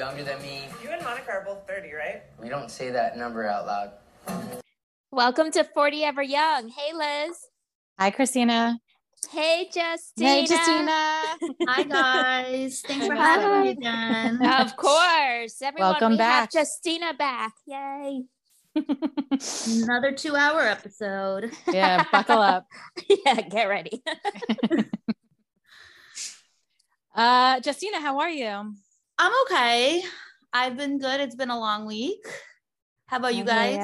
younger than me. You and Monica are both 30, right? We don't say that number out loud. Welcome to 40 Ever Young. Hey, Liz. Hi, Christina. Hey, Justyna. Hey, Justyna. Hi guys. Thanks for having me again. of course. Everyone, Welcome we back. have Justyna back. Yay. Another two hour episode. yeah, buckle up. yeah, get ready. Uh, Justyna, how are you? I'm okay. I've been good. It's been a long week. How about you guys?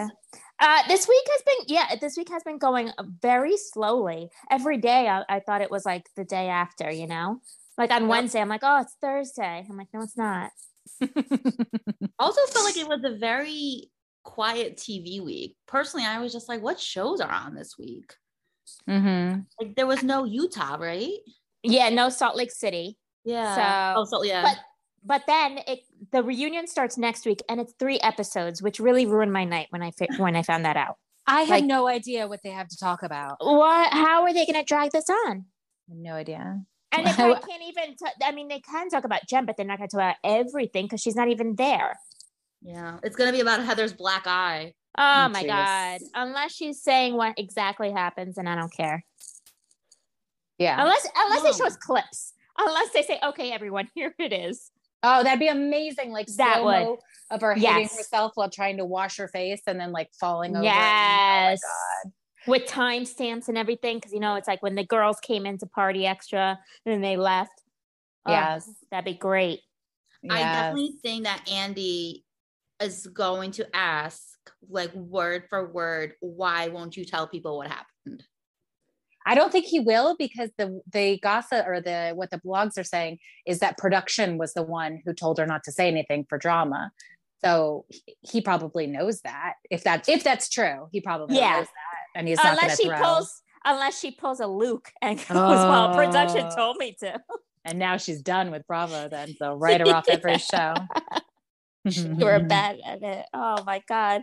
Uh, this week has been, yeah, this week has been going very slowly. Every day I, I thought it was like the day after, you know? Like on Wednesday, I'm like, oh, it's Thursday. I'm like, no, it's not. Also felt like it was a very quiet TV week. Personally, I was just like, what shows are on this week? mm-hmm. Like there was no Utah, right? Yeah, no Salt Lake City. Yeah. So- oh, so yeah. But but then it the reunion starts next week and it's three episodes, which really ruined my night when I fi- when I found that out. I had Like- no idea what they have to talk about. What? How are they going to drag this on? No idea. And they Wow. probably can't even. T- I mean, they can talk about Jen, but they're not going to talk about everything because she's not even there. yeah. It's gonna be about Heather's black eye. Oh Oh, my jeez. god! Unless she's saying what exactly happens, and I don't care. Yeah. Unless unless they show No. us clips. Unless they say, "Okay, everyone, here it is." Oh, that'd be amazing. Like That slow-mo would. of her hitting herself while trying to wash her face and then like falling over. Oh yes. Oh With timestamps and everything, because you know it's like when the girls came in to party extra and then they left. Oh, Yes. that'd be great. my I definitely think that Andy is going to ask, like word for word, why won't you tell people what happened? I don't think he will because the the gossip or the what the blogs are saying is that production was the one who told her not to say anything for drama. So he- probably knows that. If that if that's true, he probably Yeah. knows that, and he's not going unless she throw. pulls, unless she pulls a Luke and goes, "Well, production Oh. told me to." and now she's done with Bravo. Then so write her off every show. you were bad at it. Oh my god.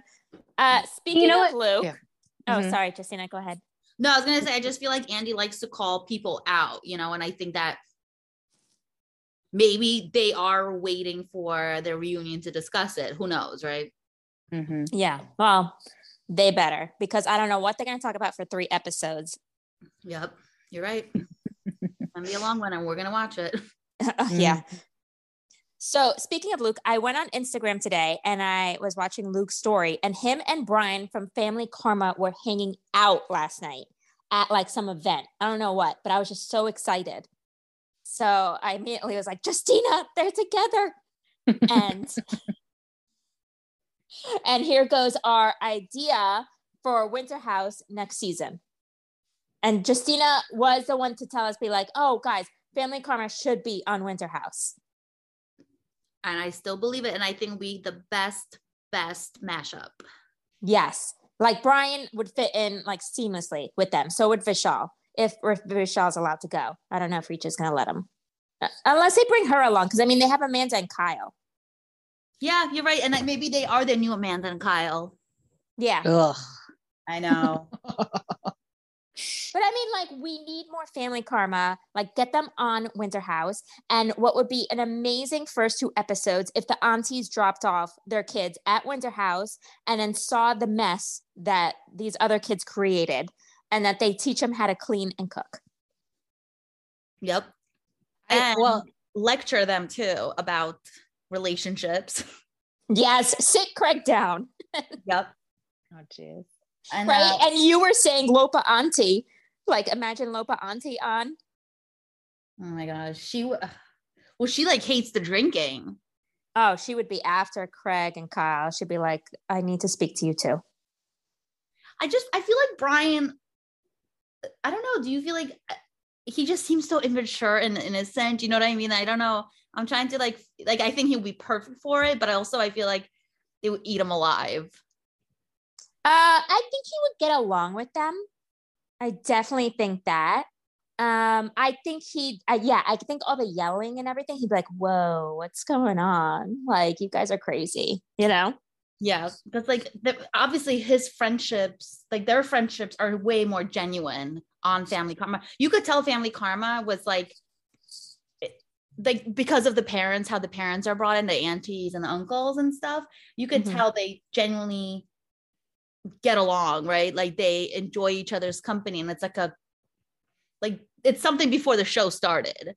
Uh, speaking know of Luke. Yeah. Oh, Mhm. sorry, Justyna. Go ahead. No, I was gonna say I just feel like Andy likes to call people out, you know, and I think that maybe they are waiting for the reunion to discuss it. Who knows, right? Mhm. Yeah. Well, they better because I don't know what they're going to talk about for three episodes. Yep, you're right. it's Gonna be a long one, and we're gonna watch it. yeah. So speaking of Luke, I went on Instagram today and I was watching Luke's story, and him and Brian from Family Karma were hanging out last night at like some event. I don't know what, but I was just so excited. So I immediately was like, Justyna, they're together. and and here goes our idea for Winter House next season. And Justyna was the one to tell us, be like, oh, guys, Family Karma should be on Winter House. And I still believe it, and I think we the best, best mashup. Yes. Like Brian would fit in like seamlessly with them. So would Vishal, if, if Vishal's allowed to go. I don't know if Reach is going to let him. Uh, Unless they bring her along. Because I mean, they have Amanda and Kyle. Yeah, you're right, and that maybe they are the new Amanda and Kyle. Yeah. Ugh. I know. But I mean, like, we need more family karma. Like, get them on Winter House. And what would be an amazing first two episodes if the aunties dropped off their kids at Winter House and then saw the mess that these other kids created and that they teach them how to clean and cook. yep. I- And well- lecture them too about relationships. Yes, sit Craig down. Yep. Oh, jeez. And, right? and you were saying Lopa Auntie. Like, imagine Lopa Auntie on. oh my gosh, she well, she like hates the drinking. Oh, she would be after Craig and Kyle. She'd be like, I need to speak to you too. I just I feel like Brian. I don't know. Do you feel like uh, he just seems so immature and innocent? You know what I mean? I don't know. I'm trying to like like I think he would be perfect for it, but also I feel like they would eat him alive. Uh, I think he would get along with them. I definitely think that. Um, I think he, uh, yeah, I think all the yelling and everything, he'd be like, "Whoa, what's going on? Like, you guys are crazy," you know? Yeah, because like the, obviously his friendships, like their friendships, are way more genuine on Family Karma. You could tell Family Karma was like, like because of the parents, how the parents are brought in, the aunties and the uncles and stuff, you could Mhm. tell they genuinely get along, right? Like they enjoy each other's company, and it's like a like it's something before the show started.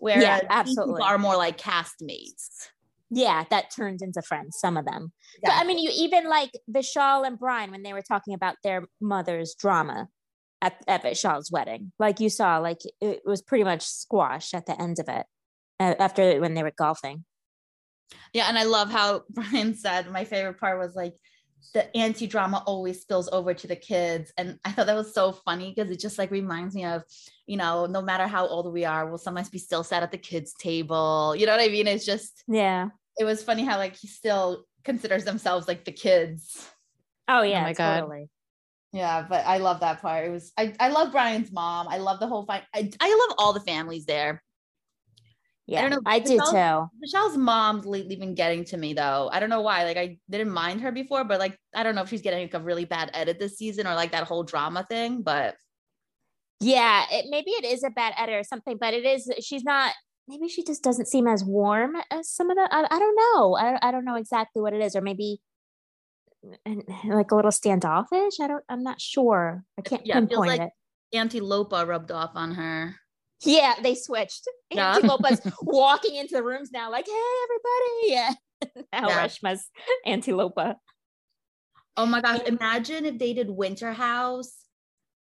Whereas people absolutely. are more like castmates. Yeah, that turned into friends, some of them. But I mean, you even like Vishal and Brian when they were talking about their mother's drama at, at Vishal's wedding. Like you saw, like it was pretty much squashed at the end of it after when they were golfing. Yeah, and I love how Brian said my favorite part was like the anti drama always spills over to the kids. And I thought that was so funny because it just like reminds me of, you know, no matter how old we are, we'll sometimes be still sat at the kids' table. You know what I mean? It's just, Yeah. it was funny how like he still considers themselves like the kids. Oh, oh yeah, my God. totally. Yeah, but I love that part. It was I, I love Brian's mom. I love the whole fight. I, I love all the families there. Yeah, I, don't know, I do too. Michelle's mom's lately been getting to me though. I don't know why. Like I didn't mind her before, but like I don't know if she's getting like a really bad edit this season or like that whole drama thing. But Yeah, it maybe it is a bad edit or something, but it is. She's not. Maybe she just doesn't seem as warm as some of the. I, I don't know. I I don't know exactly what it is, or maybe and like a little standoffish. I don't. I'm not sure. I can't Yeah, it feels pinpoint like- it. Auntie Lopa rubbed off on her. Yeah, they switched. Yeah. Auntie Lopa's walking into the rooms now, like, "Hey, everybody!" Yeah, now Yeah. Reshma's Auntie Lopa. Oh my gosh! Imagine if they did Winter House,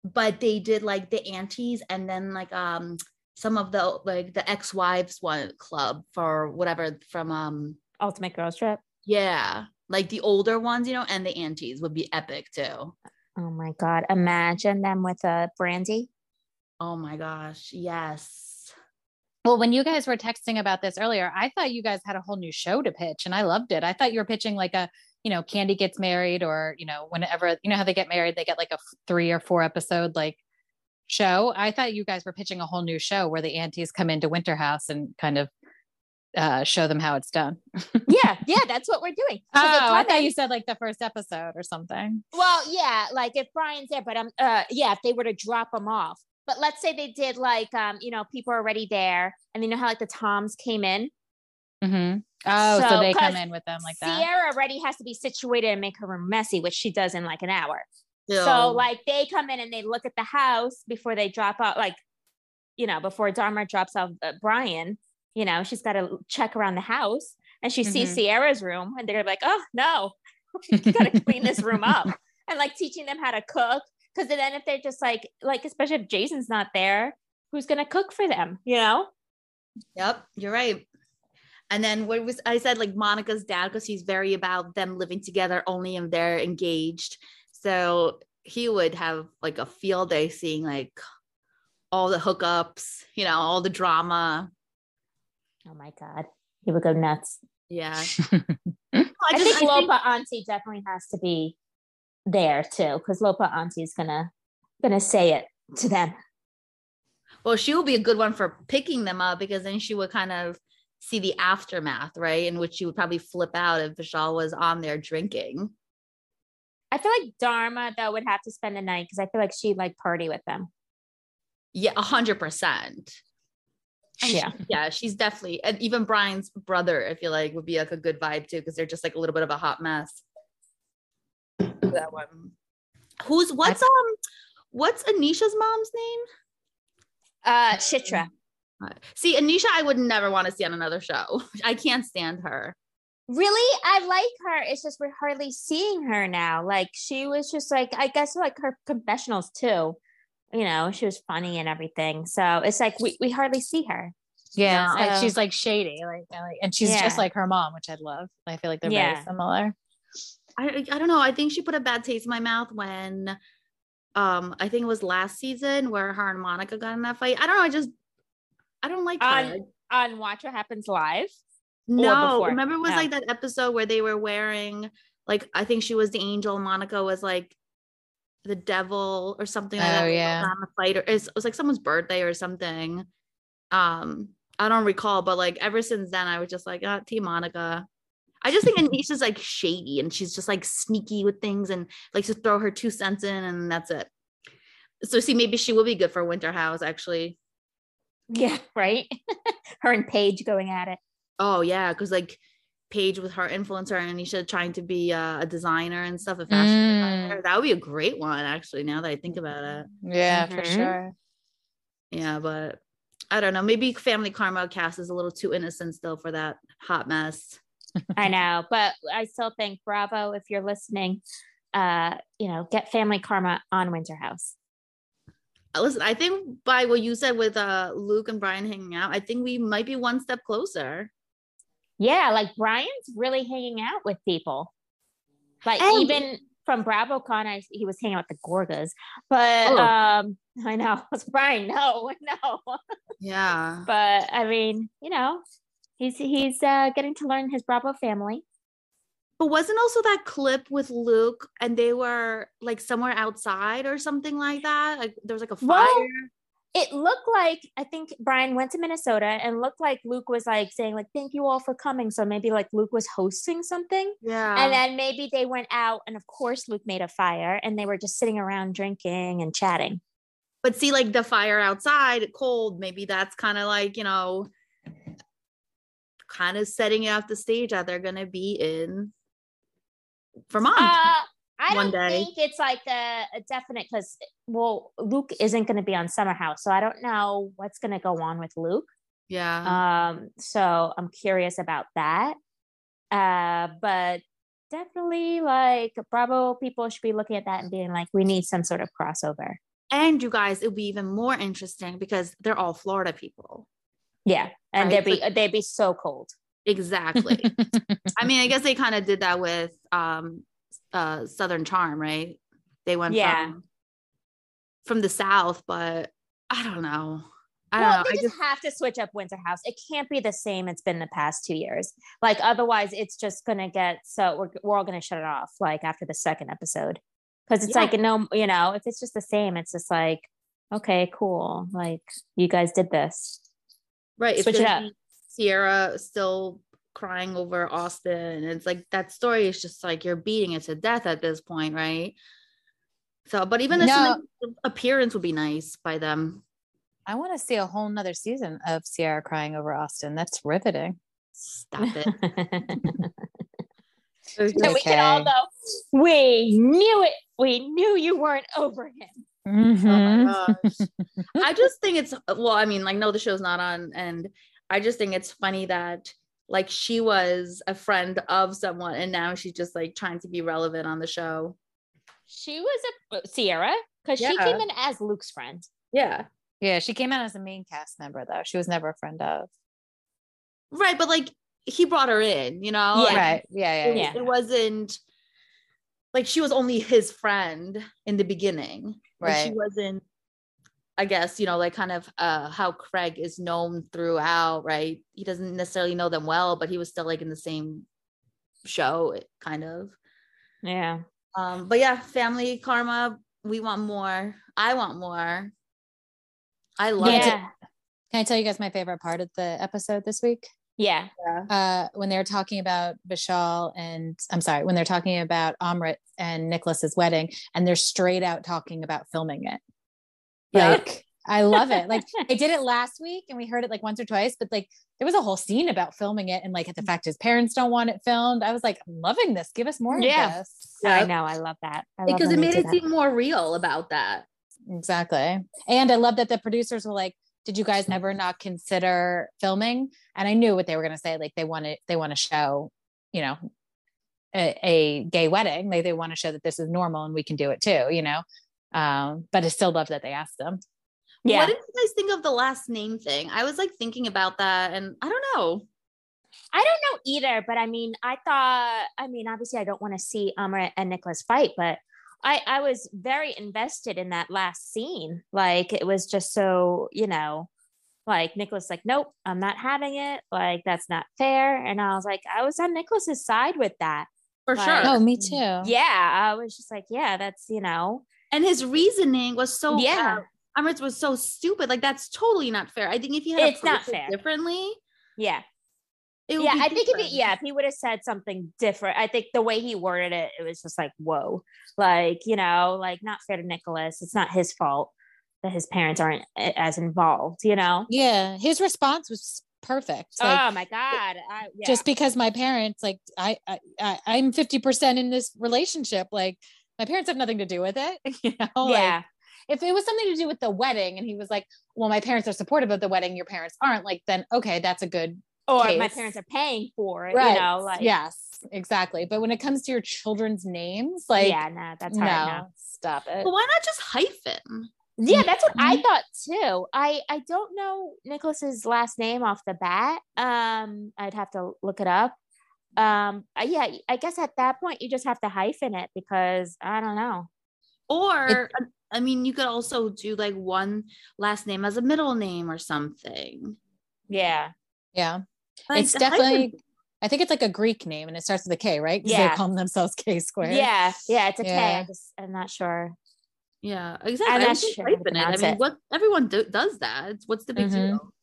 but they did like the aunties and then like um some of the like the ex-wives one club for whatever from um Ultimate Girls Trip. yeah like the older ones you know and the aunties would be epic too. Oh my God! Imagine them with a brandy. Oh my gosh! Yes. Well, when you guys were texting about this earlier, I thought you guys had a whole new show to pitch and I loved it. I thought you were pitching like a, you know, Candy gets married or, you know, whenever, you know how they get married, they get like a three or four episode like show. I thought you guys were pitching a whole new show where the aunties come into Winter House and kind of uh, show them how it's done. Yeah, yeah, that's what we're doing. So Oh, I thought you said like the first episode or something. Well, yeah, like if Brian's there, but um, uh, yeah, if they were to drop him off. But let's say they did like, um, you know, people are already there, and you know how like the Toms came in. Mm-hmm. Oh, so, So, they come in with them like that. Ciara already has to be situated and make her room messy, which she does in like an hour. Still. So like they come in and they look at the house before they drop out, like, you know, before Dharma drops off uh, Brian. You know, she's got to check around the house, and she sees Mhm. Ciara's room, and they're like, "Oh no, you got to clean this room up," and like teaching them how to cook. Because then if they're just like, like especially if Jason's not there, who's gonna cook for them? You know? Yep, you're right. And then what was I said like Monica's dad because he's very about them living together only if they're engaged. So he would have like a field day seeing like all the hookups, you know, all the drama. Oh my god, he would go nuts. Yeah. I, I, just, think I think- Lopa Auntie definitely has to be there too, because Lopa Auntie is gonna gonna say it to them. well, she would be a good one for picking them up because then she would kind of see the aftermath, right? In which she would probably flip out if Vishal was on there drinking. I feel like Dharma though would have to spend the night because I feel like she'd like party with them. Yeah, a hundred percent. Oh, yeah. she- yeah, she's definitely, and even Brian's brother, I feel like would be like a good vibe too, because they're just like a little bit of a hot mess. That one. Who's what's um what's Anisha's mom's name? Uh, Shitra. Uh, See, Anisha, I would never want to see on another show. I can't stand her. Really, I like her. It's just we're hardly seeing her now. Like she was just like I guess like her confessionals too. You know, she was funny and everything. So it's like we, we hardly see her. Yeah, Yeah, like she's like shady, like, like- and she's just like her mom, which I love. I feel like they're Yeah. very similar. I I don't know. I think she put a bad taste in my mouth when um I think it was last season where her and Monica got in that fight. I don't know. I just I don't like her. On on Watch What Happens Live. No, remember it was No. like that episode where they were wearing like I think she was the angel, Monica was like the devil or something like Oh, that. Yeah. got On the fight, or it was like someone's birthday or something. Um, I don't recall, but like ever since then, I was just like, ah, Team Monica. I just think Anisha's like shady and she's just like sneaky with things and likes to throw her two cents in and that's it. So see, maybe she will be good for Winter House actually. Yeah, right. Her and Paige going at it. Oh yeah, because like Paige with her influencer and Anisha trying to be uh, a designer and stuff, a fashion Mm. designer. That would be a great one, actually. Now that I think about it, Yeah, for Mhm. sure. yeah, but I don't know. Maybe Family Karma cast is a little too innocent still for that hot mess. I know, but I still think Bravo, if you're listening, uh, you know, get Family Karma on Winter House. Uh, Listen, I think by what you said with uh Luke and Brian hanging out, I think we might be one step closer. Yeah, like Brian's really hanging out with people. Like And- even from BravoCon, I, he was hanging out with the Gorgas. But Oh. um, I know it's Brian. No, no. Yeah. But I mean, you know, he's he's uh, getting to learn his Bravo family. But wasn't also that clip with Luke and they were like somewhere outside or something like that? Like there was like a fire. Well, It looked like I think Brian went to Minnesota and looked like Luke was like saying like thank you all for coming. So maybe like Luke was hosting something. yeah. And then maybe they went out and of course Luke made a fire and they were just sitting around drinking and chatting. but see, like the fire outside, cold, maybe that's kind of like, you know, kind of setting out the stage that they're gonna be in Vermont. Uh, I one don't day. think it's like a, a definite because well, Luke isn't going to be on Summer House, so I don't know what's going to go on with Luke. yeah. Um, so I'm curious about that. Uh, but definitely like Bravo people should be looking at that and being like, we need some sort of crossover. and you guys, it would be even more interesting because they're all Florida people. Yeah, and Right, they'd be they'd be so cold. Exactly. I mean, I guess they kind of did that with um uh Southern Charm, right? They went Yeah. from from the South, but I don't know. I well, don't know. they I just, just have to switch up Winter House. It can't be the same it's been the past two years. Like otherwise, it's just gonna get so we're we're all gonna shut it off like after the second episode because it's Yeah. like no, you know, if it's just the same, it's just like okay, cool, like you guys did this. Right. It's switch it up. Ciara still crying over Austen. It's like that story is just like you're beating it to death at this point, right? So, but even a No. slight appearance would be nice by them. I want to see a whole nother season of Ciara crying over Austen. That's riveting. Stop it. And we can all Okay. go. We knew it. We knew you weren't over him. Oh Mhm. my gosh. I just think it's well, I mean, like, no, the show's not on, and I just think it's funny that like she was a friend of someone, and now she's just like trying to be relevant on the show. She was a Ciara because she came in as Luke's friend. Yeah, Yeah, she came out as a main cast member though. She was never a friend of. right. But like, he brought her in, you know. Yeah. Like, Right. Yeah, yeah, It, yeah. Yeah. it wasn't like she was only his friend in the beginning. Like, she wasn't. I guess you know, like kind of uh how Craig is known throughout, right? He doesn't necessarily know them well, but he was still like in the same show, kind of. Yeah. Um, but yeah, family karma. We want more. I want more. I love Yeah. it. Can I tell you guys my favorite part of the episode this week? Yeah. uh, when they were talking about Vishal and I'm sorry, when they're talking about Amrit and Nicholas's wedding, and they're straight out talking about filming it. Yeah. Like, I love it. Like, they did it last week, and we heard it like once or twice, but like, there was a whole scene about filming it, and like the fact his parents don't want it filmed. I was like, I'm loving this. Give us more Yeah. of this. I know. I love that. I because when it made it that. seem more real about that. Exactly. And I love that the producers were like, did you guys never not consider filming? And I knew what they were going to say. Like they want to, they want to show, you know, a, a gay wedding. Like they want to show that this is normal and we can do it too, you know? Um, but I still love that they asked them. Yeah. What did you guys think of the last name thing? I was like thinking about that, and I don't know. I don't know either, but I mean, I thought, I mean, obviously, I don't want to see Amrit and Nicholas fight, but I, I was very invested in that last scene. Like, it was just so, you know, like Nicholas, like, nope, I'm not having it. Like, that's not fair. And I was like, I was on Nicholas's side with that. For Like- sure. Oh, me too. Yeah, I was just like, yeah, that's, you know, And his reasoning was so yeah, uh, Amrit's was so stupid. Like that's totally not fair. I think if you had It's not approached it fair. differently, yeah. Yeah i think if he yeah if he would have said something different i think the way he worded it it was just like whoa like you know like not fair to nicholas it's not his fault that his parents aren't eh, as involved, you know? Yeah, his response was perfect. Like, oh my God. I, yeah. just because my parents like I, I I I'm 50% in this relationship like my parents have nothing to do with it you know like, yeah. if it was something to do with the wedding and he was like well my parents are supportive of the wedding your parents aren't like then okay that's a good or my parents are paying for it, right you know, like yes exactly but when it comes to your children's names like yeah, nah, that's no hard. No. stop it But why not just hyphen? Yeah, that's what I Mhm. thought too. I I don't know Nicholas's last name off the bat. Um, I'd have to look it up. Um, uh, yeah, I guess at that point you just have to hyphen it because I don't know. Or I mean, you could also do like one last name as a middle name or something. Yeah, yeah Like, it's the hyphen- definitely I think it's like a Greek name and it starts with a K, right? Yeah. they're calling themselves K square yeah, yeah. It's a K. Yeah. I just I'm not sure. yeah, exactly. I'm not sure how to hyphen it. I mean, it. what everyone do, does that. What's the big Mhm. deal?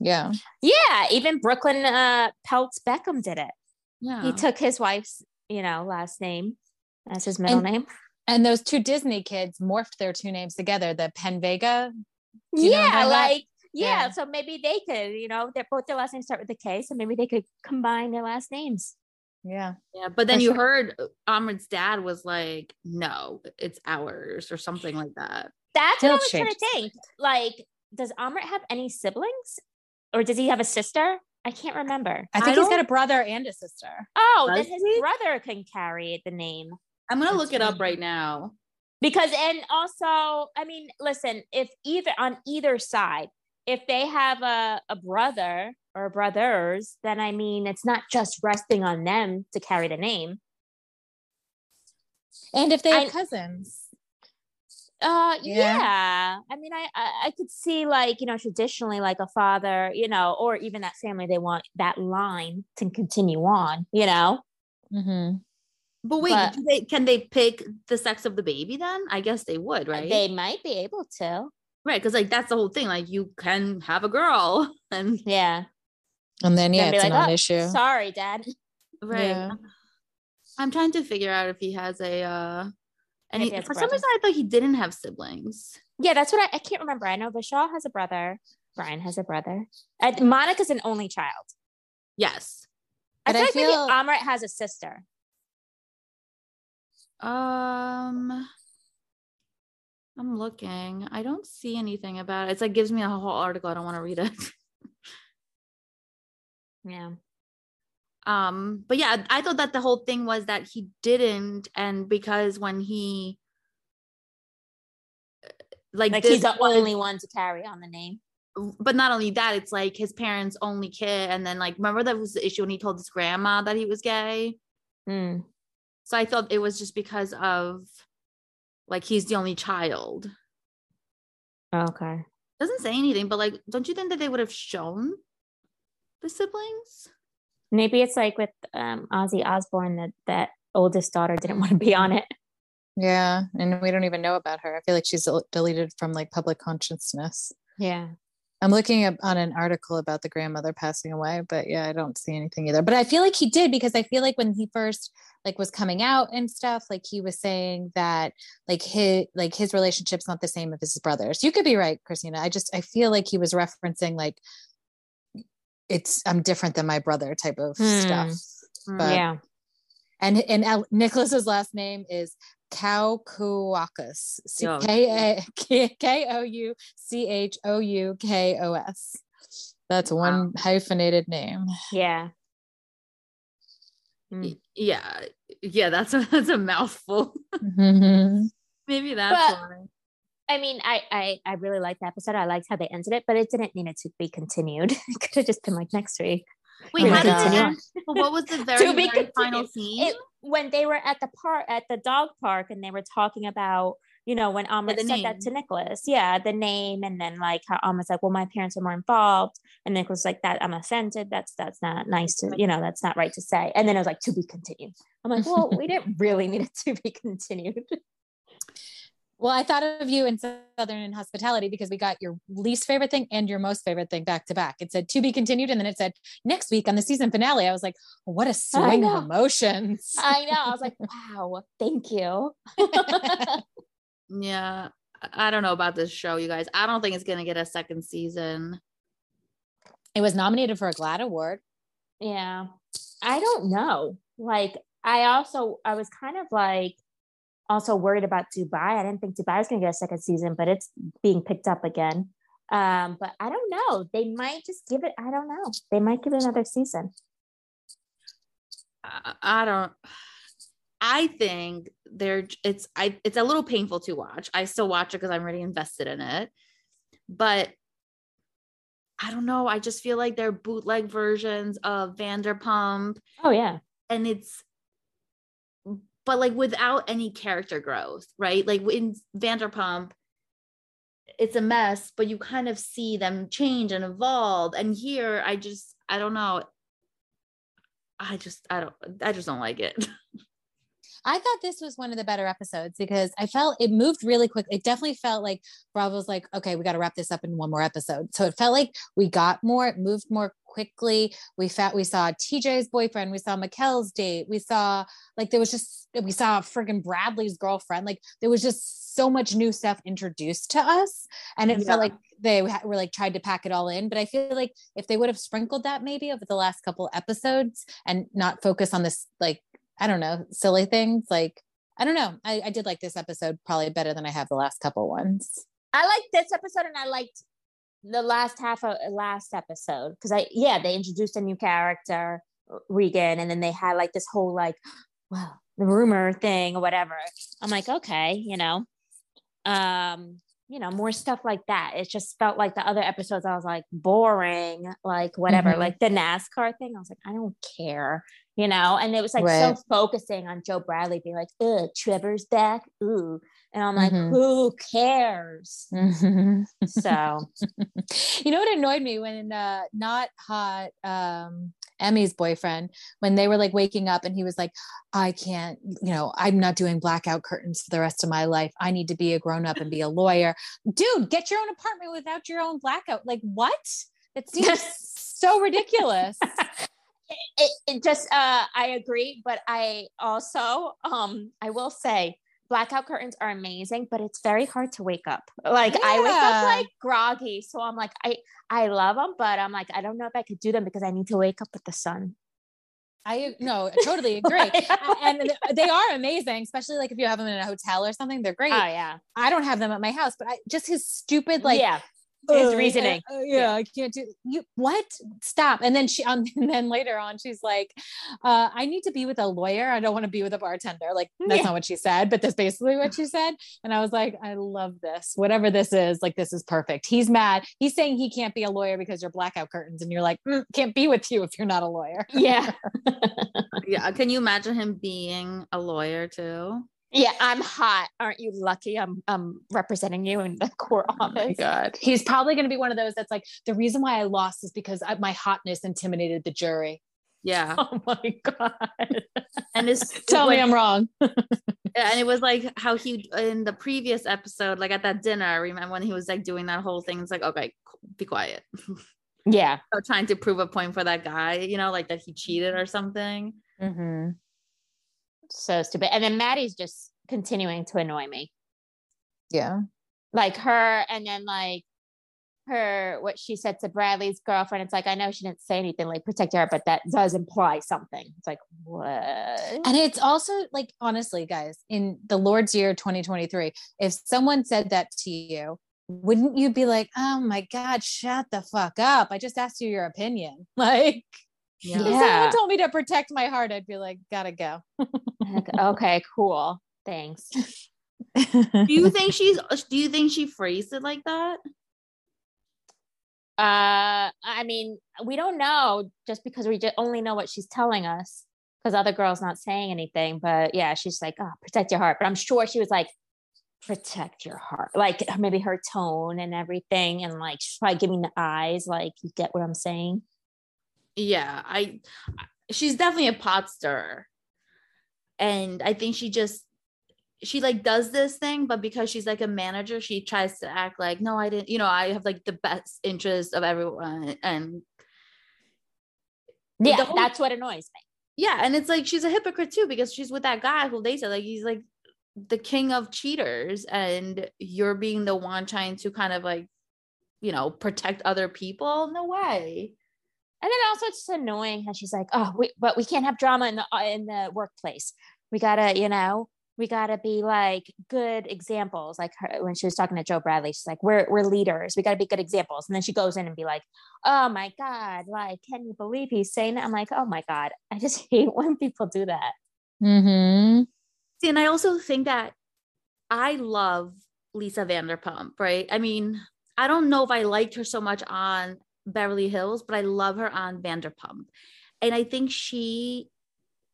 yeah Yeah, even Brooklyn uh, Peltz Beckham did it. Yeah. He took his wife's you know last name as his middle And- name. and those two Disney kids morphed their two names together the Penn Vega you I'm yeah, like yeah, Yeah. So maybe they could, you know, they're both their last names start with a K, so maybe they could combine their last names. yeah yeah, but then For you sure. heard uh, Amrit's dad was like, "No, it's ours" or something like that. That's what I He'll was trying to change. think. Like, does Amrit have any siblings, or does he have a sister? I can't remember. I I think he's got a brother and a sister. Oh, then his he? brother can carry the name I'm gonna That's look it up right. right now. because, and also, I mean, listen, if either on either side, if they have a, a brother or brothers, then I mean, it's not just resting on them to carry the name. And if they have I- cousins. Uh, Yeah. yeah. I mean, I, I I could see like you know traditionally like a father, you know, or even that family they want that line to continue on, you know. Mm-hmm. But wait, But- do they, can they pick the sex of the baby then? I guess they would, right? They might be able to. Right, because like that's the whole thing. Like you can have a girl, and Yeah. And then yeah, it's like, a "Oh, non-issue. Sorry, Dad. right. Yeah. I'm trying to figure out if he has a uh any If he for some reason I thought he didn't have siblings. Yeah, that's what I, I can't remember. I know Vishal has a brother. Brian has a brother. Uh, Monica's an only child. Yes. I But feel I like feel- maybe Amrit has a sister. Um I'm looking. I don't see anything about it. It's like gives me a whole article. I don't want to read it. Yeah. um but yeah i thought that the whole thing was that he didn't and because when he like, Like he's the was- only one to carry on the name. but not only that it's like his parents only kid and then like remember that was the issue when he told his grandma that he was gay Mm. so i thought it was just because of like he's the only child Okay. doesn't say anything but like don't you think that they would have shown the siblings Maybe it's like with um, Ozzy Osbourne that that oldest daughter didn't want to be on it. Yeah, and we don't even know about her. I feel like she's deleted from like public consciousness. Yeah. I'm looking up on an article about the grandmother passing away, but yeah, I don't see anything either. But I feel like he did because I feel like when he first like was coming out and stuff, like he was saying that like his like his relationship's not the same as his brother's. You could be right, Christina. I just I feel like he was referencing like it's I'm different than my brother type of Hmm. stuff. Mm. But yeah. and and Nicholas's last name is Kaukouakos. C- Yeah. K A K K O U C H O U K O S. That's one hyphenated name. Yeah. Mm. yeah yeah that's a that's a mouthful Mhm. maybe that's But- why I mean, I, I I really liked the episode. I liked how they ended it, but it didn't need it to be continued. it could have just been like next week. wait Oh how did it God. end but what was the very, very final scene It, when they were at the park at the dog park and they were talking about, you know, when the said that to Nicholas. Yeah, the name and then like how Amrit's like, well, my parents are more involved. And Nicholas was like that, I'm offended. That's that's not nice to, you know, that's not right to say. And then it was like to be continued. I'm like, well, we didn't really need it to be continued. Well, I thought of you in Southern in Hospitality because we got your least favorite thing and your most favorite thing back to back. It said to be continued, and then it said next week on the season finale. I was like, what a swing of emotions. I know. I was like, wow, thank you. yeah I don't know about this show, you guys. I don't think it's gonna get a second season. It was nominated for a GLAAD award. Yeah. I don't know. Like, I also, I was kind of like also worried about Dubai. I didn't think Dubai was going to get a second season, but it's being picked up again. Um, but I don't know. They might just give it, I don't know. They might give it another season. I, I don't. I think they're it's I it's a little painful to watch. I still watch it because I'm really invested in it, but I don't know. I just feel like they're bootleg versions of Vanderpump, Oh, yeah. and it's but like without any character growth, right? Like in Vanderpump, it's a mess, but you kind of see them change and evolve. And here, I just I don't know. I just I don't I just don't like it. I thought this was one of the better episodes because I felt it moved really quick. It definitely felt like Bravo's like, okay, we got to wrap this up in one more episode. So it felt like we got more, it moved more quickly. We felt we saw TJ's boyfriend, we saw Mikel's date, we saw like there was just we saw friggin' Bradley's girlfriend. Like there was just so much new stuff introduced to us, and it Yeah. felt like they were like tried to pack it all in. But I feel like if they would have sprinkled that maybe over the last couple episodes and not focus on this like I don't know, silly things. Like, I don't know. I, I did like this episode probably better than I have the last couple ones. I liked this episode and I liked the last half of last episode because I yeah they introduced a new character Regan and then they had like this whole like well the rumor thing or whatever I'm like okay you know um you know more stuff like that it just felt like the other episodes I was like boring like whatever Mhm. like the NASCAR thing I was like I don't care you know and it was like Right. so focusing on Joe Bradley being like ugh Trevor's back ooh and I'm like Mhm. who cares? You so you know what annoyed me? When uh not hot um Emmy's boyfriend when they were like waking up and he was like I can't you know I'm not doing blackout curtains for the rest of my life. I need to be a grown up and be a lawyer. Dude get your own apartment without your own blackout. Like what? It seems so ridiculous. It, it just uh i agree but i also um i will say blackout curtains are amazing but it's very hard to wake up like i wake up like groggy so i'm like i i love them but i'm like i don't know if i could do them because i need to wake up with the sun I no, totally agree. and they are amazing, especially like if you have them in a hotel or something. They're great. oh yeah I don't have them at my house, but I just his stupid like yeah his "Uh, reasoning uh, uh, yeah, I can't do you. What? Stop. And then she, um, and then later on, she's like, uh, "I need to be with a lawyer. I don't want to be with a bartender." Like that's Yeah. not what she said, but that's basically what she said. And I was like, "I love this. Whatever this is, like this is perfect." He's mad. He's saying he can't be a lawyer because you're blackout curtains, and you're like, "Mm, "Can't be with you if you're not a lawyer." yeah yeah. Can you imagine him being a lawyer too? Yeah i'm hot aren't you lucky i'm i'm representing you in the court office Oh my God, he's probably going to be one of those that's like the reason why I lost is because I, my hotness intimidated the jury. Yeah. oh my god And it's Tell me I'm wrong. and it was like how he in the previous episode, like at that dinner, I remember when he was like doing that whole thing. It's like, okay, be quiet. yeah So trying to prove a point for that guy, you know, like that he cheated or something. Mm-hmm. So stupid. And then Maddie's just continuing to annoy me. Yeah. Like her, and then like her, what she said to Bradley's girlfriend. It's like, I know she didn't say anything like protect her, but that does imply something. It's like, what? And it's also like, honestly, guys, in the Lord's year 2023, if someone said that to you, wouldn't you be like, oh my God, shut the fuck up? I just asked you your opinion. Like, Yeah. if Yeah. someone told me to protect my heart, I'd be like, gotta go. Like, okay, cool. Thanks. Do you think she's do you think she phrased it like that? Uh, I mean, we don't know just because we just only know what she's telling us because other girls not saying anything. But yeah, she's like, oh, protect your heart. But I'm sure she was like, protect your heart, like maybe her tone and everything, and like she's probably giving the eyes, like you get what I'm saying. Yeah, I she's definitely a pot stirrer. And I think she just she like does this thing, but because she's like a manager, she tries to act like, no, I didn't, you know, I have like the best interest of everyone. And Yeah, whole- that's what annoys me. yeah, and it's like she's a hypocrite too, because she's with that guy who they said like he's like the king of cheaters and you're being the one trying to kind of like you know protect other people no way And then also it's just annoying how she's like, oh, we, but we can't have drama in the uh, in the workplace. We gotta, you know, we gotta be like good examples. Like her, when she was talking to Joe Bradley, she's like, we're we're leaders. We gotta be good examples. And then she goes in and be like, oh my god, like, can you believe he's saying that? I'm like, oh my god, I just hate when people do that. Mm-hmm. See, and I also think that I love Lisa Vanderpump, right? I mean, I don't know if I liked her so much on Beverly Hills, but I love her on Vanderpump. And I think she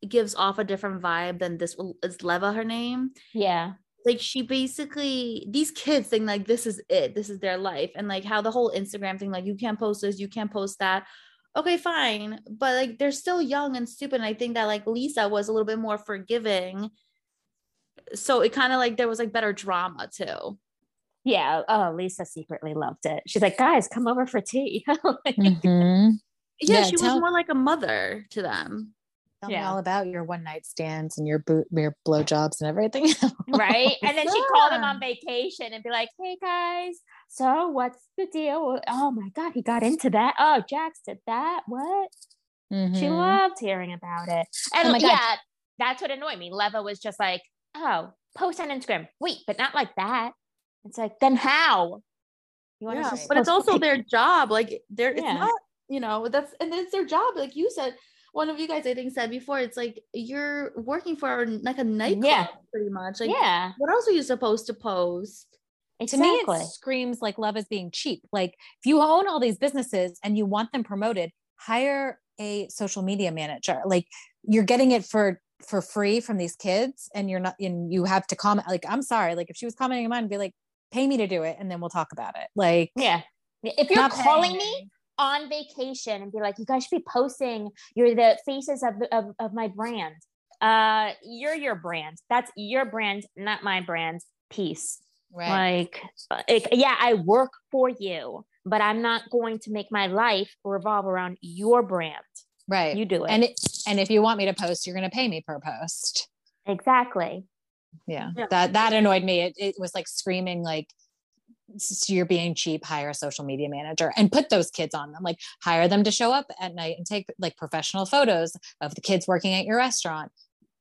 gives off a different vibe than this is Leva her name. Yeah, Like she basically these kids think like this is it, this is their life. And like how the whole Instagram thing, like you can't post this, you can't post that. Okay, fine. But like they're still young and stupid. And I think that like Lisa was a little bit more forgiving. So it kind of like there was like better drama too. Yeah. Oh, Lisa secretly loved it. She's like, guys, come over for tea. Like, Mm-hmm. Yeah, Yeah, she tell- was more like a mother to them. Tell me all about your one night stands and your boot, your blowjobs and everything. right? And then she'd call them on vacation and be like, "Hey guys, so what's the deal? Oh my god, he got into that. Oh, Jax did that. What? She Mhm. loved hearing about it. And Oh my God. that's what annoyed me. Leva was just like, "Oh, post on Instagram. Wait, but not like that." It's like, then how? You want Yeah, but it's also their job. Like they're it's not, you know, that's and it's their job. Like you said, one of you guys I think said before, it's like you're working for like a nightclub Yeah. pretty much. Like yeah, what else are you supposed to post? to me exactly. it screams like love is being cheap like if you own all these businesses and you want them promoted hire a social media manager like you're getting it for for free from these kids and you're not and you have to comment like i'm sorry like if she was commenting on mine be like pay me to do it and then we'll talk about it like yeah. If you're calling me on vacation and be like, you guys should be posting. You're the faces of, of, of my brand. Uh, you're your brand. That's your brand, not my brand. Peace. Like, like, yeah, I work for you, but I'm not going to make my life revolve around your brand. right You do it. and it, and if you want me to post you're going to pay me per post exactly. Yeah, Yeah. that that annoyed me. It, it was like screaming like "S- you're being cheap hire a social media manager and put those kids on them. Like hire them to show up at night and take like professional photos of the kids working at your restaurant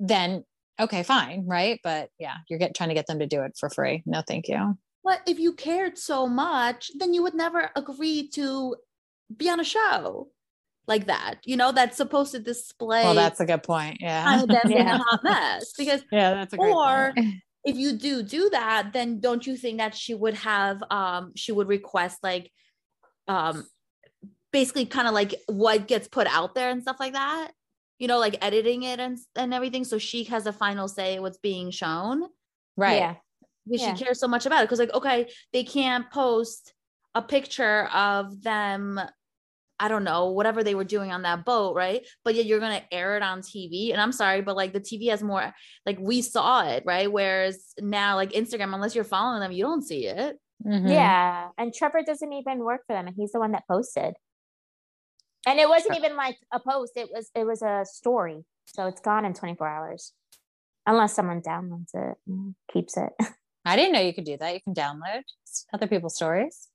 then okay fine right? But yeah you're get, trying to get them to do it for free. No thank you. But if you cared so much, then you would never agree to be on a show like that, you know, that's supposed to display well that's a good point yeah kind of them being Yeah. a hot mess. Because yeah that's a great Or- point. if you do do that, then don't you think that she would have um she would request like um basically kind of like what gets put out there and stuff like that? You know, like editing it and and everything so she has a final say what's being shown right Yeah. because Yeah. she cares so much about it because like okay, they can't post a picture of them I don't know, whatever they were doing on that boat, right? But yet you're gonna air it on TV. And I'm sorry, but like the TV has more like we saw it, right? Whereas now, like Instagram, unless you're following them, you don't see it. Mhm. Yeah. And Trevor doesn't even work for them. And he's the one that posted. And it wasn't even like a post, it was it was a story. So it's gone in 24 hours. Unless someone downloads it and keeps it. i didn't know you could do that you can download other people's stories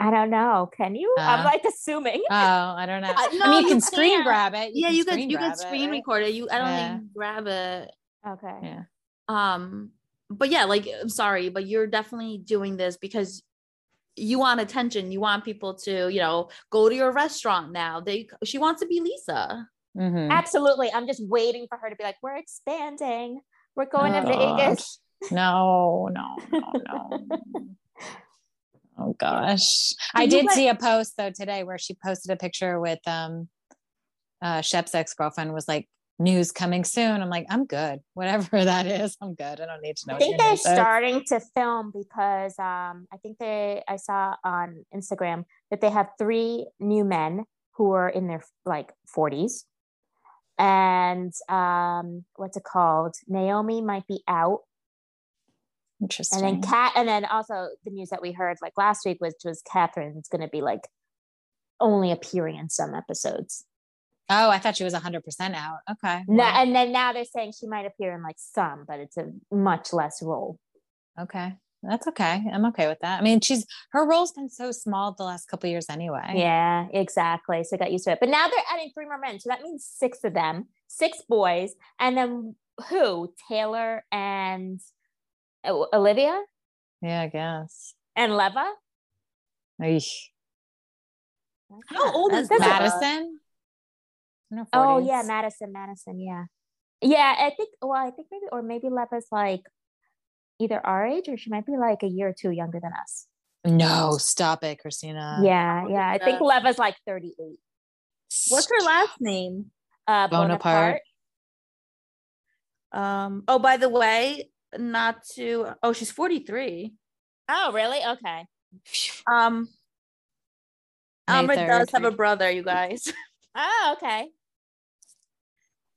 I don't know. Can you? I'm Uh, like assuming. oh i don't know Uh, i no, mean you you can screen can't. grab it yeah, you could screen you grab could it, screen right? record it. You I don't Yeah. think grab it. Okay. yeah Um, but yeah, like I'm sorry, but you're definitely doing this because you want attention. You want people to, you know, go to your restaurant now. They she wants to be Lisa. Mhm. Absolutely. I'm just waiting for her to be like, we're expanding. We're going to Oh, Vegas. No, no, no, no. oh gosh. I did see a post though today where she posted a picture with um uh Shep's ex-girlfriend was like news coming soon. I'm like, I'm good. Whatever that is, I'm good. I don't need to know. I think they're is. starting to film because um, I think they I saw on Instagram that they have three new men who are in their like 40s. And um, what's it called? Naomi might be out. And then Cat and then also the news that we heard like last week was was Kathryn's gonna be like only appearing in some episodes. Oh, I thought she was 100% out. Okay. No, and then now they're saying she might appear in like some, but it's a much less role. okay. That's okay. I'm okay with that. I mean, she's her role's been so small the last couple years anyway. Yeah, exactly. So I got used to it. But now they're adding three more men. So that means six of them, six boys. And then who? Taylor and Olivia Yeah, I guess. and Leva? Eesh. How old is That's- Madison? Oh yeah, Madison, Madison, yeah. Yeah, I think well, I think maybe or maybe Leva's like either our age or she might be like a year or two younger than us. No, stop it, Christina. yeah, yeah. I think Yeah. Leva's like 38. What's her last name? Uh Bonaparte. Um. Oh, by the way, not to. Oh, she's forty three. Oh, really? Okay. Um. May Amber 3rd. does have a brother, you guys. Oh, okay.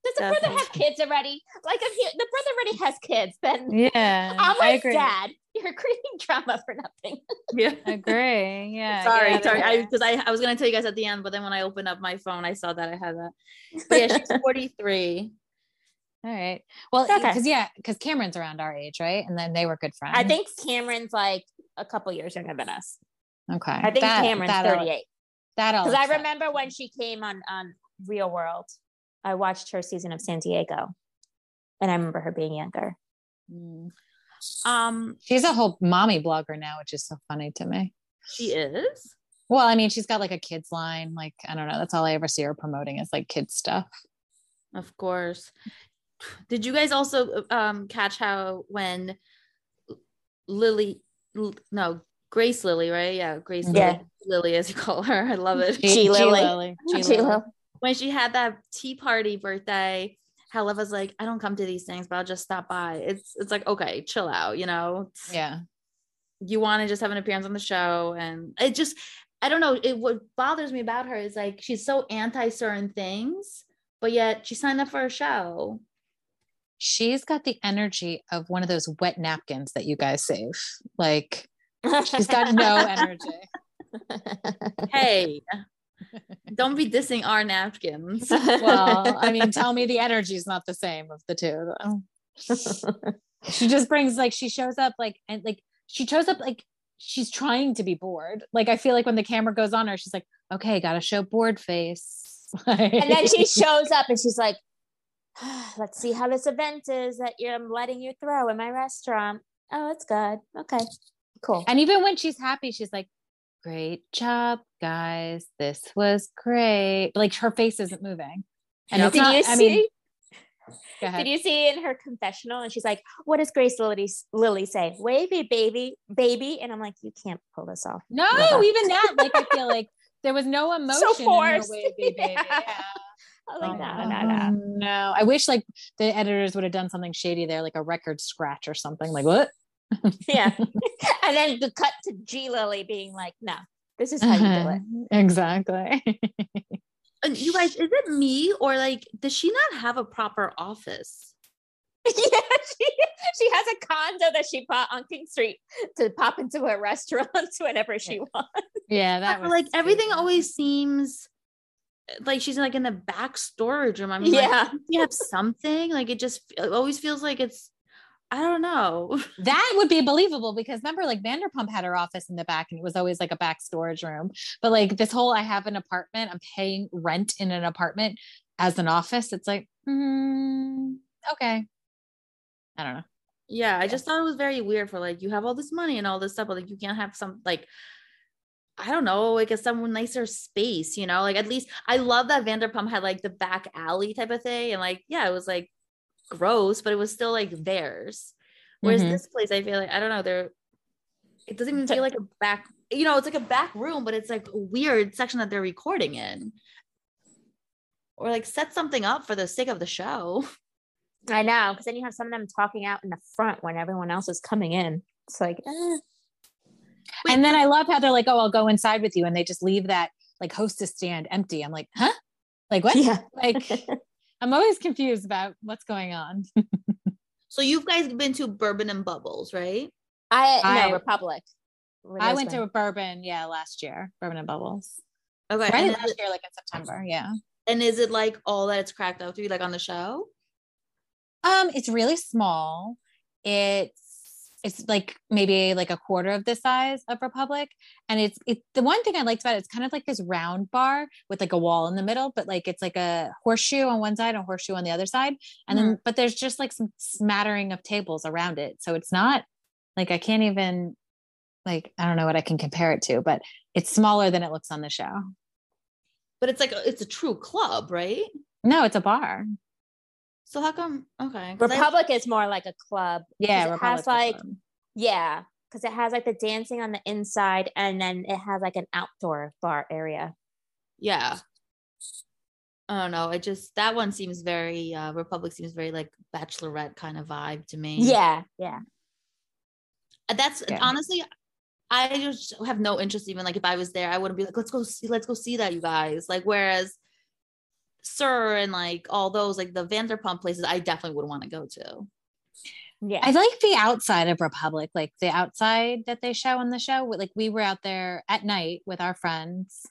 Does the brother have kids already? Like if he, the brother already has kids, then Yeah. I'm I like, agree. Dad, you're creating drama for nothing. yeah. I agree. Yeah. sorry, get out of sorry. I because I, I was gonna tell you guys at the end, but then when I opened up my phone, I saw that I had that. But yeah, she's forty three. All right. Well, Okay. because yeah, because Cameron's around our age, right? And then they were good friends. I think Cameron's like a couple years younger than us. Okay. I think That- Cameron's that'll- 38. That'll Because I remember when she came on on Real World, I watched her season of San Diego, and I remember her being younger. Mm. Um, She's a whole mommy blogger now, which is so funny to me. she is. Well, I mean, she's got like a kids line. Like, I don't know. That's all I ever see her promoting is like kids stuff. Of course. Did you guys also um catch how when Lily L- no Grace Lilly, right? Yeah, Grace Yeah. Lily, Lily as you call her. I love it. G Lily. Lily. G G Lily. Lo. when she had that tea party birthday, how Leva's like, I don't come to these things, but I'll just stop by. It's it's like, okay, chill out, you know. Yeah. You want to just have an appearance on the show. And it just I don't know. It what bothers me about her is like she's so anti certain things, but yet she signed up for a show. She's got the energy of one of those wet napkins that you guys save. Like, she's got no energy. hey don't be dissing our napkins Well, I mean, tell me the energy is not the same of the two. Though. She just brings like she shows up like and like she shows up like she's trying to be bored. Like I feel like when the camera goes on her, she's like, "Okay, got to show bored face." and then she shows up and she's like, let's see how this event is that you're I'm letting you throw in my restaurant. Oh, it's good. Okay, cool. And even when she's happy, she's like, "Great job, guys. This was great." Like her face isn't moving. And it's Did not, you I see? mean. Did you see in her confessional? And she's like, "What does Grace Lilly, Lily say? Wavy, baby, baby." And I'm like, "You can't pull this off." no, even that. Like I feel like there was no emotion in her forced. wavy baby. Yeah. Yeah. I'm like, Oh, no, no, no. no. I wish like the editors would have done something shady there, like a record scratch or something. Like what? Yeah. and then the cut to G Lily being like, "No, this is how you do it." Exactly. and you guys is it me or like does she not have a proper office yeah, she, she has a condo that she bought on King Street to pop into a restaurant whenever she wants. yeah, that was like everything always seems like she's like in the back storage room i mean Yeah. like, you have something like it just it always feels like it's i don't know that would be believable because remember, like Vanderpump had her office in the back and it was always like a back storage room. But like this whole I have an apartment, I'm paying rent in an apartment as an office. It's like, mm, okay. I don't know. yeah i just thought it was very weird for like you have all this money and all this stuff but like you can't have some like I don't know, like a some nicer space, you know, like at least I love that Vanderpump had like the back alley type of thing. And like, yeah, it was like gross, but it was still like theirs. Whereas Mhm. this place, I feel like, I don't know, they're, it doesn't even feel like a back, you know, it's like a back room, but it's like a weird section that they're recording in. Or like set something up for the sake of the show. I know, because then you have some of them talking out in the front when everyone else is coming in. It's like, eh. And then I love how they're like, oh, I'll go inside with you. And they just leave that like hostess stand empty. I'm like, huh? Like what? yeah. Like I'm always confused about what's going on. So you've guys been to Bourbon and Bubbles, right? I, I- no Republic. Where I those went to a bourbon, yeah, last year, bourbon and bubbles. Okay. Right and last then- year, like in September. Yeah. And is it like all that it's cracked up to be like on the show? Um, it's really small. It's it's like maybe like a quarter of the size of Republic, and it's it's the one thing I liked about it. It's kind of like this round bar with like a wall in the middle, but like it's like a horseshoe on one side, and a horseshoe on the other side, and then mm-hmm. but there's just like some smattering of tables around it, so it's not like I can't even like I don't know what I can compare it to, but it's smaller than it looks on the show. But it's like a, it's a true club, right? No, it's a bar. So how come? Okay, 'cause I- Republic is more like a club. Yeah, it Republic's has like club. yeah, because it has like the dancing on the inside, and then it has like an outdoor bar area. yeah. I don't know. I just that one seems very uh Republic seems very like bachelorette kind of vibe to me. Yeah, yeah. Uh, that's Yeah. honestly i just have no interest even like if i was there i wouldn't be like let's go see let's go see that you guys like whereas sir and like all those like the vanderpump places i definitely would want to go to Yeah. I like the outside of Republic, like the outside that they show on the show. Like we were out there at night with our friends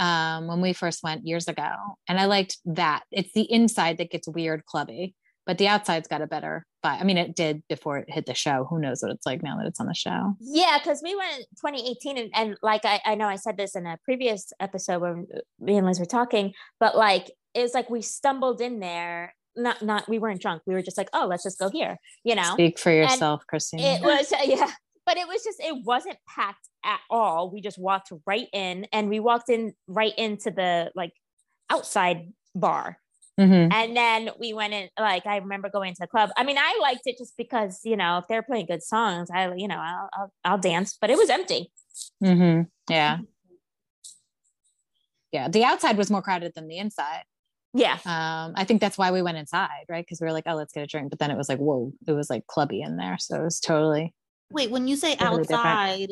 um, when we first went years ago, and I liked that. It's the inside that gets weird, clubby, but the outside's got a better. But I mean, it did before it hit the show. Who knows what it's like now that it's on the show? Yeah, because we went in 2018, and, and like I, I know I said this in a previous episode when me and Liz were talking, but like it was like we stumbled in there. Not, not we weren't drunk. We were just like, oh, let's just go here, you know. Speak for yourself, Christina. It was yeah, but it was just it wasn't packed at all. We just walked right in, and we walked in right into the like outside bar, Mhm. and then we went in. Like I remember going to the club. I mean, I liked it just because you know if they're playing good songs, I you know I'll I'll, I'll dance. But it was empty. Mhm. Yeah. Yeah. The outside was more crowded than the inside. Yeah, um i think that's why we went inside right because we were like oh let's get a drink but then it was like whoa it was like clubby in there so it was totally wait when you say Totally different. outside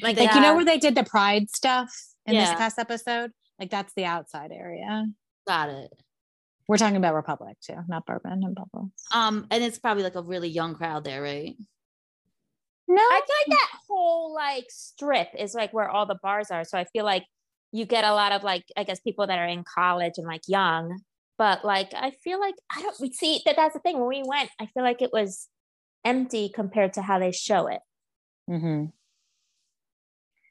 like like you know where they did the pride stuff in this past episode like that's the outside area got it we're talking about republic too not bourbon and bubbles um and it's probably like a really young crowd there right no I feel like that whole like strip is like where all the bars are. So I feel like you get a lot of like I guess people that are in college and like young. But like I feel like I don't we see that that's the thing. When we went, I feel like it was empty compared to how they show it. hmm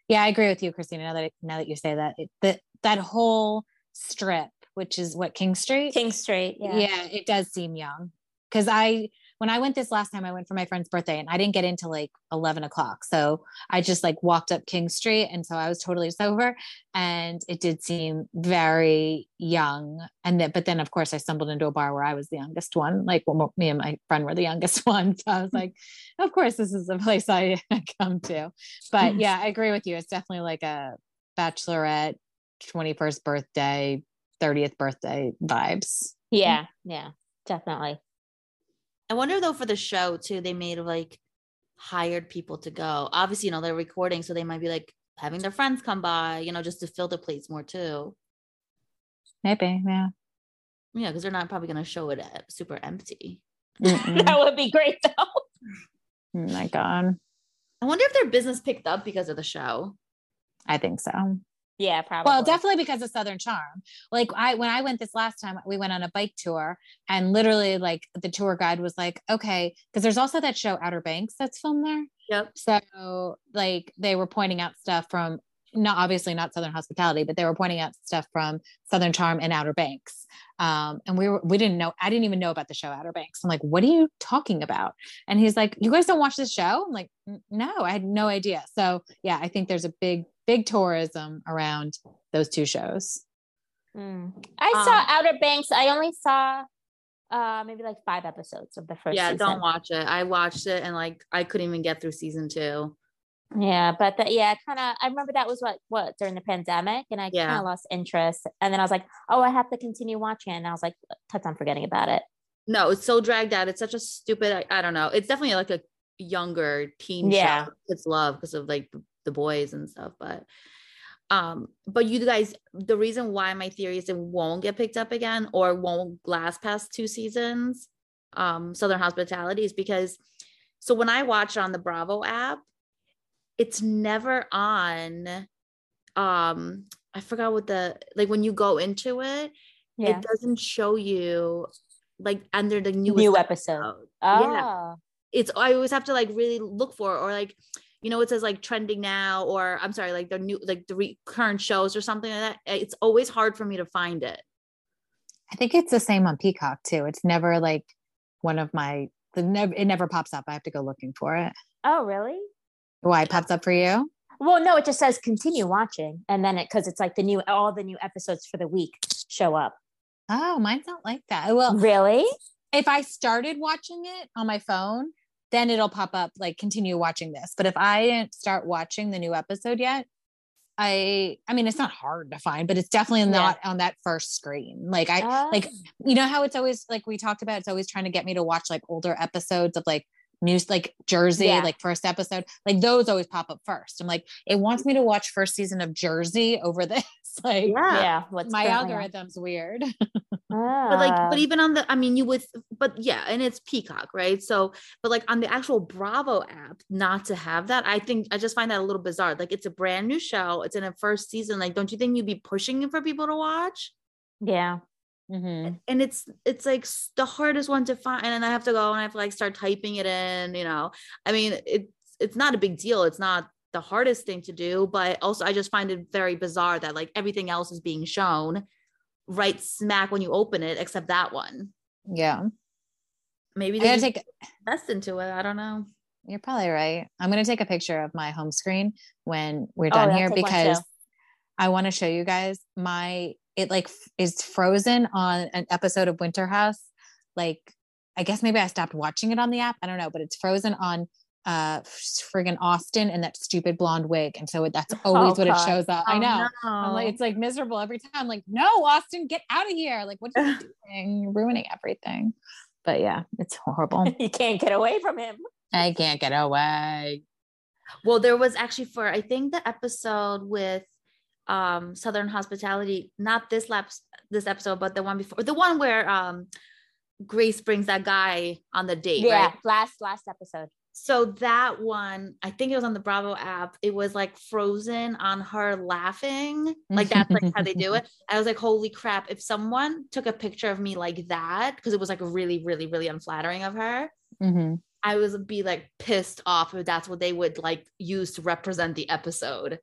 yeah i agree with you christina now that now that you say that it, that that whole strip which is what king street? King Street. Yeah. yeah, it does seem young. Because i when i went this last time i went for my friend's birthday and i didn't get into like 11 o'clock. So i just like walked up king street and so i was totally sober and it did seem very young. And then but then of course i stumbled into a bar where i was the youngest one like well, me and my friend were the youngest one. So i was like of course this is the place i come to. But yeah i agree with you. It's definitely like a bachelorette 21st birthday 30th birthday vibes Yeah. Yeah. Definitely. i wonder though for the show too they made like hired people to go obviously you know they're recording so they might be like having their friends come by you know just to fill the plates more too maybe yeah yeah because they're not probably going to show it uh, super empty That would be great though. Oh my god. i wonder if their business picked up because of the show I think so. Yeah, probably. Well, definitely because of Southern Charm. Like I when I went this last time, we went on a bike tour and literally like the tour guide was like, okay, because there's also that show Outer Banks that's filmed there. yep So like they were pointing out stuff from not obviously not Southern Hospitality, but they were pointing out stuff from Southern Charm and Outer Banks. Um, and we were we didn't know I didn't even know about the show Outer Banks. I'm like, what are you talking about? And he's like, you guys don't watch this show? I'm like, no, I had no idea. So yeah, I think there's a big big tourism around those two shows. Mm. I saw Um, Outer Banks. I only saw uh maybe like five episodes of the first yeah season. don't watch it i watched it and like i couldn't even get through season two Yeah, but the, yeah, kind of. I remember that was what what during the pandemic, and I kind of lost interest. And then I was like, oh, I have to continue watching, it. and I was like, touch on forgetting about it. no it's so dragged out it's such a stupid i, I don't know it's definitely like a younger teen Yeah. show kids love because of like the boys and stuff but um but you guys the reason why my theory is it won't get picked up again or won't last past two seasons um southern hospitality is because so when i watch it on the bravo app it's never on um I forgot what the like when you go into it, Yeah. it doesn't show you like under the New episode. Yeah. Oh. It's I always have to like really look for or like you know it says like trending now or I'm sorry like the new like the re- current shows or something like that. Eh, it's always hard for me to find it. I think it's the same on Peacock too. It's never like one of my the never it never pops up. I have to go looking for it. Oh, really? Why it pops up for you? Well, no, it just says continue watching. And then it, because it's like the new, all the new episodes for the week show up. Oh, mine's not like that. Well, Really? if I started watching it on my phone, then it'll pop up like continue watching this. But if I didn't start watching the new episode yet, I I mean it's not hard to find, but it's definitely Yeah. not on that first screen. Like I ah. like Oh. you know how it's always like we talked about it's always trying to get me to watch like older episodes of like news like Jersey Yeah. like first episode like those always pop up first. I'm like it wants me to watch first season of Jersey over this like yeah. What's my currently on. algorithm's weird. but like Ah. but even on the i mean you would but yeah and it's peacock right so but like on the actual bravo app not to have that i think i just find that a little bizarre like it's a brand new show it's in a first season like don't you think you'd be pushing it for people to watch yeah. Mhm. and it's it's like the hardest one to find and i have to go and i have to like start typing it in you know i mean it's it's not a big deal it's not the hardest thing to do but also i just find it very bizarre that like everything else is being shown right smack when you open it except that one Yeah. maybe they gotta take invest into it i don't know You're probably right. I'm going to take a picture of my home screen when we're Oh, done yeah, here because. I want to show you guys my it like f- is frozen on an episode of Winter House. Like I guess maybe I stopped watching it on the app. I don't know, but it's frozen on uh friggin' Austen and that stupid blonde wig. And so that's always Oh, what it shows up. I Oh, know. no. I'm like, it's like miserable every time. I'm like, no, Austen, get out of here. Like, what are you doing? You're ruining everything. But yeah, it's horrible. you can't get away from him. I can't get away. well there was actually for i think the episode with um southern hospitality not this laps this episode but the one before the one where um grace brings that guy on the date Yeah. right Last, last episode. So that one i think it was on the bravo app it was like frozen on her laughing like that's like how they do it i was like holy crap if someone took a picture of me like that because it was like really really really unflattering of her Mhm. I would be like pissed off if that's what they would like use to represent the episode.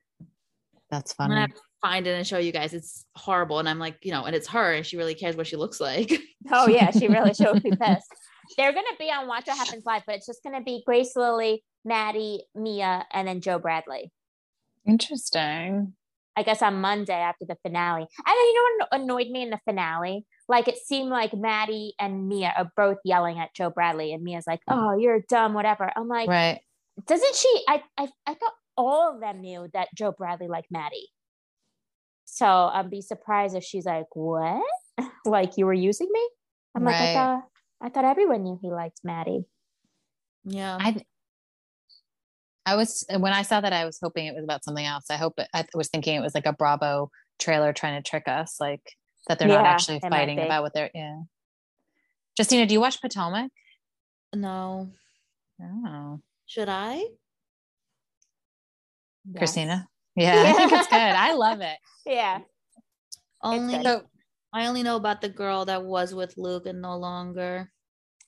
That's I'm gonna funny. have find it and show you guys. It's horrible. And I'm like, you know, and it's her and she really cares what she looks like. Oh yeah, she really she would be pissed. They're gonna be on Watch What Happens Live, but it's just gonna be Grace Lilly, Maddie, Mia, and then Joe Bradley. Interesting. I guess on Monday after the finale. And then you know what annoyed me in the finale? Like it seemed like Maddie and Mia are both yelling at Joe Bradley, and Mia's like, mm. "Oh, you're dumb," whatever. I'm like, Right. doesn't she? I I I thought all of them knew that Joe Bradley liked Maddie. So I'd be surprised if she's like, "What? like you were using me?" I'm like, I thought I thought everyone knew he liked Maddie. yeah. I I was when I saw that I was hoping it was about something else. I hope it, I was thinking it was like a Bravo trailer trying to trick us, like that they're not actually fighting about what they're yeah. Justyna, do you watch Potomac? no. Oh, Should I? Christina. Yeah, I think it's good. I love it. Yeah. Only. So I only know about the girl that was with Luke and no longer.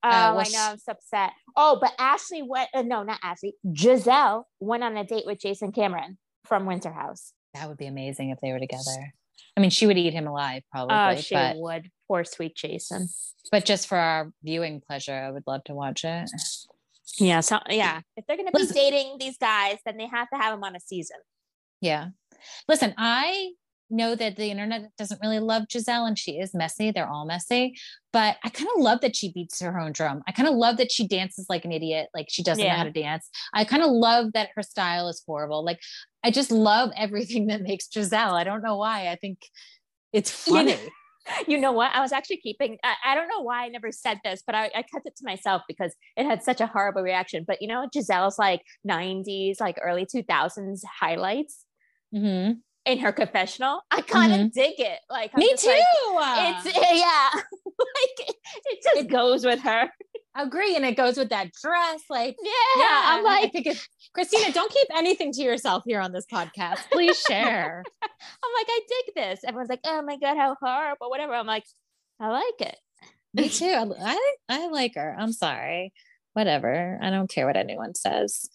Oh, Uh, I know. I'm so upset. Oh, but Ashley went. Uh, no, not Ashley. Gizelle went on a date with Jason Cameron from Winter House. that would be amazing if they were together. I mean, she would eat him alive probably, Oh, she but would. Poor sweet Jason. but just for our viewing pleasure, I would love to watch it. Yeah. So yeah, if they're gonna be Listen- dating these guys, then they have to have them on a season. Yeah. Listen, I know that the internet doesn't really love Gizelle and she is messy. They're all messy. But I kind of love that she beats her own drum. I kind of love that she dances like an idiot, like she doesn't know how to dance. I kind of love that her style is horrible. Like I just love everything that makes Gizelle. I don't know why. I think it's funny. You know what? I was actually keeping. I, I don't know why I never said this, but I, I kept it to myself because it had such a horrible reaction. But you know, Gizelle's like '90s, like early 2000s highlights Mhm. In her confessional. I kind of mm-hmm. dig it. Like I'm Me too. like, it's yeah, like it, it just goes with her. agree. And it goes with that dress. Like, Yeah, yeah, I'm like, Christina, don't keep anything to yourself here on this podcast. Please share. I'm like, I dig this. Everyone's like, oh my God, how horrible, whatever. I'm like, I like it. Me too. I I like her. I'm sorry. Whatever. I don't care what anyone says.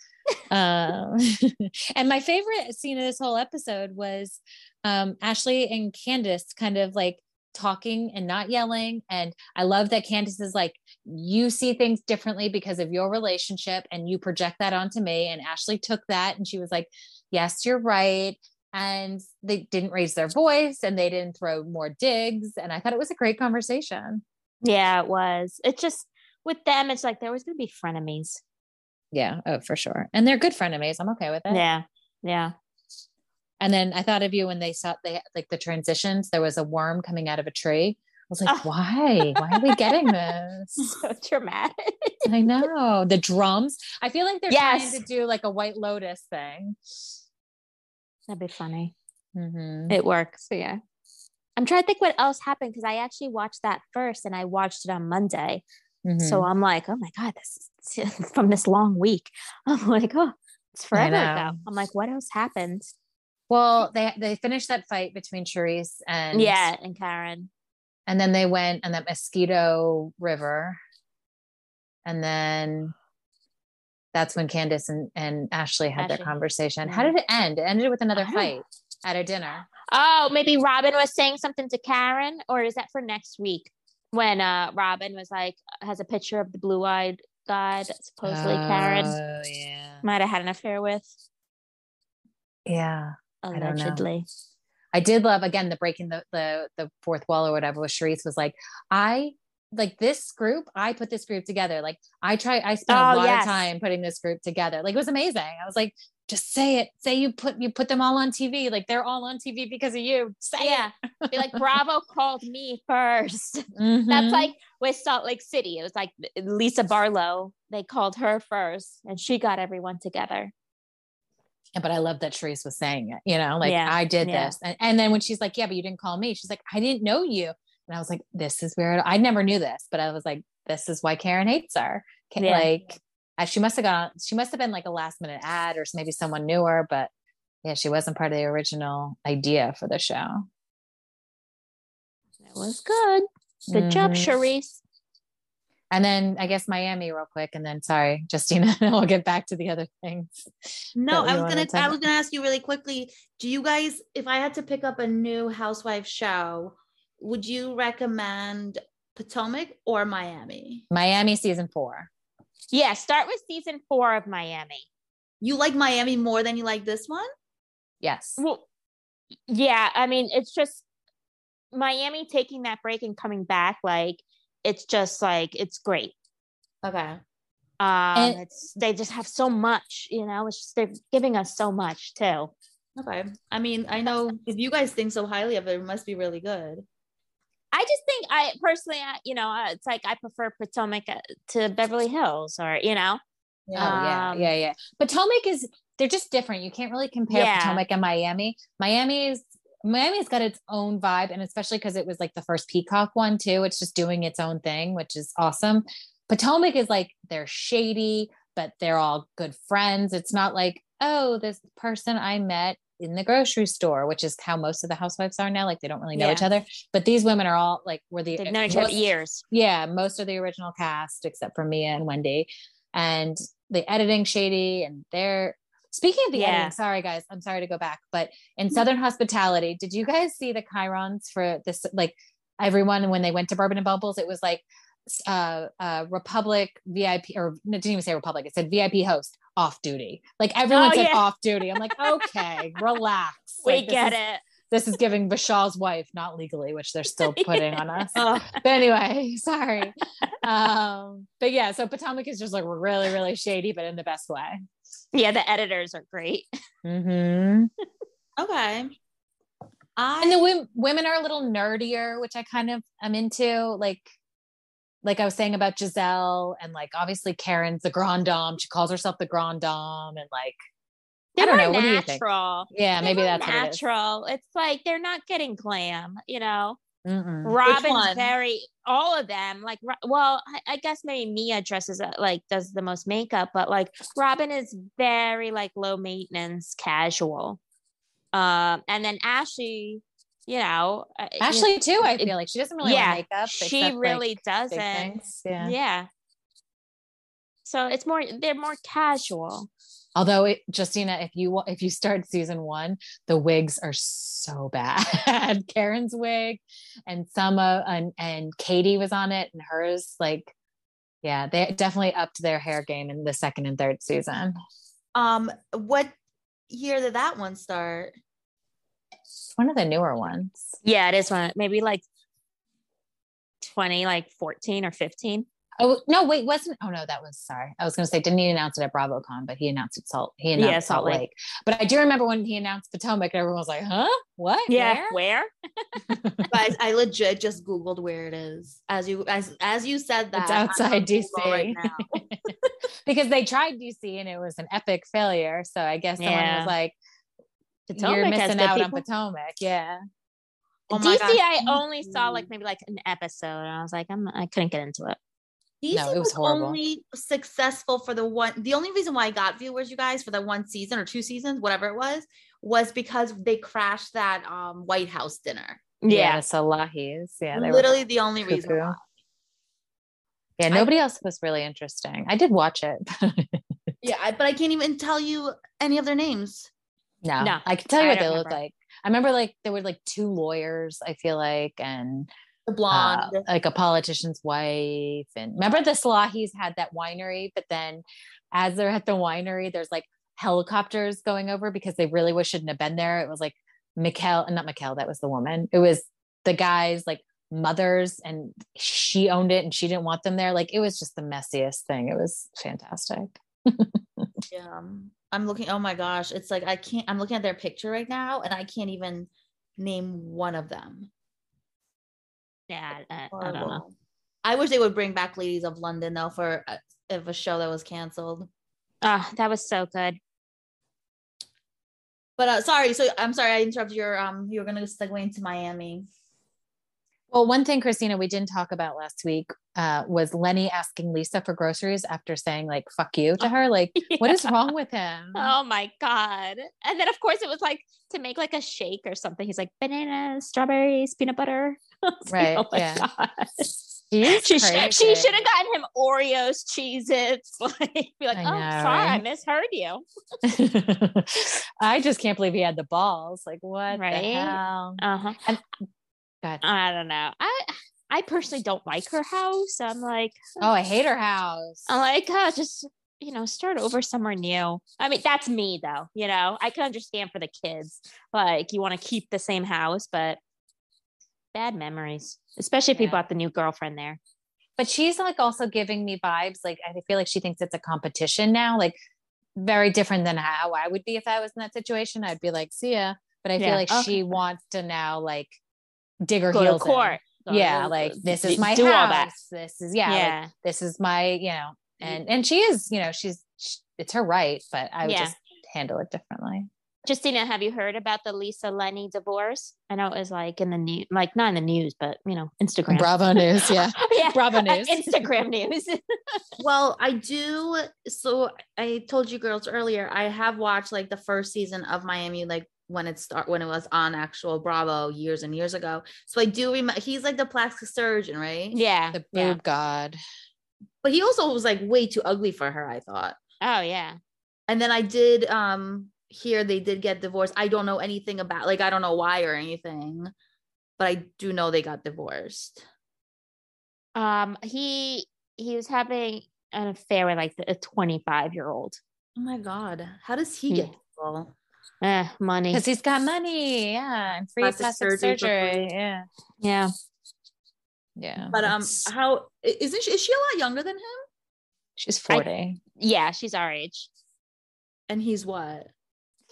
Um, and my favorite scene of this whole episode was um, Ashley and Candiace kind of like talking and not yelling. And I love that Candiace is like, you see things differently because of your relationship and you project that onto me. And Ashley took that and she was like, yes, you're right. And they didn't raise their voice and they didn't throw more digs. And I thought it was a great conversation. Yeah, it was. It's just with them, it's like there was going to be frenemies. Yeah. Oh, for sure. And they're good frenemies. I'm okay with it. Yeah. Yeah. And then I thought of you when they saw they like the transitions. There was a worm coming out of a tree. I was like, Oh. why? Why are we getting this? So dramatic. I know the drums. I feel like they're Yes. trying to do like a White Lotus thing. That'd be funny. Mhm. It works. So yeah. I'm trying to think what else happened because I actually watched that first and I watched it on Monday. So Mhm. I'm like, oh my God, this is from this long week. I'm like, oh, it's forever ago. I'm like, what else happened? well, they they finished that fight between Charrisse and yeah, and Karen. and then they went on that Mosquito River, and then that's when Candiace and, and Ashley had their Ashley. conversation. How did it end? It ended with another fight at a dinner. Oh, maybe Robyn was saying something to Karen, or is that for next week? When uh Robyn was like has a picture of the blue eyed guy that supposedly Karen Oh yeah, might have had an affair with, yeah. allegedly. I did love again the breaking the the the fourth wall or whatever with Charrisse was like, I like this group, I put this group together. Like I try I spent Oh, a lot yes. of time putting this group together. Like it was amazing. I was like, just say it. Say you put you put them all on TV. Like they're all on TV because of you. Say Yeah. Be like, Bravo called me first. it. Mhm. That's like with Salt Lake City. It was like Lisa Barlow. They called her first and she got everyone together. Yeah, but I love that Charrisse was saying it, you know, like Yeah, I did yeah. this. And, and then when she's like, Yeah, but you didn't call me, she's like, I didn't know you. And I was like, This is weird. I never knew this, but I was like, This is why Karen hates her. Ca- Yeah. Like uh, she must have gone, she must have been like a last minute ad or maybe someone knew her, but yeah, she wasn't part of the original idea for the show. It was good. Good job, Mhm. Charrisse. And then I guess Miami real quick. And then sorry, Justyna, and we'll get back to the other things. No, I was gonna I was gonna ask you really quickly. Do you guys, if I had to pick up a new housewife show, would you recommend Potomac or Miami? Miami season four. Yeah, start with season four of Miami. You like Miami more than you like this one? Yes. Well, yeah, I mean, it's just Miami taking that break and coming back. Like, it's just like it's great. Okay. Um, And- it's they just have so much, you know. It's just they're giving us so much too. Okay. I mean, I know if you guys think so highly of it, it must be really good. I just think I personally, I, you know, it's like I prefer Potomac uh, to Beverly Hills, or you know, Oh yeah, Um, yeah, yeah. Potomac is they're just different. You can't really compare Yeah. Potomac and Miami. Miami is Miami's got its own vibe, and especially because it was like the first Peacock one too. It's just doing its own thing, which is awesome. Potomac is like they're shady, but they're all good friends. It's not like oh, this person I met in the grocery store, which is how most of the housewives are now. Like they don't really know Yeah. each other, but these women are all like were the they've known each other years. yeah, most of the original cast except for Mia and Wendy. And the editing shady and they're speaking of the Yeah. editing, sorry guys, I'm sorry to go back, but in Southern Hospitality, did you guys see the chyrons for this like everyone when they went to Bourbon and Bubbles? It was like uh uh Republic VIP or it didn't even say Republic, it said VIP host off duty. Like everyone Oh, said yeah. off duty. I'm like, okay, relax. We Like, get is- it. This is giving Vishal's wife, not legally, which they're still putting on us Oh, but anyway, sorry. Um, but yeah, so Potomac is just like really, really shady, but in the best way. yeah, the editors are great. Mm-hmm. Okay. I And the w- women are a little nerdier, which I kind of am into. Like, like I was saying about Gizelle, and like obviously Karen's the grand dame. She calls herself the grand dame, and like, I They're don't know. more What do you think? natural. Yeah, They're maybe more that's what it is. natural. It's like they're not getting glam, you know. Mm-mm. Robyn's very all of them like well I, I guess maybe Mia dresses uh, like does the most makeup but like Robyn is very like low maintenance casual um and then Ashley you know uh, you- Ashley too. I feel like she doesn't really yeah wear makeup. she except, like, really big doesn't. Yeah. yeah so it's more they're more casual Although it, Justyna, if you if you start season one, the wigs are so bad. Karen's wig, and some of and and Katie was on it, and hers like, yeah, they definitely upped their hair game in the second and third season. Um, what year did that one start? It's one of the newer ones. yeah it is one maybe like 20 like 14 or 15 Oh no, wait, wasn't? Oh no, that was sorry. I was going to say, didn't he announce it at BravoCon? But he announced it Salt. He announced Yeah, Salt Salt Lake. Lake. But I do remember when he announced Potomac, and everyone was like, "Huh? What? yeah Where?" where Guys, I legit just googled where it is. As you as as you said that, It's I'm outside DC. right now. because they tried DC and it was an epic failure. So I guess someone Yeah. was like, Potomac "You're missing out people. on Potomac." Yeah. Oh DC, gosh. I only saw like maybe like an episode, and I was like, I'm I couldn't get into it. DC No, it was was only successful for the one. The only reason why I got viewers, you guys, for the one season or two seasons, whatever it was, was because they crashed that um White House dinner. Yeah, the Salahis. Yeah. They were Literally the only reason. Why. Yeah. Nobody else was really interesting. I did watch it. Yeah, I, but I can't even tell you any of their names. No, No, I can tell you I what they look like. I remember like there were like two lawyers, I feel like, and The uh, blonde. like a politician's wife. And remember the Salahis had that winery, but then as they're at the winery, there's like helicopters going over because they really wish shouldn't have been there. It was like Mikkel, and not Mikkel, that was the woman. It was the guy's like mothers and she owned it and she didn't want them there. Like it was just the messiest thing. It was fantastic. Yeah. I'm looking. Oh my gosh. It's like I can't. I'm looking at their picture right now and I can't even name one of them. yeah. I, I don't know. I wish they would bring back Ladies of London though for a, if a show that was canceled. Oh, that was so good. But uh, sorry. So I'm sorry I interrupted your. Um, you were gonna segue into Miami. Well, one thing, Christina, we didn't talk about last week uh, was Lenny asking Lisa for groceries after saying like "fuck you" to her. Like, what is wrong with him? Oh my god! And then of course it was like to make like a shake or something. He's like bananas, strawberries, peanut butter. Was like, Right, oh yeah. god. She, she should have gotten him Oreos, Cheez Its. Like, be like, I oh, know, sorry, I misheard you. I just can't believe he had the balls. Like, what the Right? hell? Uh huh. Go ahead. I don't know. I I personally don't like her house. I'm like, Oh, I hate her house. I'm like, uh, just you know, start over somewhere new. I mean, that's me though. You know, I can understand for the kids. Like, you want to keep the same house, but bad memories, especially if you Yeah. bought the new girlfriend there. but she's like also giving me vibes. Like, I feel like she thinks it's a competition now. Like, very different than how I would be if I was in that situation. I'd be like, see ya. But I feel Yeah, like okay. she wants to now like dig her Go to heels in. court. Go to- yeah like this is do my all house that. this is yeah, like, this is my you know and and she is you know she's sh it's her right but i would Yeah. just handle it differently Justyna, have you heard about the Lisa Lenny divorce? I know it was like in the news, like not in the news, but you know, Instagram. bravo news yeah yeah. bravo uh, news Instagram news. Well, I do. So I told you girls earlier, I have watched like the first season of Miami, like when it start when it was on actual Bravo years and years ago. So I do remember he's like the plastic surgeon, right? yeah. the yeah. boob god But he also was like way too ugly for her, I thought. Oh yeah. And then I did um hear they did get divorced. I don't know anything about like I don't know why or anything, but I do know they got divorced. Um, he he was having an affair with like a 25 year old. Oh my god. How does he Yeah. get people? Eh, money. because he's got money yeah and free Plastic plastic, surgery surgery, yeah Yeah. yeah But um it's- how i- isn't she is she a lot younger than him? she's 40 Yeah, she's our age. And he's what?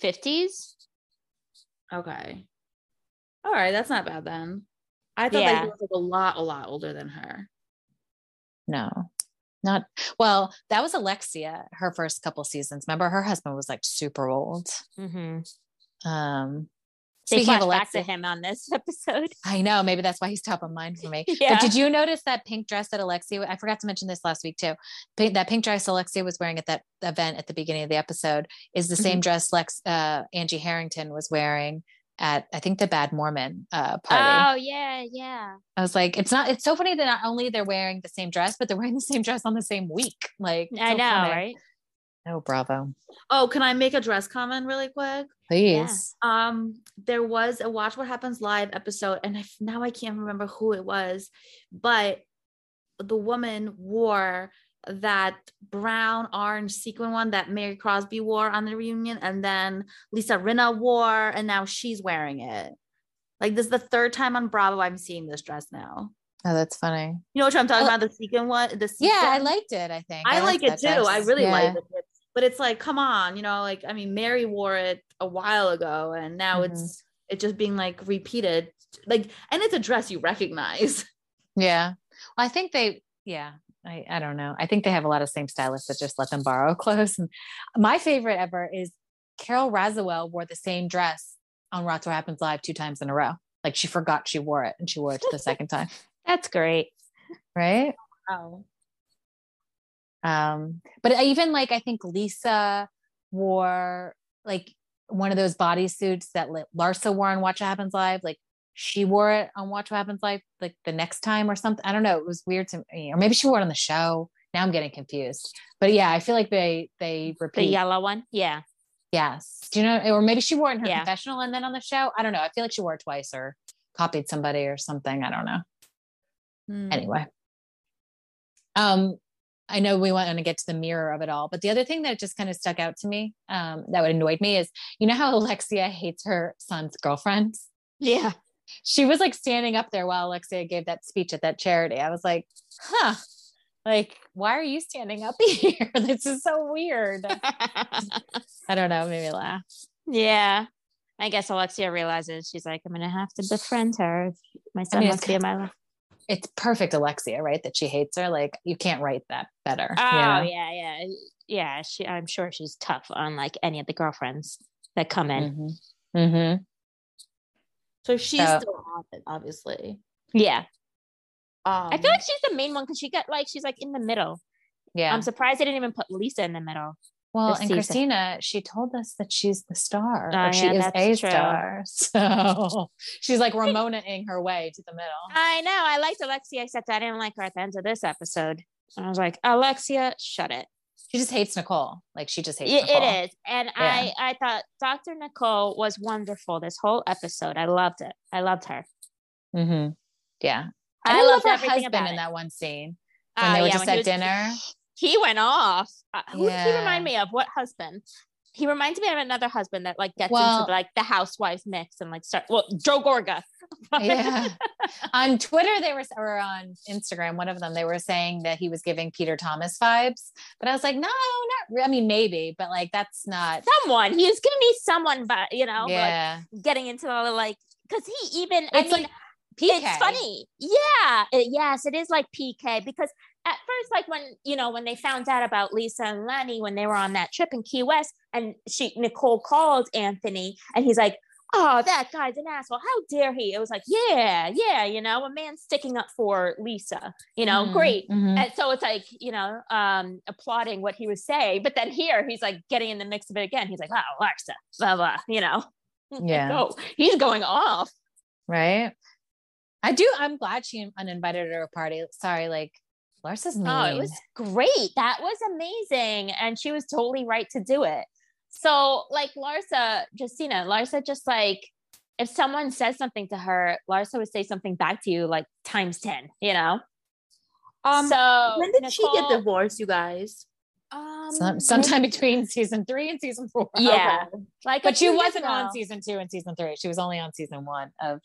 50s? Okay. All right, that's not bad then. I thought that he was like a lot, a lot older than her. no not well that was alexia her first couple seasons remember her husband was like super old Mm-hmm. um They Speaking of flash back to Alexia- him on this episode. I know. Maybe that's why he's top of mind for me. Yeah. But did you notice that pink dress that Alexia? I forgot to mention this last week too. Pink, that pink dress Alexia was wearing at that event at the beginning of the episode is the same dress Lex uh, Angie Harrington was wearing at I think the Bad Mormon uh, party. Oh yeah, yeah. I was like, it's not. It's so funny that not only they're wearing the same dress, but they're wearing the same dress on the same week. Like I so know, funny. right? Oh, bravo! Oh, can I make a dress comment really quick? Please. Um, there was a Watch What Happens Live episode, and I, f- now I can't remember who it was, but the woman wore that brown orange sequin one that Mary Cosby wore on the reunion, and then Lisa Rinna wore, and now she's wearing it. Like this is the third time on Bravo I'm seeing this dress now. Oh, that's funny. You know what I'm talking Oh. about? The sequin one. The sequin. Yeah, I liked it. I think I, like it too. I really Yeah. like it. But it's like, come on, you know, like I mean, Mary wore it a while ago, and now Mhm. it's it's just being like repeated, like, and it's a dress you recognize. Yeah. Well, I think they, yeah, I, I don't know. I think they have a lot of same stylists that just let them borrow clothes. And my favorite ever is Carole Radziwill wore the same dress on What Happens Live two times in a row. Like she forgot she wore it and she wore it the second time. That's great. Right. Oh, Um, but even like, I think Lisa wore like one of those bodysuits that Larsa wore on Watch What Happens Live. Like she wore it on Watch What Happens Live like the next time or something. I don't know. It was weird to me, or maybe she wore it on the show. Now I'm getting confused. But yeah, I feel like they they The repeat. yellow one. Yeah. Yes. Do you know? Or maybe she wore it in her Yeah. confessional and then on the show. I don't know. I feel like she wore it twice or copied somebody or something. I don't know. Hmm. Anyway. Um, I know we want to get to the mirror of it all, but the other thing that just kind of stuck out to me, um, that would annoyed me is you know how Alexia hates her son's girlfriends? Yeah. She was like standing up there while Alexia gave that speech at that charity. I was like, huh. Like, why are you standing up here? this is so weird. I don't know, made me laugh. yeah. I guess Alexia realizes she's like, I'm gonna have to befriend her. My son mean, wants to be in my life. It's perfect, Alexia, right? That she hates her. Like, you can't write that better. Oh you know? yeah, yeah, yeah. She, I'm sure she's tough on like any of the girlfriends that come in. Mhm. Mhm. So she's So- still on it, obviously. Yeah, Um, I feel like she's the main one because she got like she's like in the middle. Yeah. I'm surprised they didn't even put Lisa in the middle. Well, and season. Christina, she told us that she's the star. Oh, or she yeah, is that's a true. star. So she's like Ramona-ing her way to the middle. I know. I liked Alexia, except I didn't like her at the end of this episode. I was like, Alexia, shut it. She just hates Nicole. Like she just hates Yeah, Nicole. it is. And I, I thought Dr. Nicole was wonderful this whole episode. I loved it. I loved her. Mm-hmm. Yeah. I, I, love her husband in that one scene when Oh, they were yeah, just he at was- dinner. He went off. Uh, who does he Yeah. remind me of? What husband? He reminds me of another husband that like gets Well- into like the housewives mix and like start. Well, Joe Gorga. Yeah. on Twitter, they were, or on Instagram, one of them, they were saying that he was giving Peter Thomas vibes. But I was like, no, not. Re- I mean, maybe, but like that's not. someone. He was giving me someone, but you know, Yeah. like getting into all the like because he even. I mean, like PK. it's funny. Yeah. It- yes, it is like PK because at first, like when you know when they found out about Lisa and Lenny when they were on that trip in Key West, and she Nicole called Anthony, and he's like, "Oh, that guy's an asshole. How dare he?" It was like, "Yeah, yeah, you know, a man sticking up for Lisa. You know, Mhm, great." mhm. And so it's like, you know, um, applauding what he was saying. But then here he's like getting in the mix of it again. He's like, oh, Larsa, blah, blah, you know. Yeah. No, he's going off. right? I do. I'm glad she uninvited her to her party. Sorry, like Larsa's mean. Oh, it was great. That was amazing. And she was totally right to do it. So, like Larsa, Justyna, Larsa just like, if someone says something to her, Larsa would say something back to you like times 10, you know? Um, so when did she get divorced, you guys? Um, Some, sometime between season three and season four. Yeah. like, But she wasn't on season two and season three. She was only on season one of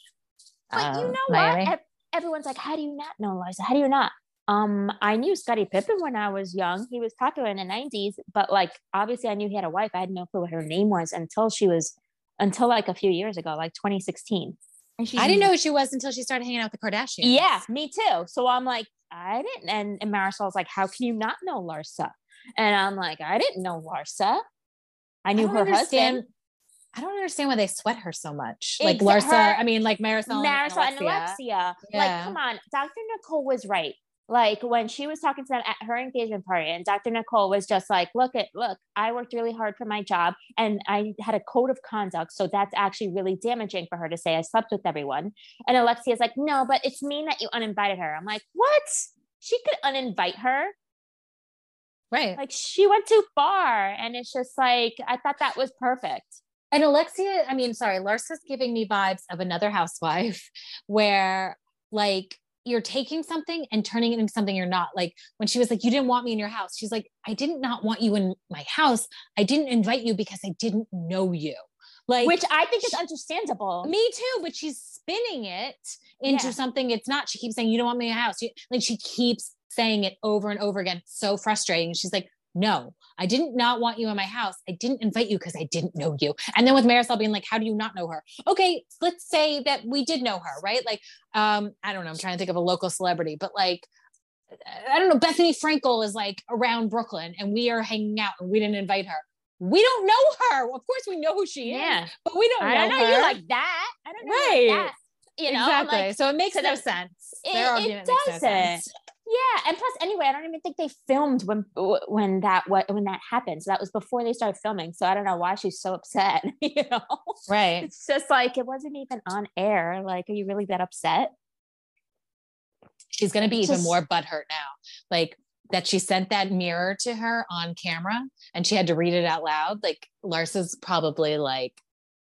But you um, know Miami. what? Everyone's like, how do you not know Larsa? How do you not? Um, I knew Scottie Pippen when I was young. He was popular in the 90s, but like obviously I knew he had a wife. I had no clue what her name was until she was until like a few years ago, like 2016. And she's I didn't know who she was until she started hanging out with the Kardashians. Yeah, me too. So I'm like, I didn't. And, and Marisol's like, how can you not know Larsa? And I'm like, I didn't know Larsa. I knew don't her understand- husband. I don't understand why they sweat her so much. Like Larsa, her- I mean, like Marisol, Marisol and Alexia. Alexia. Yeah. Like, come on, Dr. Nicole was right. Like when she was talking to them at her engagement party, and Dr. Nicole was just like, "Look at look, I worked really hard for my job, and I had a code of conduct, so that's actually really damaging for her to say I slept with everyone." And Alexia's like, "No, but it's mean that you uninvited her." I'm like, "What? She could uninvite her? Right. Like she went too far." And it's just like I thought that was perfect. And Alexia, I mean, sorry, Larsa's giving me vibes of another housewife where like you're taking something and turning it into something you're not. Like when she was like, You didn't want me in your house. She's like, I didn't not want you in my house. I didn't invite you because I didn't know you. Like Which I think is understandable. me too, but she's spinning it into Yeah. something it's not. She keeps saying, You don't want me in your house. You, like she keeps saying it over and over again. It's so frustrating. She's like, No, I didn't not want you in my house. I didn't invite you because I didn't know you. And then with Marisol being like, How do you not know her? Okay, let's say that we did know her, right? Like, um, I don't know. I'm trying to think of a local celebrity, but like, I don't know. Bethenny Frankel is like around Brooklyn and we are hanging out and we didn't invite her. We don't know her. Of course, we know who she is, but we don't I know don't know her. you like that. I don't know Right. like that. You know, exactly. like, so it makes so no sense. it- it makes no doesn't. sense. Yeah. And plus, anyway, I don't even think they filmed when when that what when that happened. So that was before they started filming. So I don't know why she's so upset. You know, Right. it's just like it wasn't even on air. Like, are you really that upset? She's going to be even more butthurt now. Like that she sent that mirror to her on camera and she had to read it out loud. Like Larsa's probably like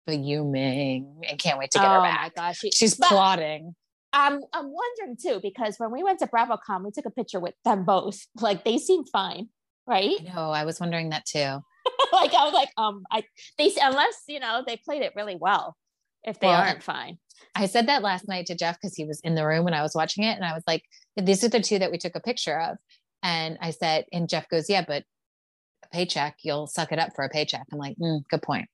fuming and can't wait to get oh her my back. gosh, she, She's but plotting. I'm I'm wondering too because when we went to BravoCon, we took a picture with them both. Like they seemed fine, right? No, I was wondering that too. like I was like, um, I they unless you know they played it really well. If they Well, aren't fine, I said that last night to Jeff because he was in the room when I was watching it. And I was like, these are the two that we took a picture of. And I said, and Jeff goes, yeah, but a paycheck, you'll suck it up for a paycheck. I'm like, mm, good point.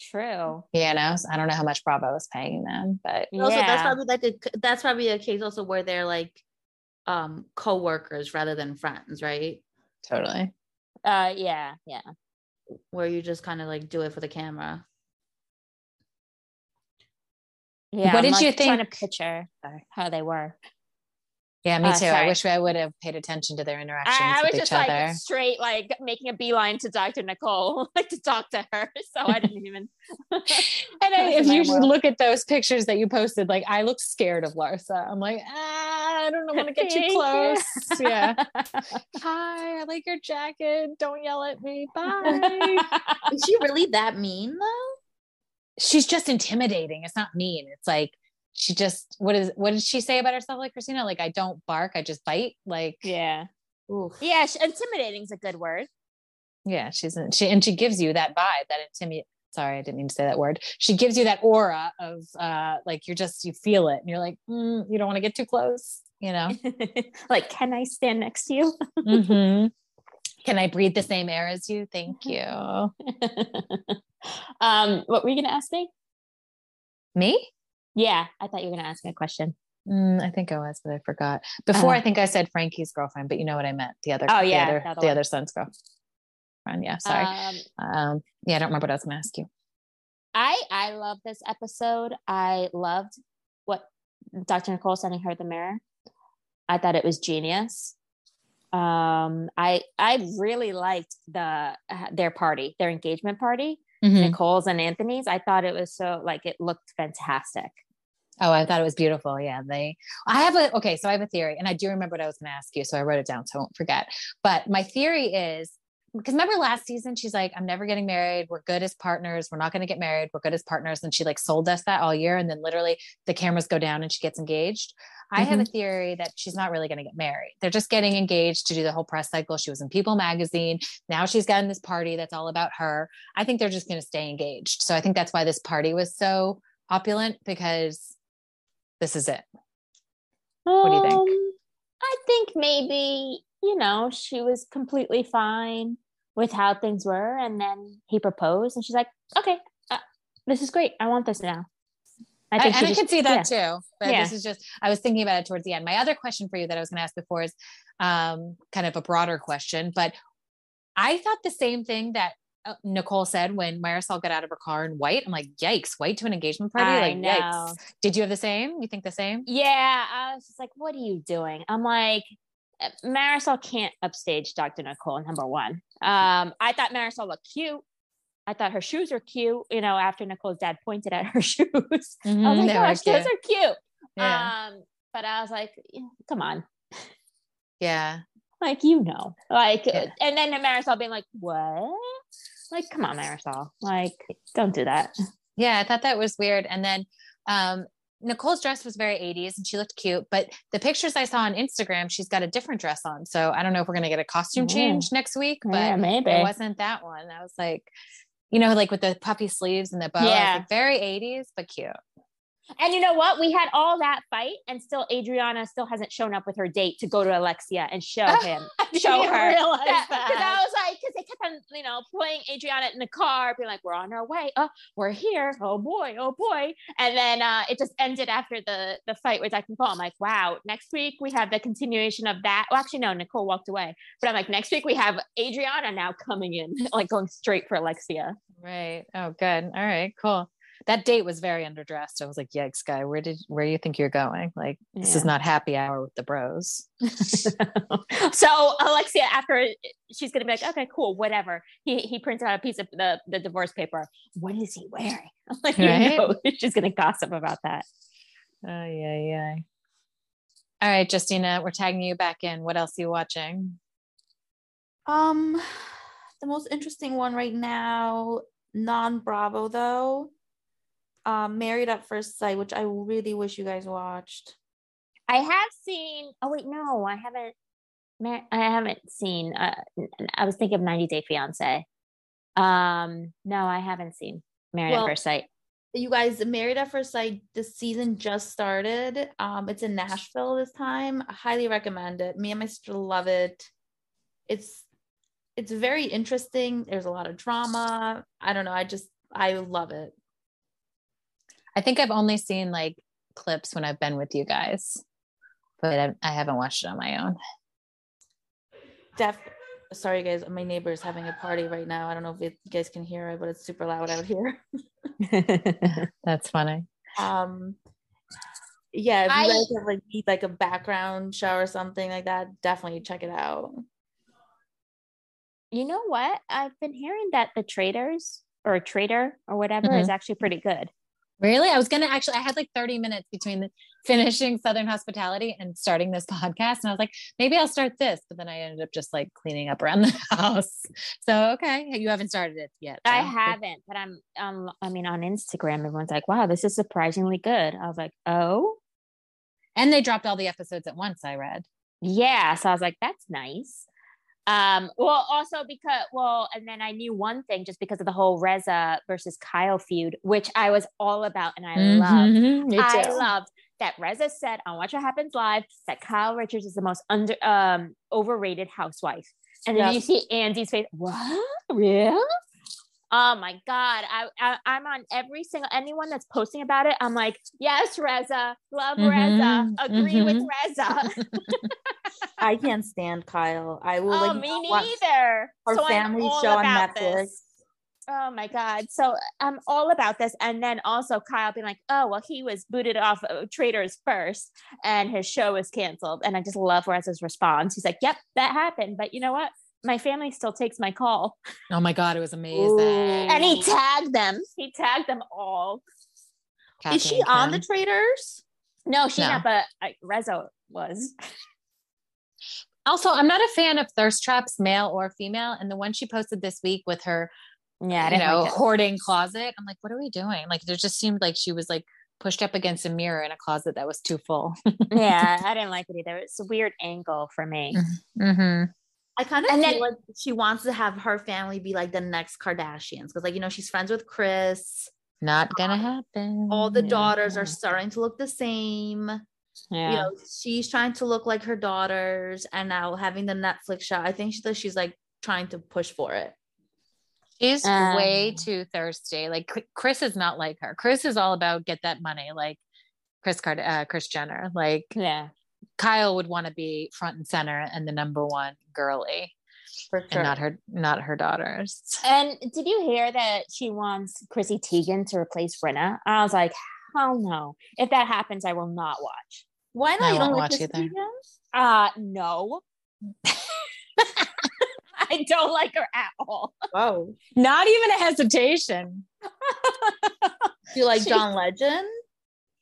True. You know, so I don't know how much Bravo is paying them, but Also, that's probably like a, that's probably a case also where they're like um co-workers rather than friends, right? totally. Uh, yeah, yeah. Where you just kind of like do it for the camera. Yeah, What I'm, did like, you Trying to think- picture how they were. Yeah, me Uh, too. I wish I would have paid attention to their interactions I, I with was each just other. like straight, like making a beeline to Dr. Nicole, like to talk to her. So I didn't even. and I, if you world. look at those pictures that you posted, like I look scared of Larsa. I'm like, ah, I don't want to get too Thank you. close. yeah. Hi, I like your jacket. Don't yell at me. Bye. Is she really that mean though? She's just intimidating. It's not mean. It's like she just what is what did she say about herself like Christina? Like I don't bark, I just bite. Like yeah, Oof. yeah. sh- Intimidating is a good word. yeah, she's in, she and she gives you that vibe, that intimidate. Sorry, I didn't mean to say that word. She gives you that aura of uh like you're just you feel it and you're like, mm, you don't want to get too close, you know. like, can I stand next to you? Mhm. Can I breathe the same air as you? Thank you. um, what were you gonna ask me? Me? Yeah, I thought you were gonna ask me a question. Mm, I think I was, but I forgot. Before, Uh. I think I said Frankie's girlfriend, but you know what I meant. The other, Oh, the yeah, other, the other the other son's girlfriend. Yeah, sorry. Um, Um, yeah, I don't remember what I was going to ask you. I I love this episode. I loved what Dr. Nicole sending her the mirror. I thought it was genius. Um, I I really liked the uh, their party, their engagement party, Mhm. Nicole's and Anthony's. I thought it was so like it looked fantastic. Oh, I thought it was beautiful. Yeah, they. I have a okay. So I have a theory, and I do remember what I was going to ask you, so I wrote it down so I won't forget. But my theory is because remember last season, she's like, "I'm never getting married. We're good as partners. We're not going to get married. We're good as partners." And she like sold us that all year, and then literally the cameras go down and she gets engaged. I have a theory that she's not really going to get married. They're just getting engaged to do the whole press cycle. She was in People magazine. Now she's gotten this party that's all about her. I think they're just going to stay engaged. So I think that's why this party was so opulent because this is it. What do you think? Um, I think maybe, you know, she was completely fine with how things were. And then he proposed, and she's like, okay, uh, this is great. I want this now. I, think and she I just- could see that yeah. too. But Yeah. this is just, I was thinking about it towards the end. My other question for you that I was going to ask before is um, kind of a broader question, but I thought the same thing that uh, Nicole said when Marisol got out of her car in white. I'm like, yikes, white to an engagement party? I like, know. yikes. Did you have the same? You think the same? Yeah, I was just like, what are you doing? I'm like, Marisol can't upstage Dr. Nicole, number one. Um, I thought Marisol looked cute. I thought her shoes were cute, you know, after Nicole's dad pointed at her shoes. I was Mhm, like, they gosh, those are cute. Yeah. Um, but I was like, come on. yeah. Like, you know, like, Yeah. and then Marisol being like, what? Like, come on, Marisol. Like, don't do that. Yeah, I thought that was weird. And then um, Nicole's dress was very 80s and she looked cute, but the pictures I saw on Instagram, she's got a different dress on. So I don't know if we're going to get a costume Mm. change next week, but yeah, maybe. it wasn't that one. I was like, you know, like with the puffy sleeves and the bow. Yeah. like, very 80s, but cute. And you know what? We had all that fight, and still Adriana still hasn't shown up with her date to go to Alexia and show him, show her. Because that. I was like, because they kept on, you know, playing Adriana in the car, being like, "We're on our way. Oh, we're here. Oh boy, oh boy." And then uh, it just ended after the the fight with and Paul. I'm like, "Wow, next week we have the continuation of that." Well, actually, no, Nicole walked away, but I'm like, next week we have Adriana now coming in, like going straight for Alexia. Right. Oh, good. All right, cool. That date was very underdressed. I was like, yikes, guy, where did where do you think you're going? Like, this is not happy hour with the bros. so Alexia, after she's gonna be like, okay, cool, whatever. He he prints out a piece of the, the divorce paper. What is he wearing? I'm like, you know, she's gonna gossip about that. Oh, yeah, yeah. All right, Justyna, we're tagging you back in. What else are you watching? Um, the most interesting one right now, non Bravo though. Um, Married at First Sight, which I really wish you guys watched. I have seen. Oh wait, no, I haven't. I haven't seen. Uh, I was thinking of 90 Day Fiance. Um, no, I haven't seen Married Well, at First Sight. You guys, Married at First Sight, the season just started. Um, it's in Nashville this time. I highly recommend it. Me and my sister love it. It's it's very interesting. There's a lot of drama. I don't know. I just I love it. I think I've only seen like clips when I've been with you guys, but I, I haven't watched it on my own. Def sorry guys, my neighbor is having a party right now. I don't know if it, you guys can hear it, but it's super loud out here. That's funny. Um yeah, if you I- guys have like need like a background show or something like that, definitely check it out. you know what? I've been hearing that the traitors or traitor or whatever is actually pretty good. Really? I was going to actually, I had like 30 minutes between the, finishing Southern Hospitality and starting this podcast. And I was like, maybe I'll start this. But then I ended up just like cleaning up around the house. So, okay. You haven't started it yet. I haven't, but I'm um I mean on Instagram everyone's like, "Wow, this is surprisingly good." I was like, "Oh?" And they dropped all the episodes at once, I read. Yeah, so I was like, "That's nice." Um well also because well and then I knew one thing just because of the whole Reza versus Kyle feud, which I was all about and I loved. Mhm, me I loved that Reza said on Watch What Happens Live that Kyle Richards is the most under um overrated housewife. And then Yeah. you see Andy's face. What? Really? Oh my God. I, I I'm on every single anyone that's posting about it. I'm like, yes, Reza. Love Reza. Mhm, Agree with mhm. Reza. I can't stand Kyle. I will oh, like me not watch neither. our So I'm family show on Netflix. this. Oh my God. So I'm all about this. And then also Kyle being like, oh, well, he was booted off of Traitors first and his show was canceled. And I just love Reza's response. He's like, yep, that happened. But you know what? My family still takes my call. Oh my God, it was amazing. And he tagged them. He tagged them all. Kathy Is she on the traitors? No, she No. not, but I, Reza was. Also, I'm not a fan of thirst traps, male or female. And the one she posted this week with her, Yeah, you know, like hoarding closet. I'm like, what are we doing? Like, it just seemed like she was like pushed up against a mirror in a closet that was too full. yeah, I didn't like it either. It's a weird angle for me. mm-hmm. I kind of And feel then- like she wants to have her family be like the next Kardashians because, like, you know, she's friends with Kris. Not gonna happen. All the Yeah. daughters are starting to look the same. Yeah. You know, she's trying to look like her daughters, and now having the Netflix show, I think she, she's like trying to push for it. She's Um, way too thirsty. Like Kris is not like her. Kris is all about get that money, like Chris Card, uh, Kris Jenner. Like yeah. Kyle would want to be front and center and the number one girly. for sure. and not her not her daughters. And did you hear that she wants Chrissy Teigen to replace Brenna? I was like, hell no. If that happens, I will not watch. Why not? I you don't like watch this either. season? Uh no. I don't like her at all. Whoa. Not even a hesitation. Do you like She- John Legend?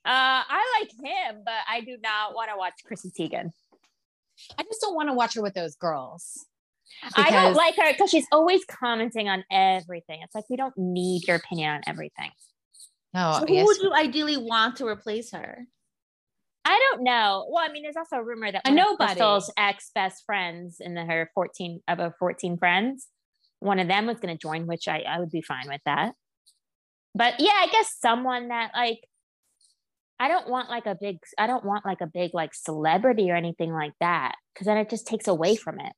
Uh, I like him, but I do not want to watch Chrissy Teigen. I just don't want to watch her with those girls. I don't like her because she's always commenting on everything. It's like we don't need your opinion on everything. No, So who would you ideally want to replace her? I don't know. Well, I mean, there's also a rumor that A one of nobody. Crystal's ex best friends in the, her 14 of her 14 friends, one of them was going to join, which I, I would be fine with that. But yeah, I guess someone that like, I don't want like a big, I don't want like a big like celebrity or anything like that because then it just takes away from it.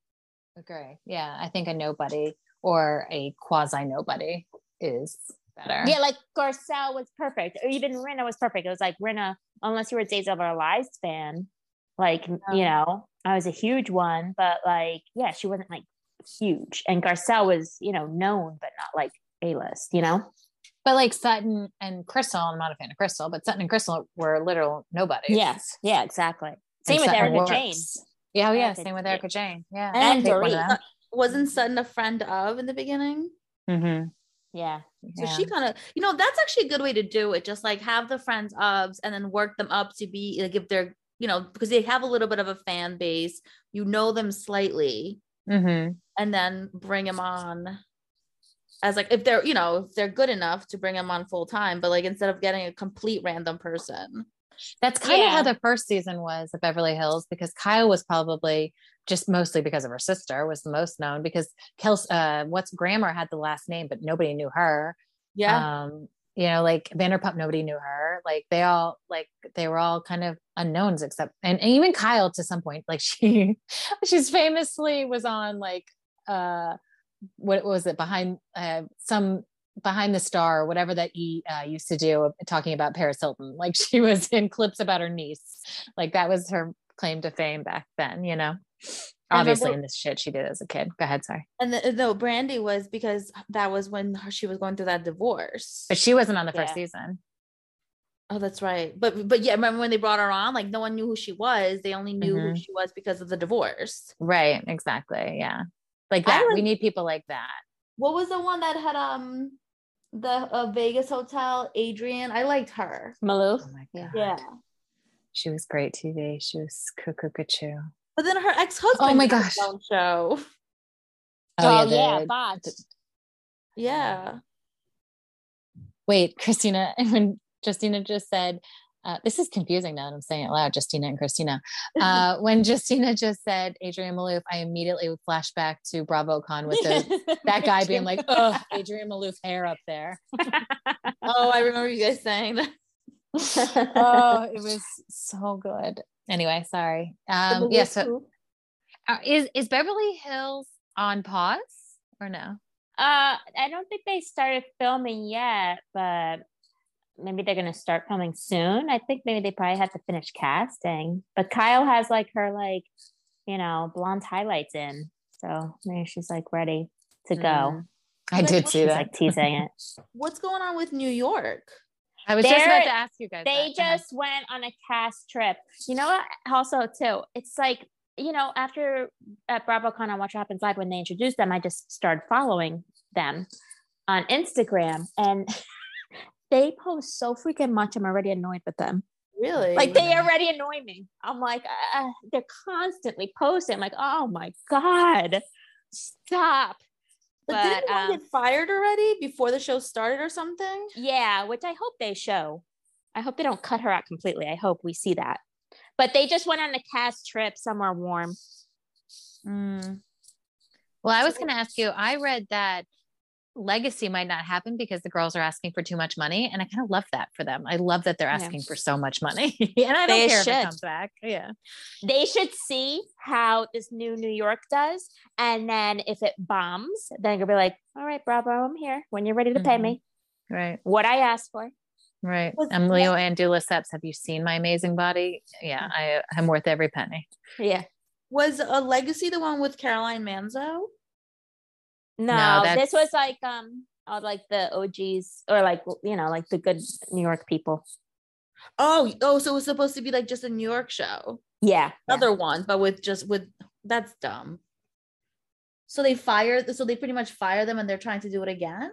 agree. Yeah, I think a nobody or a quasi nobody is better. Yeah, like Garcelle was perfect, or even Rinna was perfect. It was like Rinna, unless you were Days of Our Lives fan, like you um. know, I was a huge one, but like, yeah, she wasn't like huge, and Garcelle was, you know, known but not like a list, you know. But like Sutton and Crystal, I'm not a fan of Crystal, but Sutton and Crystal were literal nobodies. Yes, yeah, exactly. And Same with Sutton Erika. Jayne Yeah, oh yeah, Erika same with Jayne. Erika Jayne. Yeah, and I'll take one of Dorit. them. Wasn't Sutton a friend of in the beginning? Mhm. Yeah, So Yeah. she kind of, you know, that's actually a good way to do it. Just like have the friends ofs and then work them up to be like if they're, you know, because they have a little bit of a fan base, you know them slightly, Mhm. and then bring them on as like if they're, you know, if they're good enough to bring them on full time, but like instead of getting a complete random person. That's kind of Yeah. how the first season was of Beverly Hills because Kyle was probably just mostly because of her sister was the most known because Kels uh what's Grammer had the last name but nobody knew her. Yeah. Um you know like Vanderpump nobody knew her. Like they all like they were all kind of unknowns except and, and even Kyle to some point like she she's famously was on like uh what was it behind uh some behind the star or whatever that he uh, used to do talking about Paris Hilton like she was in clips about her niece like that was her claim to fame back then you know obviously remember- in this shit she did as a kid go ahead sorry and the, no, Brandi was because that was when she was going through that divorce. but she wasn't on the first Yeah. season Oh, that's right. But but yeah, remember when they brought her on? Like no one knew who she was. They only knew who Mhm. she was because of the divorce. right exactly yeah like I that we need people like that What was the one that had um the uh, Vegas hotel? Adrienne. I liked her. Maloof. oh Yeah. she was great tv she was cuckoo cuckoo But then her ex husband. Oh my gosh. Show. Oh, yeah, the- Botch. Yeah. wait christina when justyna just said uh, this is confusing now that i'm saying it loud justyna and christina. Uh, when justyna just said adrienne maloof i immediately would flash back to bravo con with the, that guy being like oh adrienne maloof hair up there. Oh, I remember you guys saying that. oh it was so good. Anyway sorry. Um yeah so uh, is is beverly hills on pause or no? Uh, I don't think they started filming yet, but maybe they're gonna start filming soon. I think maybe they probably have to finish casting. But Kyle has like her like, you know, blonde highlights in, so maybe she's like ready to go. Mhm. i did what- see She's that like teasing it. What's going on with New York? i was just about to ask you guys they that. Go ahead. just went on a cast trip. You know what? Also, too, it's like you know, after at BravoCon on Watch What Happens Live, when they introduced them, I just started following them on Instagram, and they post so freaking much. I'm already annoyed with them. Really? Like they already annoy me. I'm like, uh, they're constantly posting. I'm like, oh my god, stop. But, But, didn't one um, get fired already before the show started or something? Yeah, which I hope they show. I hope they don't cut her out completely. I hope we see that. But they just went on a cast trip somewhere warm. Mm. Well, I was going to ask you. I read that legacy might not happen because the girls are asking for too much money, and I kind of love that for them. I love that they're Yeah. asking for so much money, and I don't They care if it comes back. Yeah, They should see how this new New York does. And then if it bombs, then you'll be like, all right, Bravo, I'm here when you're ready to pay Mhm. me. right, What I asked for. right. Was- Emilio and Lesseps, have you seen my amazing body? Yeah, I am worth every penny. Yeah. Was a legacy the one with Caroline Manzo? No, No, this was like um all like the OGs or like you know like the good New York people. Oh, oh, so it was supposed to be like just a New York show. Yeah. yeah. Another one, but with just with that's dumb. So they fired so they pretty much fire them and they're trying to do it again?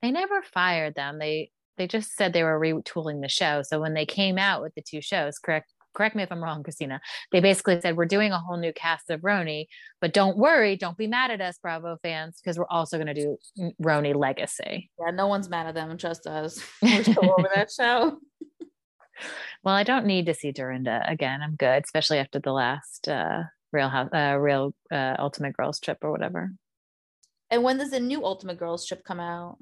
They never fired them. They they just said they were retooling the show. So when they came out with the two shows, correct correct me if I'm wrong, Christina. They basically said we're doing a whole new cast of RHONY, but don't worry, don't be mad at us, Bravo fans, because we're also going to do RHONY Legacy. Yeah, no one's mad at them. Trust us. We're still over that show. Well, I don't need to see Dorinda again. I'm good, especially after the last uh, Real House, uh, Real uh, Ultimate Girls trip or whatever. And when does the new Ultimate Girls trip come out?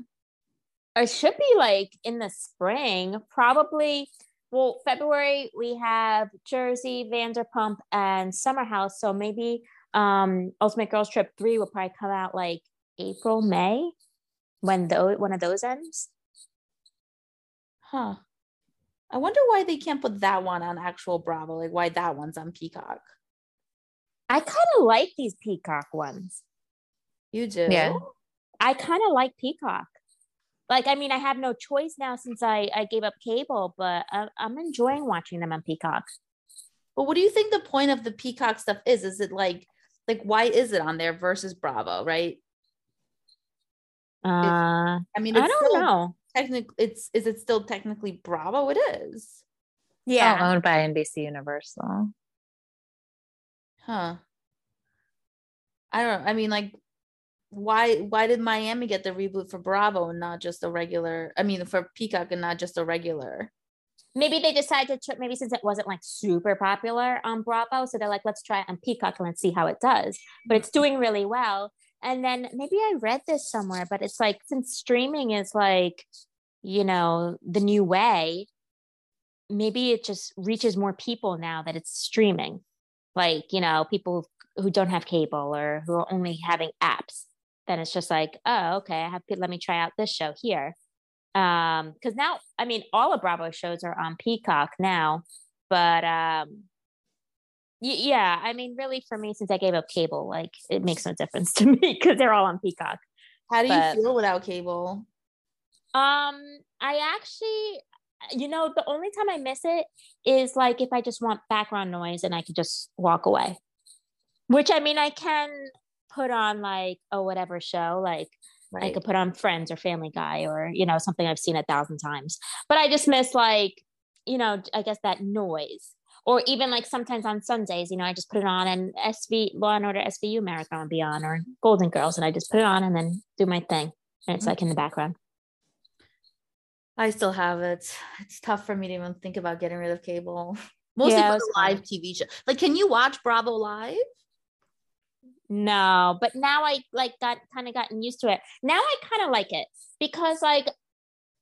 It should be like in the spring, probably. Well, February we have Jersey, Vanderpump, and Summer House. So maybe um Ultimate Girls Trip three will probably come out like April, May, when those one of those ends. Huh. I wonder why they can't put that one on actual Bravo, like why that one's on Peacock. I kind of like these Peacock ones. You do? Yeah. I kind of like Peacock. Like, I mean, I have no choice now since I I gave up cable, but I, I'm enjoying watching them on Peacock. But what do you think the point of the Peacock stuff is? Is it like like why is it on there versus Bravo, right? Uh, I mean, I don't still know. technically it's is it still technically Bravo? It is. Yeah, Oh, owned by NBC Universal. Huh. I don't know I mean like why why did Miami get the reboot for Bravo and not just a regular I mean for Peacock and not just a regular? maybe they decided to maybe since it wasn't like super popular on Bravo, so they're like, let's try it on Peacock and let's see how it does. But it's doing really well. And then maybe I read this somewhere, but it's like since streaming is like, you know, the new way, maybe it just reaches more people now that it's streaming. Like, you know, people who don't have cable or who are only having apps. Then it's just like, oh, okay, I have let me try out this show here um because now i mean all of bravo shows are on peacock now but um y- yeah i mean really for me since i gave up cable like it makes no difference to me because they're all on peacock How do you feel without cable? um i actually you know the only time i miss it is like if i just want background noise and i could just walk away which i mean i can put on like a whatever show like I could put on Friends or Family Guy or, you know, something I've seen a thousand times. But I just miss like, you know, I guess that noise. Or even like sometimes on Sundays, you know, I just put it on and SV Law and Order SVU marathon would be on or Golden Girls and I just put it on and then do my thing. And it's mm-hmm. like in the background. I still have it. It's tough for me to even think about getting rid of cable. Mostly Yeah, for the live TV show. Like, can you watch Bravo live? No, but now I like got kind of gotten used to it. Now I kind of like it because like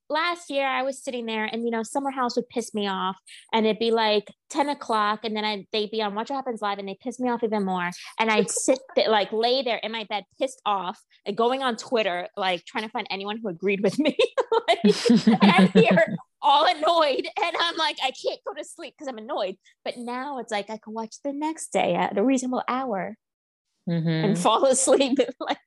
last year I was sitting there and you know Summer House would piss me off and it'd be like 10 o'clock and then I they'd be on Watch What Happens Live and they piss me off even more. And I'd sit there like lay there in my bed pissed off and going on Twitter like trying to find anyone who agreed with me like, and I'm here all annoyed and I'm like I can't go to sleep because I'm annoyed. But now it's like I can watch the next day at a reasonable hour Mhm. and fall asleep like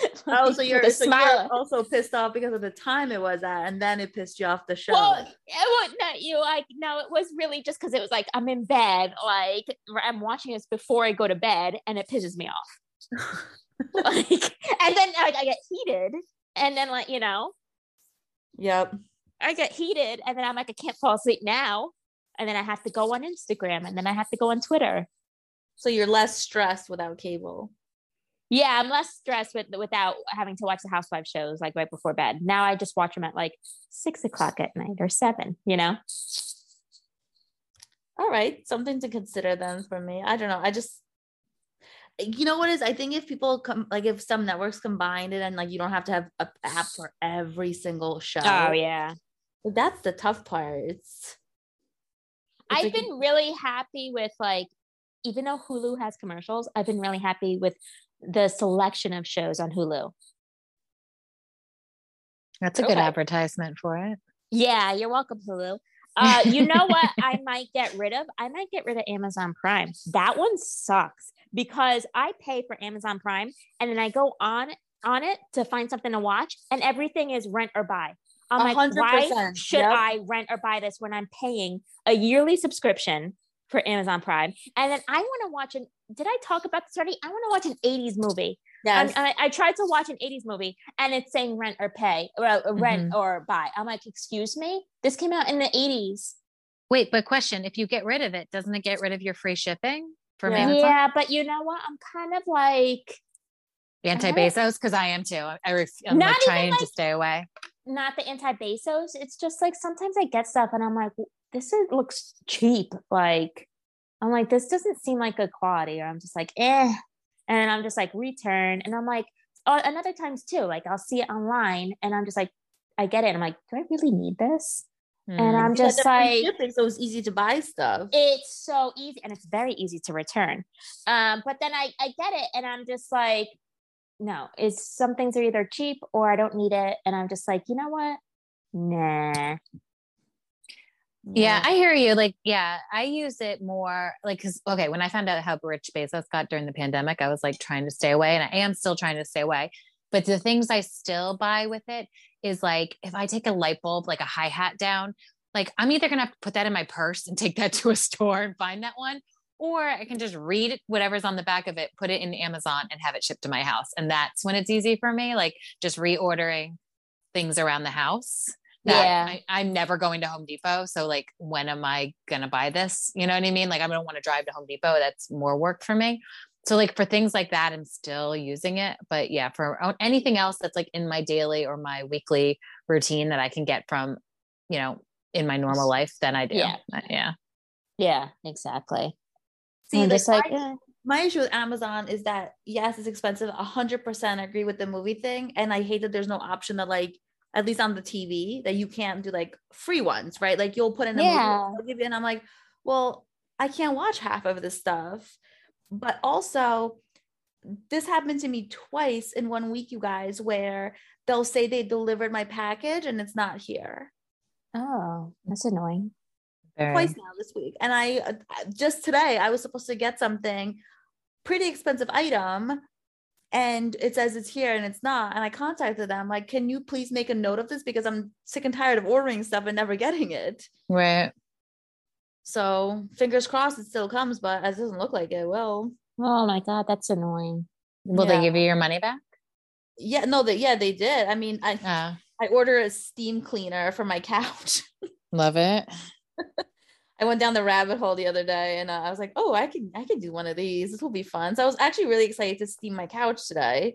Oh, like, so you're, with so smile. you're also pissed off because of the time it was at, and then it pissed you off the show. well, it was not you. Like, no, it was really just because it was like I'm in bed, like I'm watching this before I go to bed, and it pisses me off. like, and then like I get heated, and then like you know, yep. I get heated, and then I'm like I can't fall asleep now, and then I have to go on Instagram, and then I have to go on Twitter. So you're less stressed without cable. Yeah, I'm less stressed with without having to watch the housewife shows like right before bed. Now I just watch them at like six o'clock at night or seven. You know. All right, something to consider then for me. I don't know. I just, you know what is? I think if people come, like if some networks combined it and like you don't have to have a app for every single show. Oh yeah. that's the tough part. It's. it's I've like- been really happy with like, even though Hulu has commercials, I've been really happy with the selection of shows on Hulu. That's a good advertisement for it. Yeah, you're welcome, Hulu. Uh, you know what I might get rid of? I might get rid of Amazon Prime. That one sucks because I pay for Amazon Prime and then I go on on it to find something to watch, and everything is rent or buy. I'm A like, why should Yep. I rent or buy this when I'm paying a yearly subscription for Amazon Prime? And then I want to watch an. Did I talk about this already? I want to watch an 80s movie. Yes. I, I tried to watch an 80s movie and it's saying rent or pay or uh, rent or buy. I'm like, excuse me? This came out in the 80s. Wait, but question: If you get rid of it, doesn't it get rid of your free shipping from Yeah. Amazon? Yeah, but you know what? I'm kind of like Anti Bezos, because I am too. I Not like trying to stay away. not the anti Bezos. It's just like sometimes I get stuff and I'm like, this is, looks cheap. Like, I'm like, this doesn't seem like good quality. Or I'm just like, eh. And I'm just like, return. And I'm like, oh, another times too, like I'll see it online and I'm just like, I get it. And I'm like, do I really need this? And Mm. I'm just the free like, shipping, so it's easy to buy stuff. it's so easy and it's very easy to return. Um, but then I, I get it and I'm just like, no, it's some things are either cheap or I don't need it. And I'm just like, you know what? Nah. Yeah, I hear you. Like, yeah, I use it more like because okay, when I found out how rich Bezos got during the pandemic, I was like trying to stay away, and I am still trying to stay away. But the things I still buy with it is like if I take a light bulb, like a hi hat down, like I'm either gonna have to put that in my purse and take that to a store and find that one, or I can just read whatever's on the back of it, put it in Amazon, and have it shipped to my house. And that's when it's easy for me, like just reordering things around the house that Yeah. I, I'm never going to Home Depot. So like, when am I gonna buy this? You know what I mean? Like, I don't want to drive to Home Depot. That's more work for me. So like for things like that, I'm still using it. But yeah, for anything else that's like in my daily or my weekly routine that I can get from, you know, in my normal life, then I do. Yeah. Uh, yeah. Yeah, exactly. See, I'm like, just like, my, eh. my issue with Amazon is that yes, it's expensive. A hundred percent agree with the movie thing, and I hate that there's no option that like at least on the TV that you can't do like free ones, right? Like you'll put in a Yeah. movie, they'll give you- and I'm like, well, I can't watch half of this stuff. But also, this happened to me twice in one week, you guys, where they'll say they delivered my package and it's not here. oh, that's annoying. twice now this week. And I uh, just today I was supposed to get something pretty expensive item and it says it's here and it's not. And I contacted them like, can you please make a note of this because I'm sick and tired of ordering stuff and never getting it. Right. So fingers crossed it still comes, but it doesn't look like it will. Oh my God, that's annoying. Will Yeah. they give you your money back? Yeah, no, that yeah, they did. I mean, I Uh, I order a steam cleaner for my couch. love it. I went down the rabbit hole the other day and uh, I was like, oh, I can I can do one of these. This will be fun. So I was actually really excited to steam my couch today.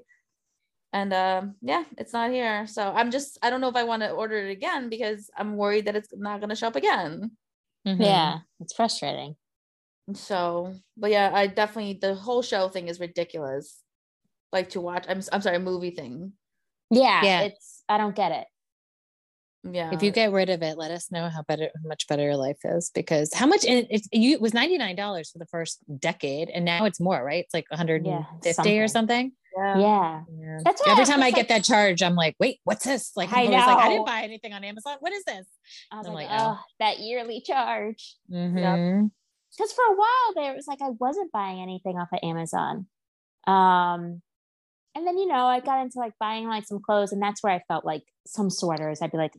And um, yeah, it's not here. So I'm just I don't know if I want to order it again because I'm worried that it's not going to show up again. Mhm. Yeah, it's frustrating. So, but yeah, I definitely the whole show thing is ridiculous. Like to watch. I'm I'm sorry, movie thing. Yeah, Yeah. it's, I don't get it. Yeah. If you get rid of it, let us know how better, how much better your life is. Because how much and it's you it was ninety nine dollars for the first decade, and now it's more, right? It's like one hundred and fifty or something. yeah. Yeah. Yeah. That's why Every I time I was get that charge, I'm like, wait, what's this? Like, I I was like, I didn't buy anything on Amazon. What is this? I was I'm like, like, oh, oh. that yearly charge. Mhm. Because for a while there, it was like I wasn't buying anything off of Amazon. Um, and then you know I got into like buying like some clothes, and that's where I felt like some sweaters I'd be like,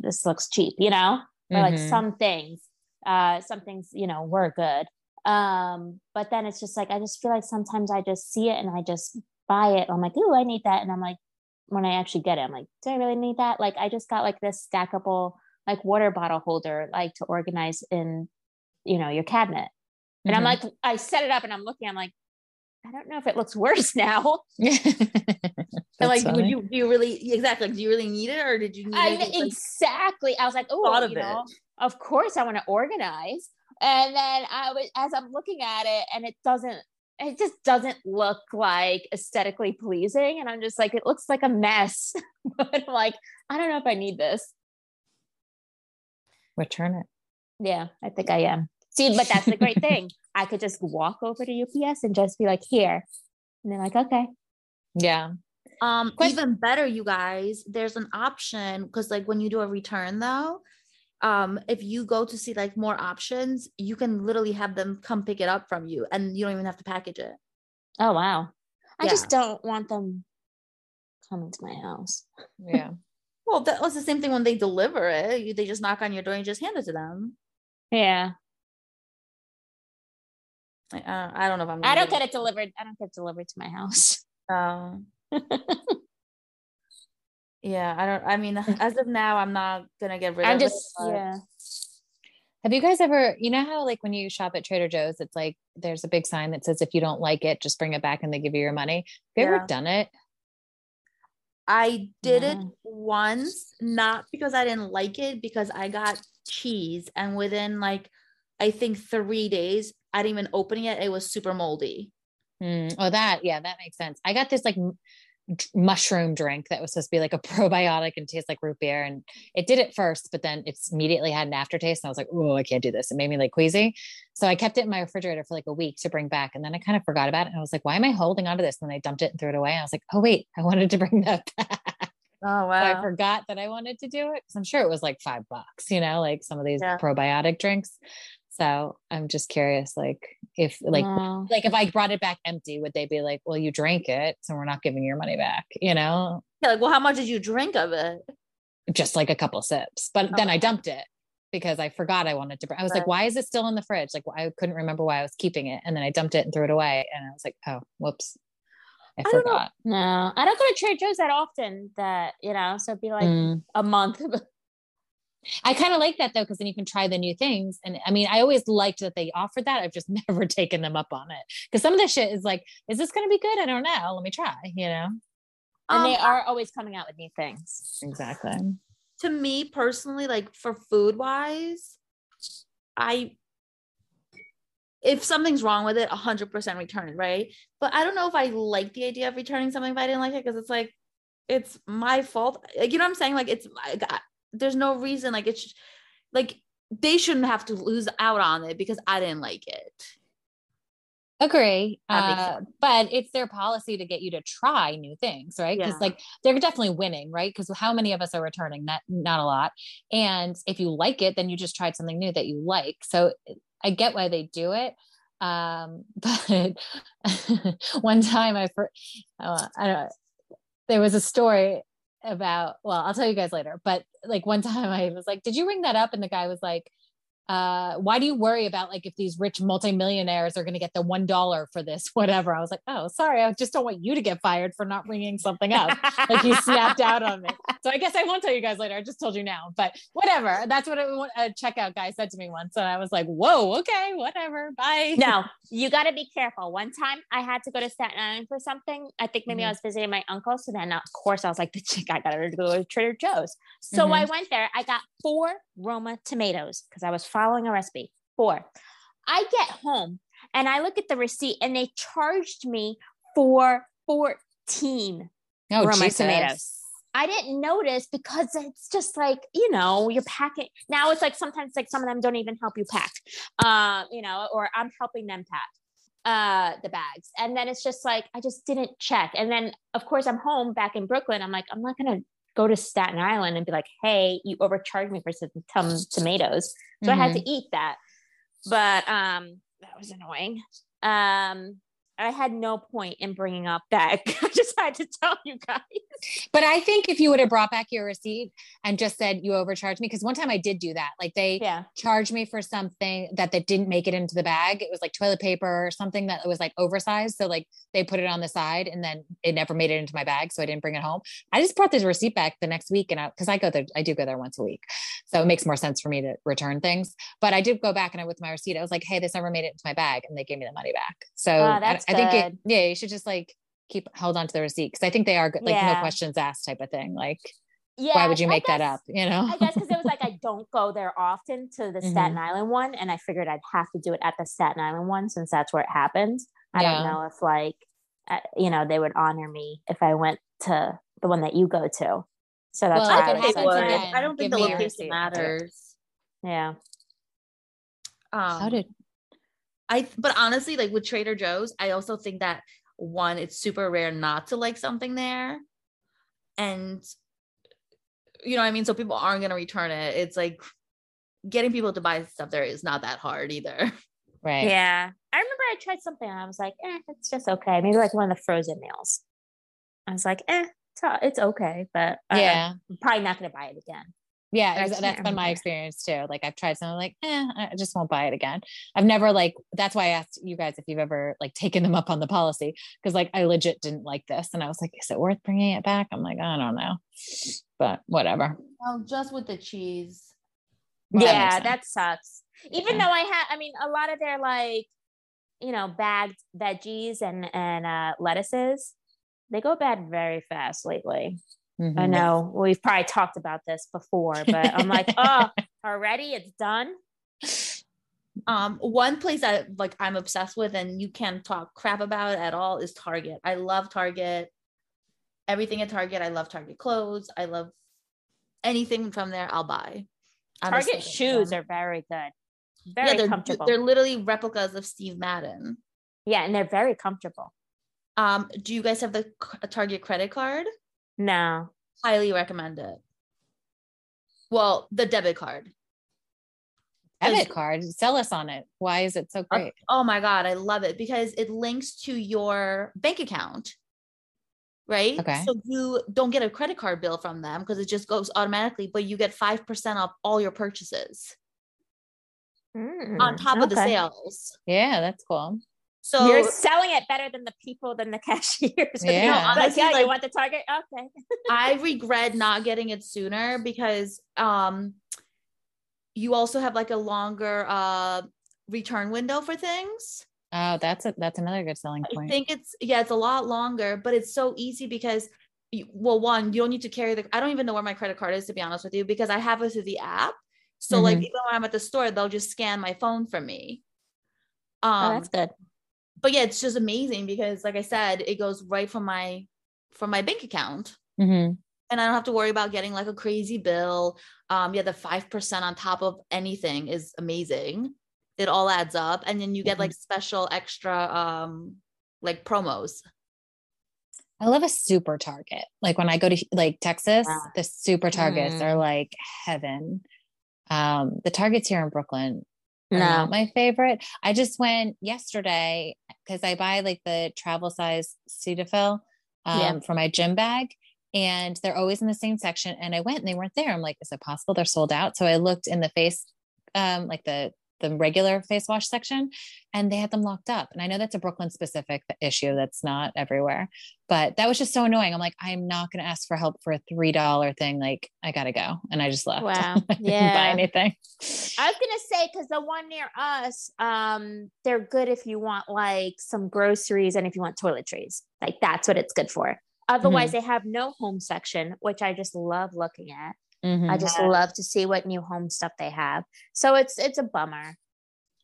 this looks cheap, you know, or like Mhm. some things. Uh, some things you know were good. Um, but then it's just like I just feel like sometimes I just see it and I just buy it. I'm like, ooh, I need that, and I'm like, when I actually get it, I'm like, do I really need that? Like I just got like this stackable like water bottle holder, like to organize in, you know, your cabinet. And I'm Mhm. like, I set it up and I'm looking, I'm like, I don't know if it looks worse now. And like, That's would you do you really exactly? Like, Do you really need it, or did you need I it? like, exactly. I was like, oh, thought of you it. know, of course I want to organize. And then I was as I'm looking at it, and it doesn't, it just doesn't look like aesthetically pleasing. And I'm just like, it looks like a mess. but I'm like, I don't know if I need this. return it? Yeah, I think I am. See, but that's the great thing. I could just walk over to UPS and just be like, here. And they're like, okay. Yeah. Um, Question- even better, you guys, there's an option because like when you do a return though, um, if you go to see like more options, you can literally have them come pick it up from you and you don't even have to package it. Oh wow. I Yeah. just don't want them coming to my house. Yeah. Well, that was the same thing when they deliver it. You, they just knock on your door and you just hand it to them. Yeah. Like, uh, I don't know if I'm. I don't get it delivered. I don't get delivered to my house. Um, yeah, I don't. I mean, as of now, I'm not gonna get rid of it. I'm of just it. but- yeah. Have you guys ever, you know how like when you shop at Trader Joe's, it's like there's a big sign that says if you don't like it, just bring it back and they give you your money. Have you Yeah. ever done it? I did it once, not because I didn't like it, because I got cheese, and within like, I think three days, I didn't even open it. It was super moldy. Mm, oh, that, yeah, that makes sense. I got this like m- d- mushroom drink that was supposed to be like a probiotic and taste like root beer. And it did it first, but then it's immediately had an aftertaste. And I was like, oh, I can't do this. It made me like queasy. So I kept it in my refrigerator for like a week to bring back. And then I kind of forgot about it. And I was like, why am I holding onto this? And then I dumped it and threw it away. I was like, oh, wait, I wanted to bring that back. Oh So I forgot that I wanted to do it because I'm sure it was like five bucks, you know, like some of these Yeah. probiotic drinks. So I'm just curious, like if like No. like if I brought it back empty, would they be like, "Well, you drank it, so we're not giving your money back"? You know, Yeah, like, well, how much did you drink of it? just like a couple sips. But then I dumped it because I forgot I wanted to. I was like, "Why is it still in the fridge?" Like I couldn't remember why I was keeping it, and then I dumped it and threw it away. And I was like, "Oh, whoops, I, don't forgot." No, I don't go to Trader Joe's that often. That you know, so it'd be like Mm. a month. I kind of like that though, because then you can try the new things. And I mean, I always liked that they offered that. I've just never taken them up on it because some of the shit is like, is this going to be good? I don't know. Let me try, you know? and they Um, are always coming out with new things. Exactly. to me personally, like for food wise, I if something's wrong with it, hundred percent return it, right? But I don't know if I like the idea of returning something if I didn't like it because it's like it's my fault. Like you know what I'm saying? Like it's I got, there's no reason. Like it's like they shouldn't have to lose out on it because I didn't like it. Agree. Uh, but it's their policy to get you to try new things, right? Because Yeah. like they're definitely winning, right? Because how many of us are returning? Not not a lot. And if you like it, then you just tried something new that you like. So I get why they do it. Um, but one time I for uh, I don't there was a story about well, I'll tell you guys later, but like one time I was like, Did you ring that up? And the guy was like, uh, why do you worry about like if these rich multimillionaires are going to get the one dollar for this, whatever? I was like, oh, sorry, I just don't want you to get fired for not ringing something up. like you snapped out on me. So I guess I won't tell you guys later. I just told you now, but whatever. That's what a, checkout guy said to me once, and I was like, whoa, okay, whatever, bye. no, you got to be careful. One time I had to go to Staten Island for something. I think maybe I Mhm. was visiting my uncle. So then, of course, I was like, the chick, I got to go to Trader Joe's. So I went there. I got four Roma tomatoes because I was following a recipe. Four. I get home and I look at the receipt and they charged me for 14 Oh, Roma Jesus. tomatoes. I didn't notice because it's just like, you know, you're packing. Now it's like sometimes like some of them don't even help you pack, uh, you know, or I'm helping them pack uh the bags. And then it's just like, I just didn't check. And then of course I'm home back in Brooklyn. I'm like, I'm not going to go to Staten Island and be like, hey, you overcharged me for some tom- tomatoes. So I had to eat that. But um that was annoying. Um I had no point in bringing up that. I just had to tell you guys. But I think if you would have brought back your receipt and just said you overcharged me, because one time I did do that. Like they Yeah. charged me for something that they didn't make it into the bag. It was like toilet paper or something that was like oversized. So like they put it on the side and then it never made it into my bag. So I didn't bring it home. I just brought this receipt back the next week and I because I go there, I do go there once a week. So it makes more sense for me to return things. But I did go back and I went with my receipt, I was like, hey, this never made it into my bag. And they gave me the money back. So Ah, I- I, think it, yeah, you should just like keep hold on to the receipt because I think they are good, like no questions asked type of thing. Like, Yeah. why would you I make that up? You know? I guess because it was like I don't go there often to the Staten Mm-hmm. Island one, and I figured I'd have to do it at the Staten Island one since that's where it happened. I Yeah. don't know if like uh, you know they would honor me if I went to the one that you go to. So that's Well, why if I it was They happens like, would. again, I don't think the location receipt. I'll do it. matters. yeah. Um, How did I? But honestly, like with Trader Joe's, I also think that one, it's super rare not to like something there, and you know, what I mean, so people aren't gonna return it. It's like getting people to buy stuff there is not that hard either. right? Yeah. I remember I tried something and I was like, eh, it's just okay. Maybe like one of the frozen meals. I was like, eh, it's, it's okay, but uh, yeah. I'm probably not gonna buy it again. Yeah, I ex- can't that's been my experience too. Like I've tried something like, eh, I just won't buy it again. I've never like that's why I asked you guys if you've ever like taken them up on the policy because like I legit didn't like this and I was like, is it worth bringing it back? I'm like, I don't know, but whatever. Well, just with the cheese. Well, yeah, sense. that sucks. Even Yeah. though I had, I mean, a lot of their like, you know, bagged veggies and and uh, lettuces, they go bad very fast lately. I Mhm. know we've probably talked about this before, but I'm like, oh, already it's done. Um, one place that like I'm obsessed with and you can't talk crap about it at all is Target. I love Target. Everything at Target. I love Target clothes. I love anything from there. I'll buy. I'm Target shoes are very good, yeah, very they're, comfortable. they're literally replicas of Steve Madden. yeah, and they're very comfortable. Um, do you guys have the Target credit card? No, Highly recommend it. Well, the debit card. Debit card, sell us on it. Why is it so Uh, great? Oh my God, I love it because it links to your bank account. Right. Okay. So you don't get a credit card bill from them because it just goes automatically, but you get 5% off all your purchases on Mm, top of the sales. Yeah, that's cool. So You're selling it better than the people than the cashiers. Yeah. No, like, honestly, yeah, like- you want the Target? Okay. I regret not getting it sooner because um you also have like a longer uh return window for things. Oh, that's a that's another good selling point. I think it's yeah, it's a lot longer, but it's so easy because you, well, one, you don't need to carry the. I don't even know where my credit card is to be honest with you because I have it through the app. So like Mhm. even when I'm at the store, they'll just scan my phone for me. Oh, Um, that's good. But yeah, it's just amazing because like I said, it goes right from my from my bank account. Mhm. and I don't have to worry about getting like a crazy bill. Um, yeah, the five percent on top of anything is amazing. It all adds up, and then you get like special extra um like promos. I love a super Target. Like when I go to like Texas, Yeah. the super Targets Mm. are like heaven. Um, the Targets here in Brooklyn No. not my favorite. I just went yesterday because I buy like the travel size Cetaphil um, Yeah. for my gym bag. And they're always in the same section. And I went and they weren't there. I'm like, is it possible they're sold out? So I looked in the face, um, like the the regular face wash section, and they had them locked up. And I know that's a Brooklyn specific issue that's not everywhere, but that was just so annoying. I'm like, I'm not going to ask for help for a three dollar thing. Like, I gotta go, and I just left. Wow. I didn't buy anything. I was gonna say because the one near us, um, they're good if you want like some groceries and if you want toiletries. Like that's what it's good for. Otherwise, they have no home section, which I just love looking at. Mhm. I just love to see what new home stuff they have. So it's it's a bummer,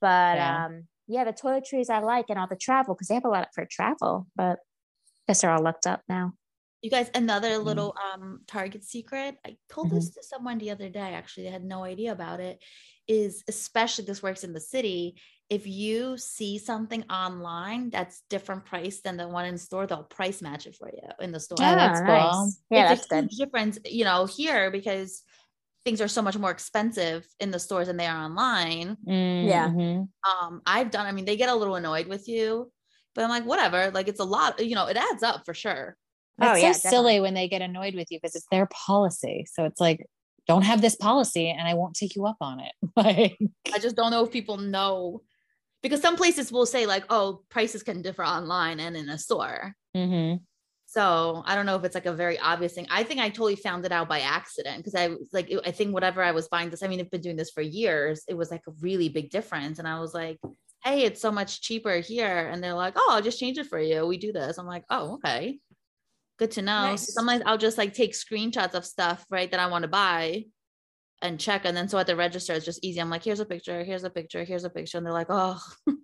but Yeah. um, yeah, the toiletries I like and all the travel because they have a lot for travel, but I guess they're all looked up now. You guys, another Mm. little um Target secret. I told Mm-hmm. this to someone the other day. Actually, they had no idea about it. Is especially this works in the city. If you see something online that's different price than the one in store, they'll price match it for you in the store. Oh, that's cool. Ah, Yeah, it's that's a good. huge difference, you know, here because things are so much more expensive in the stores than they are online. Yeah. Mhm. Um, I've done, I mean, they get a little annoyed with you, but I'm like, whatever, like it's a lot, you know, it adds up for sure. Oh, It's yeah, so silly when they get annoyed with you because it's their policy. So it's like, don't have this policy and I won't take you up on it. Like, I just don't know if people know because some places will say like, oh, prices can differ online and in a store. mhm. So I don't know if it's like a very obvious thing. I think I totally found it out by accident because I was like, I think whatever I was buying this, I mean, I've been doing this for years. It was like a really big difference. And I was like, hey, it's so much cheaper here. And they're like, oh, I'll just change it for you. We do this. I'm like, oh, okay. Good to know. So Nice. sometimes I'll just like take screenshots of stuff, right, that I want to buy and check. And then so at the register, it's just easy. I'm like, here's a picture, here's a picture, here's a picture. And they're like, oh,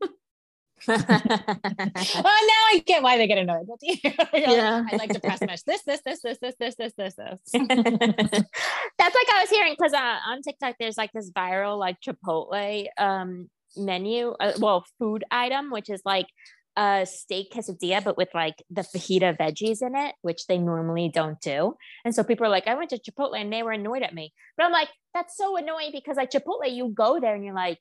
Oh, now I get why they get annoyed with you. Like, Yeah. I like to press match this, this, this, this, this, this, this, this, this. That's like I was hearing because uh, on TikTok there's like this viral like Chipotle um menu, uh, well food item, which is like a steak quesadilla but with like the fajita veggies in it, which they normally don't do. And so people are like, I went to Chipotle and they were annoyed at me. But I'm like, that's so annoying because like Chipotle, you go there and you're like,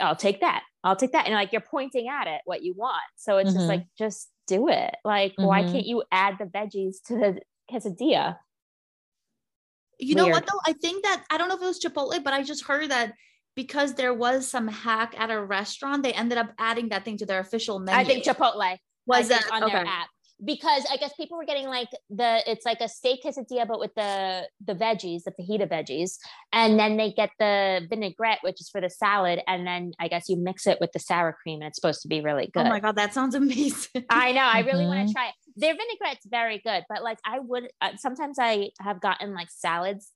I'll take that. I'll take that. And like you're pointing at it what you want. So it's Mhm. just like just do it. Like, why Mhm. can't you add the veggies to the quesadilla. You know what though? I think that I don't know if it was Chipotle, but I just heard that because there was some hack at a restaurant, they ended up adding that thing to their official menu. I think Chipotle was think on okay. their app because I guess people were getting like the it's like a steak quesadilla but with the the veggies, the fajita veggies, and then they get the vinaigrette, which is for the salad, and then I guess you mix it with the sour cream, and it's supposed to be really good. Oh my god, that sounds amazing. I know. I really want Mhm. to try it. Their vinaigrette's very good, but like I would uh, sometimes I have gotten like salads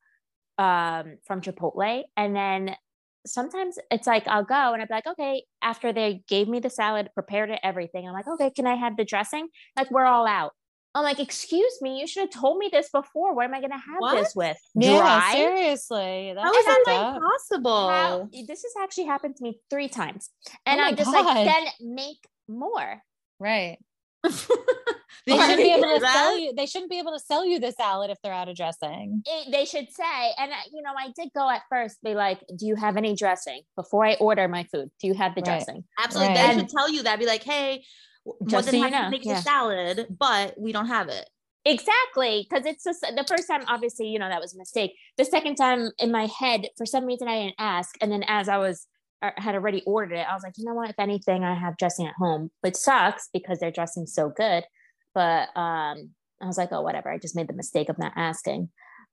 um from Chipotle and then sometimes it's like I'll go and I'd be like, okay, after they gave me the salad, prepared it, everything, I'm like, okay, can I have the dressing? Like we're all out. I'm like, excuse me, you should have told me this before. What am I gonna have this with? Yeah, Dry? seriously. That's How is that like possible? How, this has actually happened to me three times. Oh and Oh I'm just God. like, then make more. Right. They They shouldn't be able to sell you. They shouldn't be able to sell you the salad if they're out of dressing. it, they should say, and you know, I did go at first, be like, "Do you have any dressing before I order my food? Do you have the Right. dressing?" Absolutely. Right. They should tell you that. Be like, hey, w- Just more so you happy to know, make yeah. the salad, but we don't have it. Exactly, because it's just the first time. Obviously, you know that was a mistake. The second time in my head, for some reason, I didn't ask, and then as I was uh, had already ordered it, I was like, you know what? If anything, I have dressing at home, which sucks because their dressing's so good. But um, I was like, oh, whatever. I just made the mistake of not asking.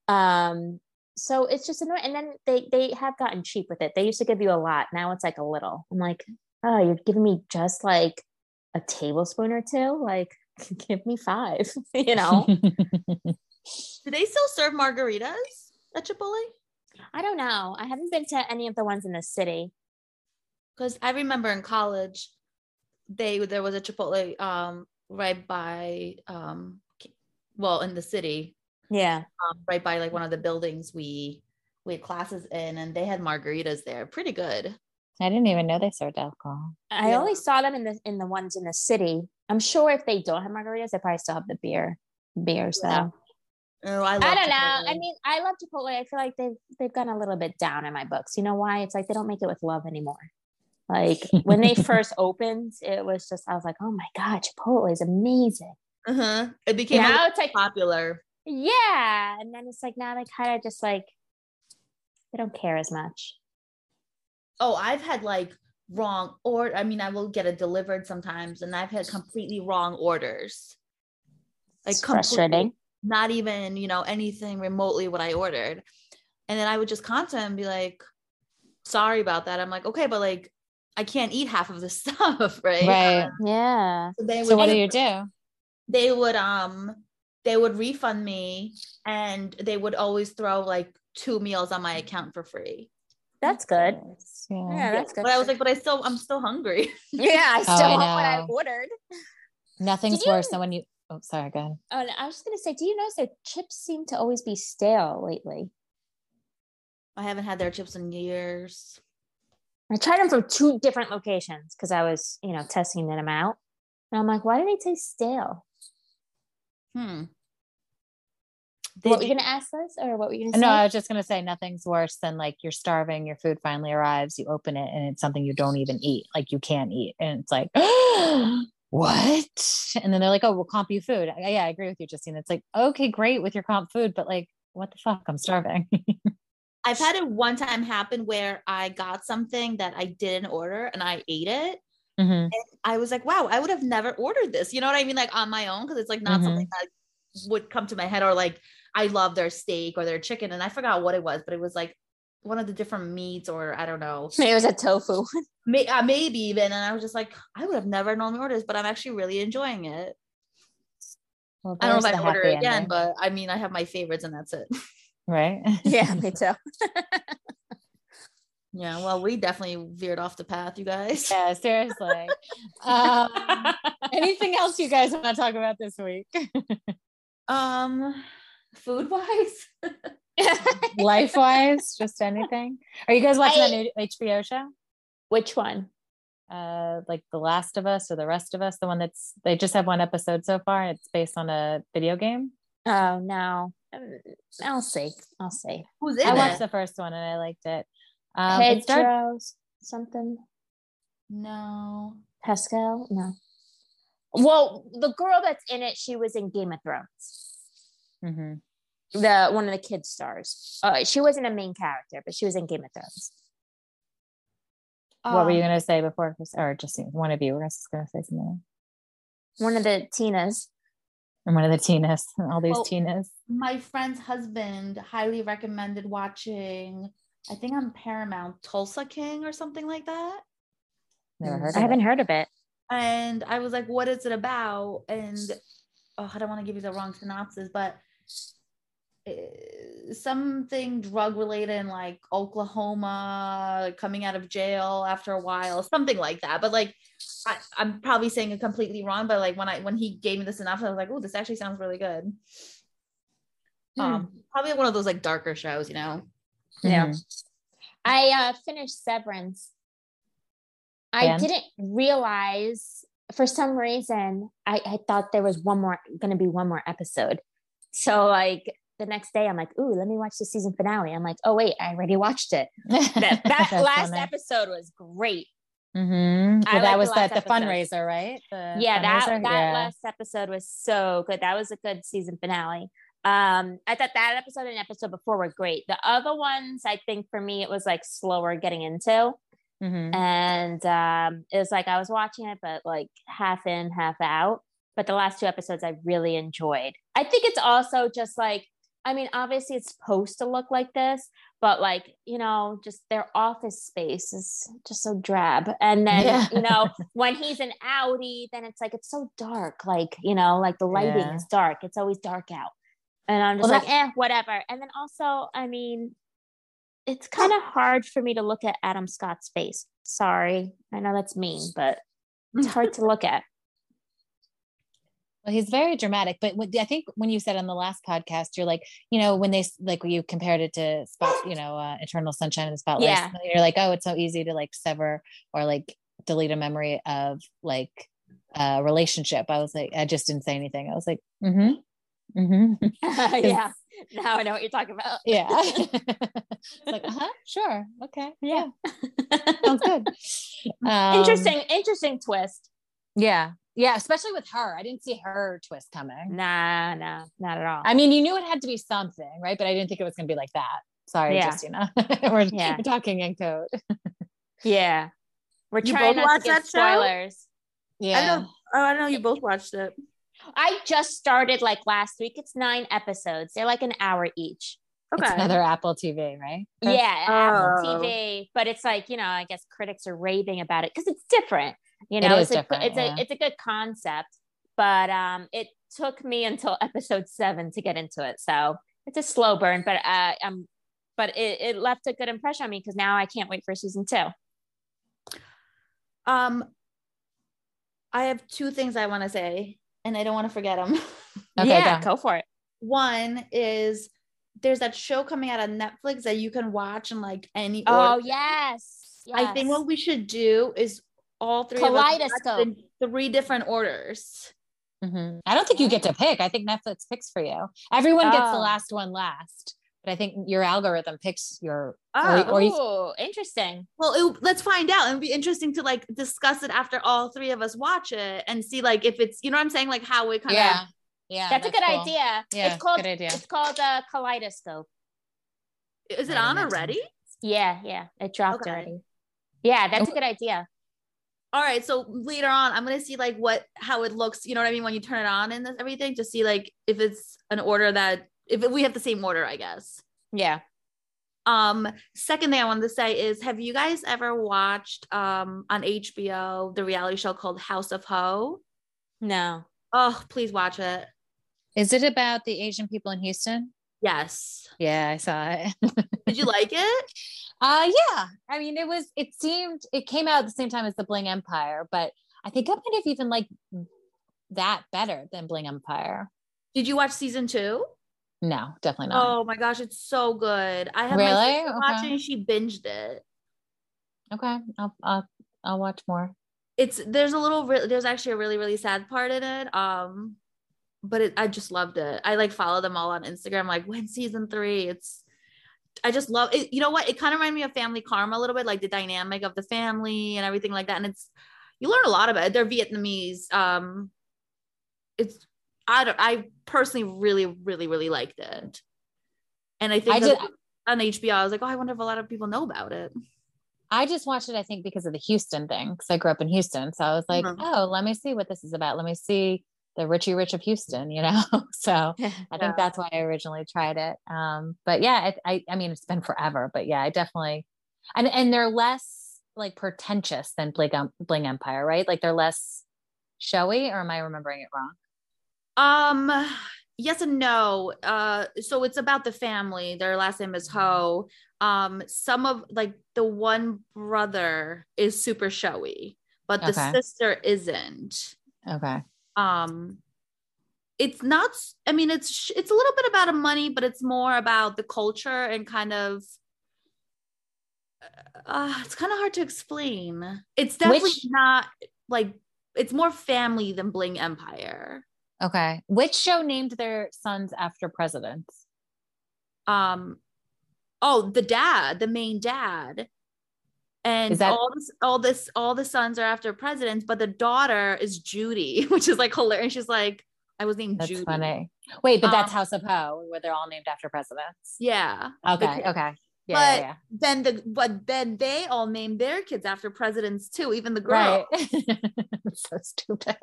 Um, so it's just annoying. And then they they have gotten cheap with it. They used to give you a lot. Now it's like a little. I'm like, oh, you're giving me just like a tablespoon or two. Like, give me five. you know. Do they still serve margaritas at Chipotle? I don't know. I haven't been to any of the ones in the city. Because I remember in college, they there was a Chipotle um, right by um, well in the city, Yeah. um, right by like one of the buildings we we had classes in, and they had margaritas there, pretty good. I didn't even know they served alcohol. I Yeah. only saw them in the in the ones in the city. I'm sure if they don't have margaritas, they probably still have the beer. Beer, so Yeah. Oh, I, love I don't know. I mean, I love Chipotle. I feel like they've they've gone a little bit down in my books. You know why? It's like they don't make it with love anymore. Like when they first opened, it was just I was like, oh my god, Chipotle is amazing. uh-huh. it became now it's like popular. yeah, and then it's like now they kind of just like they don't care as much. Oh, I've had like wrong or I mean, I will get it delivered sometimes, and I've had completely wrong orders. Like It's frustrating. not even you know anything remotely what I ordered, and then I would just contact and be like, "Sorry about that." I'm like, "Okay, but like, I can't eat half of this stuff, right?" Right. Yeah. So they would, So what do you do? they would um they would refund me, and they would always throw like two meals on my account for free. That's good. Yeah. Yeah, that's good. But I was like, "But I still, I'm still hungry." yeah, I still I want what I ordered. Nothing's you- worse than when you. Oh, sorry. Go ahead. Oh, and I was just gonna say, do you notice that chips seem to always be stale lately? I haven't had their chips in years. I tried them from two different locations because I was, you know, testing them out. And I'm like, why do they taste stale? Hmm. what were you gonna ask us, or what were you gonna say? No, I was just gonna say nothing's worse than like you're starving, your food finally arrives, you open it, and it's something you don't even eat, like you can't eat, and it's like, what? And then they're like, oh, we'll comp you food. I- Yeah, I agree with you, Justine. It's like, okay, great with your comp food, but like, what the fuck? I'm starving. I've had it one time happen where I got something that I didn't order and I ate it. Mhm. I was like, wow, I would have never ordered this. You know what I mean? Like on my own, because it's like not Mhm. something that would come to my head or like I love their steak or their chicken. And I forgot what it was, but it was like one of the different meats or I don't know, Maybe it was a tofu. may, uh, maybe even. And I was just like, I would have never normally ordered this, but I'm actually really enjoying it. Well, I don't know if I order it again, ending, but I mean, I have my favorites and that's it. right? yeah, me too. yeah. Well, we definitely veered off the path, you guys. yeah, seriously. um, anything else you guys want to talk about this week? Um, food wise. Life wise, just anything? Are you guys watching I- that new HBO show? Which one? uh like the last of us or the rest of us the one that's they just have one episode so far and it's based on a video game Oh no, I'll see. I'll see. Who's in it? i it? watched the first one and i liked it um it started- Pedro something. no. Pascal? No. Well, the girl that's in it, she was in Game of Thrones. Mhm. The one of the kid stars. Uh, she wasn't a main character, but she was in Game of Thrones. what were you Um, gonna say before, or just one of you were just gonna say something? One of the Tinas. And one of the Tinas, all these. Tinas. my friend's husband highly recommended watching i think on paramount tulsa king or something like that Never mm. heard. I of haven't it. heard of it. and i was like what is it about and oh i don't want to give you the wrong synopsis but something drug related in like oklahoma coming out of jail after a while something like that but like I, i'm probably saying it completely wrong but like when i when he gave me this enough, i was like oh this actually sounds really good Hmm. um probably one of those like darker shows you know Yeah. Mhm. I uh, finished Severance. I And? didn't realize for some reason I, I thought there was one more going to be one more episode. So like the next day I'm like, ooh, let me watch the season finale. I'm like, oh wait, I already watched it. That, that last funny. episode was great. Mhm. Well, that was the that the fundraiser, right? The yeah, that fundraiser? that Yeah. last episode was so good. That was a good season finale. Um, I thought that episode and episode before were great. The other ones, I think for me, it was like slower getting into. Mhm. and um, it was like I was watching it, but like half in, half out. But the last two episodes I really enjoyed. I think it's also just like, I mean, obviously it's supposed to look like this, but like, you know, just their office space is just so drab. And then, Yeah. you know, when he's in outie, then it's like, it's so dark. Like, you know, like the lighting Yeah. is dark. It's always dark out. And I'm just Well, like, eh, whatever. And then also, I mean, it's kind of hard for me to look at Adam Scott's face. Sorry. I know that's mean, but it's hard to look at. Well, he's very dramatic, but what, I think when you said on the last podcast, you're like, you know, when they like you compared it to spot, you know, uh, Eternal Sunshine of the Spotless, Yeah. you're like, oh, it's so easy to like sever or like delete a memory of like a relationship. I was like, I just didn't say anything. I was like, mm-hmm, mm-hmm, yeah. Now I know what you're talking about. yeah. it's like, uh huh, sure, okay, yeah, sounds good. Um, interesting, interesting twist. Yeah, yeah, especially with her. I didn't see her twist coming. Nah, nah, not at all. I mean, you knew it had to be something, right? But I didn't think it was going to be like that. Sorry, Yeah. Justyna. we're, Yeah. we're talking in code. yeah. We're You trying both not to watched give that show? spoilers. Yeah. know. Oh, I know you both watched it. I just started like last week. It's nine episodes. They're like an hour each. Okay. It's another Apple TV, right? Kris? Yeah, Apple Oh. TV. But it's like, you know, I guess critics are raving about it because it's different. You know, is it's a, it's yeah. a it's a good concept. But um it took me until episode seven to get into it. So it's a slow burn, but uh um but it, it left a good impression on me because now I can't wait for season two. Um, I have two things I want to say, and I don't want to forget them. Okay, yeah, go. go for it. One is there's that show coming out on Netflix that you can watch in like any Oh order. yes. I think what we should do is all three of us watch Kaleidoscope. in three different orders. Mhm. I don't think you get to pick. I think Netflix picks for you. Everyone gets the Oh. last one last, but I think your algorithm picks your. Oh, or, or you, interesting. Well, it, let's find out. It'd be interesting to like discuss it after all three of us watch it and see like if it's you know what I'm saying like how it kind of yeah, yeah, That's, a good cool. idea. Yeah, it's called good idea. it's called a kaleidoscope. is it on already? Yeah, yeah. It dropped Okay. already. Yeah, that's a Oh. good idea. All right so later on i'm gonna see like what how it looks you know what i mean when you turn it on and this, everything to see like if it's an order that if we have the same order i guess Yeah. um second thing i wanted to say is have you guys ever watched um on hbo the reality show called house of ho No. oh please watch it Is it about the Asian people in Houston? yes Yeah, I saw it. did you like it Uh yeah. I mean, it was it seemed it came out at the same time as the Bling Empire, but I think I might have even liked that better than Bling Empire. did you watch season two? No, definitely not. Oh my gosh, it's so good. I have Really? my sister Okay. watching, she binged it. Okay. I'll I'll I'll watch more. It's there's a little re- there's actually a really, really sad part in it. Um, but it, I just loved it. I like follow them all on Instagram, like when season three. It's I just love it. You know what? It kind of reminded me of family karma a little bit, like the dynamic of the family and everything like that. And it's you learn a lot about it. They're Vietnamese. Um, it's I don't. I personally really, really, really liked it, and I think I did- on HBO. I was like, oh, I wonder if a lot of people know about it. I just watched it, I think, because of the Houston thing, because I grew up in Houston. So I was like, Mhm. oh, let me see what this is about. Let me see the Richie Rich of Houston, you know? so I Yeah. think that's why I originally tried it. Um, but yeah, it, I, I mean, it's been forever, but yeah, I definitely, and, and they're less like pretentious than Bling, Bling Empire, right? Like they're less showy, or am I remembering it wrong? Um, yes and no. Uh, so it's about the family. Their last name is Ho. Um, some of like the one brother is super showy, but the Okay. sister isn't. Okay. Um it's not i mean it's it's a little bit about a money but it's more about the culture and kind of uh, it's kind of hard to explain it's definitely Which- not like it's more family than bling empire Okay. Which show named their sons after presidents? um oh the dad the main dad and that- all this all this all the sons are after presidents but the daughter is judy which is like hilarious she's like i was named That's judy funny. Wait, but that's Um, House of Ho, where they're all named after presidents. yeah Okay. Okay. Yeah. but yeah, then the but then they all named their kids after presidents too, even the yeah. girl. Right. so stupid.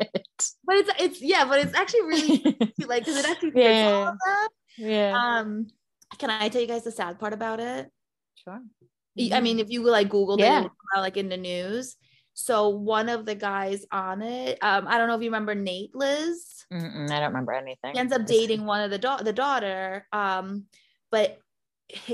But it's it's yeah, but it's actually really cute, like because it actually fits Yeah, all of them. yeah. Um, can I tell you guys the sad part about it? sure. I mean, if you like Googled Yeah. it, it would come out, like in the news. So one of the guys on it, um, I don't know if you remember Nate Liz. Mm-mm, I don't remember anything. He ends up dating one of the da- the daughter. Um, but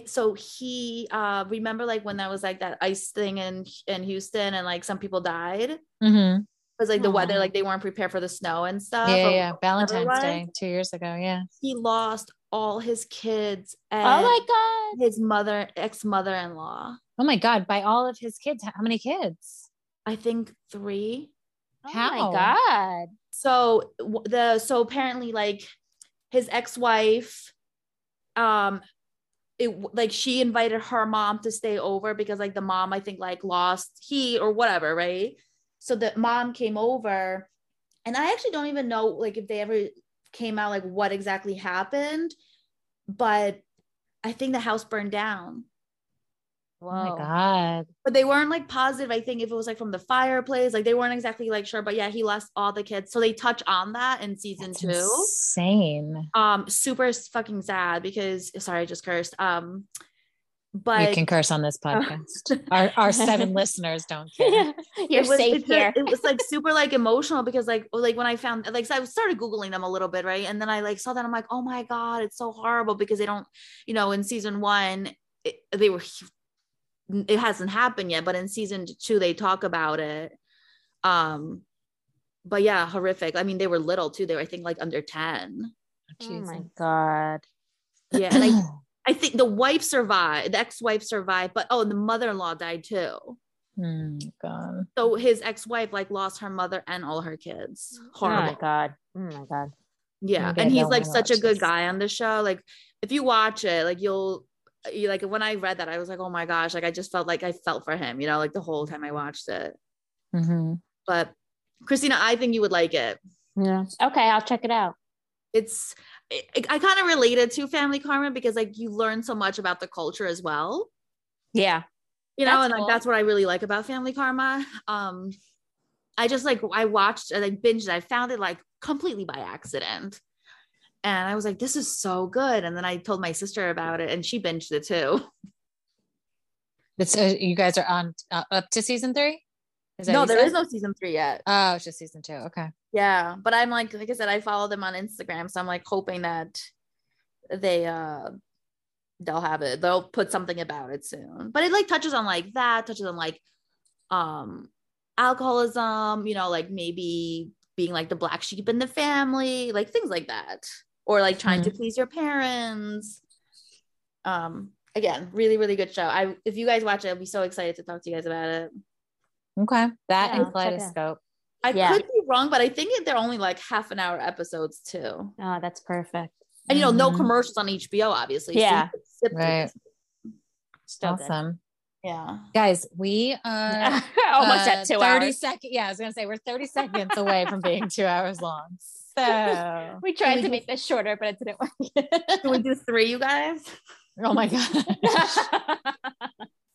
so he uh remember like when that was like that ice thing in in Houston and like some people died. Mhm. Was like the weather, like they weren't prepared for the snow and stuff. Yeah, or yeah. Valentine's. Day two years ago. Yeah. He lost all his kids and oh my god. his mother, ex mother in law. Oh my God! By all of his kids, how many kids? I think three. Oh How? my god. So the so apparently like his ex wife, um, it like she invited her mom to stay over because like the mom I think like lost he or whatever, right? So the mom came over, and I actually don't even know like if they ever came out like what exactly happened, but I think the house burned down. Oh my God! But they weren't like positive. I think if it was like from the fireplace, like they weren't exactly like sure. But yeah, he lost all the kids. So they touch on that in season That's two. insane. Um, super fucking sad because sorry, I just cursed. Um, but you can curse on this podcast. our our seven listeners don't care. You're it was, safe here. it was like super like emotional because like like when I found like so I started googling them a little bit right, and then I like saw that I'm like oh my god, it's so horrible because they don't, you know, in season one it, they were it hasn't happened yet, but in season two they talk about it. Um, but yeah, horrific. I mean, they were little too. They were I think like under ten. oh my god. Yeah, and I think the wife survived, the ex-wife survived, but oh, the mother-in-law died too. Hmm, God. So his ex-wife like lost her mother and all her kids. Oh my god. Oh my god. Yeah. And he's like such a good guy on the show. Like if you watch it, like you'll you like when I read that, I was like, oh my gosh, like I just felt like I felt for him, you know, like the whole time I watched it. Mhm. But Christina, I think you would like it. Yeah. Okay, I'll check it out. It's I, I kind of related to Family Karma because like you learn so much about the culture as well. Yeah. you know That's and like cool. that's what i really like about family karma um i just like i watched and i binged it i found it like completely by accident and i was like this is so good and then i told my sister about it and she binged it too It's uh, you guys are on uh, up to season three. Is that no what you there is no season three yet Oh, it's just season two. Okay. Yeah but i'm like like i said i follow them on instagram so i'm like hoping that they uh they'll have it they'll put something about it soon but it like touches on like that touches on like um alcoholism you know like maybe being like the black sheep in the family like things like that or like trying to please your parents um again really really good show i if you guys watch it i'll be so excited to talk to you guys about it Okay. That Yeah, and check it out. Kaleidoscope. I Yeah. could be wrong but i think they're only like half an hour episodes too Oh, that's perfect. and you know no Mhm. commercials on hbo obviously Yeah. could sip through Right. this. Still good. Awesome. Yeah. Guys, we are Almost uh, at two 30 hours. seconds. Yeah, I was gonna say we're 30 seconds away from being two hours long. So We tried we to do- make this shorter, but it didn't work. Can we do three, you guys? oh my god.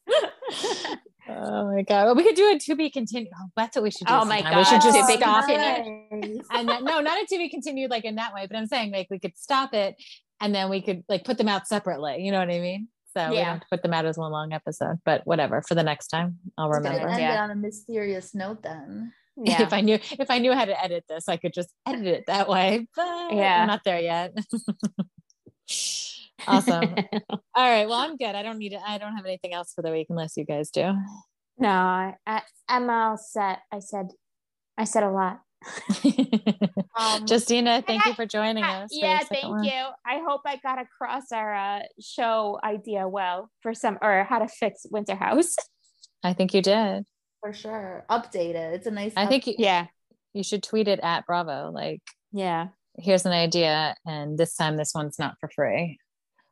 work. Oh my god. Well, we could do a to be continued. Oh, that's what we should do. Oh my god! We should just to be stop it. And then, no, not a to be continued like in that way, but I'm saying like we could stop it and then we could like put them out separately. You know what I mean? So we don't Yeah. have to put them out as one long episode, but whatever. For the next time, I'll That's a remember. End idea. it on a mysterious note then. yeah. if I knew if I knew how to edit this, I could just edit it that way. But Yeah. I'm not there yet. awesome. All right. Well, I'm good. I don't need it. I don't have anything else for the week unless you guys do. No, I, I, I'm all set. I said, I said a lot. Um, Justyna, thank you for joining Uh, us. for yeah, thank one. you. I hope I got across our uh, show idea well for some, or how to fix Winter House. I think you did. for sure. Update it. It's a nice. I think you, yeah, you should tweet it at Bravo. Like, yeah, here's an idea, and this time this one's not for free,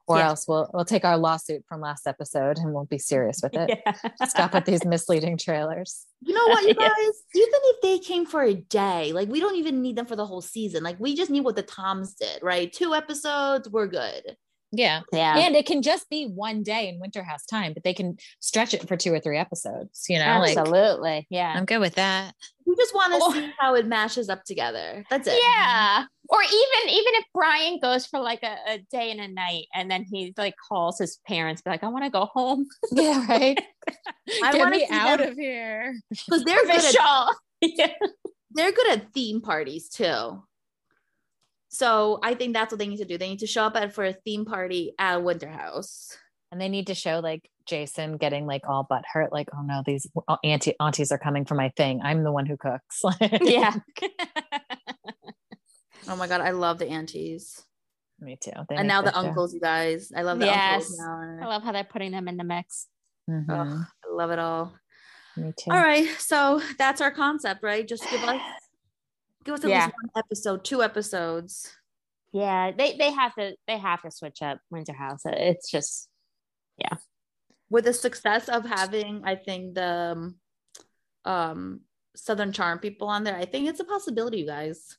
or Yeah. else we'll we'll take our lawsuit from last episode and we'll be serious with it. yeah. Stop with these misleading trailers. You know what, you Yeah. guys? Even if they came for a day, like we don't even need them for the whole season. Like we just need what the Toms did, right? Two episodes, we're good. Yeah. yeah. and it can just be one day in winter house time but they can stretch it for two or three episodes you know like Absolutely. yeah. i'm good with that We just want to Oh. see how it mashes up together. That's it. Yeah. Or even even if Brian goes for like a, a day and a night and then he like calls his parents, be like, I want to go home. yeah right I get wanna me out them- of here Because they're good at yeah. they're good at theme parties too. So I think that's what they need to do. They need to show up at for a theme party at Winter House. and they need to show like jason getting like all butt hurt like oh no these auntie aunties are coming for my thing i'm the one who cooks Like, Yeah. Oh my god, I love the aunties. me too They and now the that show. uncles, you guys. I love the Yes. uncles I love how they're putting them in the mix. Mhm. Ugh, I love it all. me too All right, so that's our concept, right? Just give us give us at Yeah. least one episode, two episodes. Yeah, they they have to they have to switch up Winter House. It's just yeah. With the success of having, I think the um, um Southern Charm people on there, I think it's a possibility, you guys.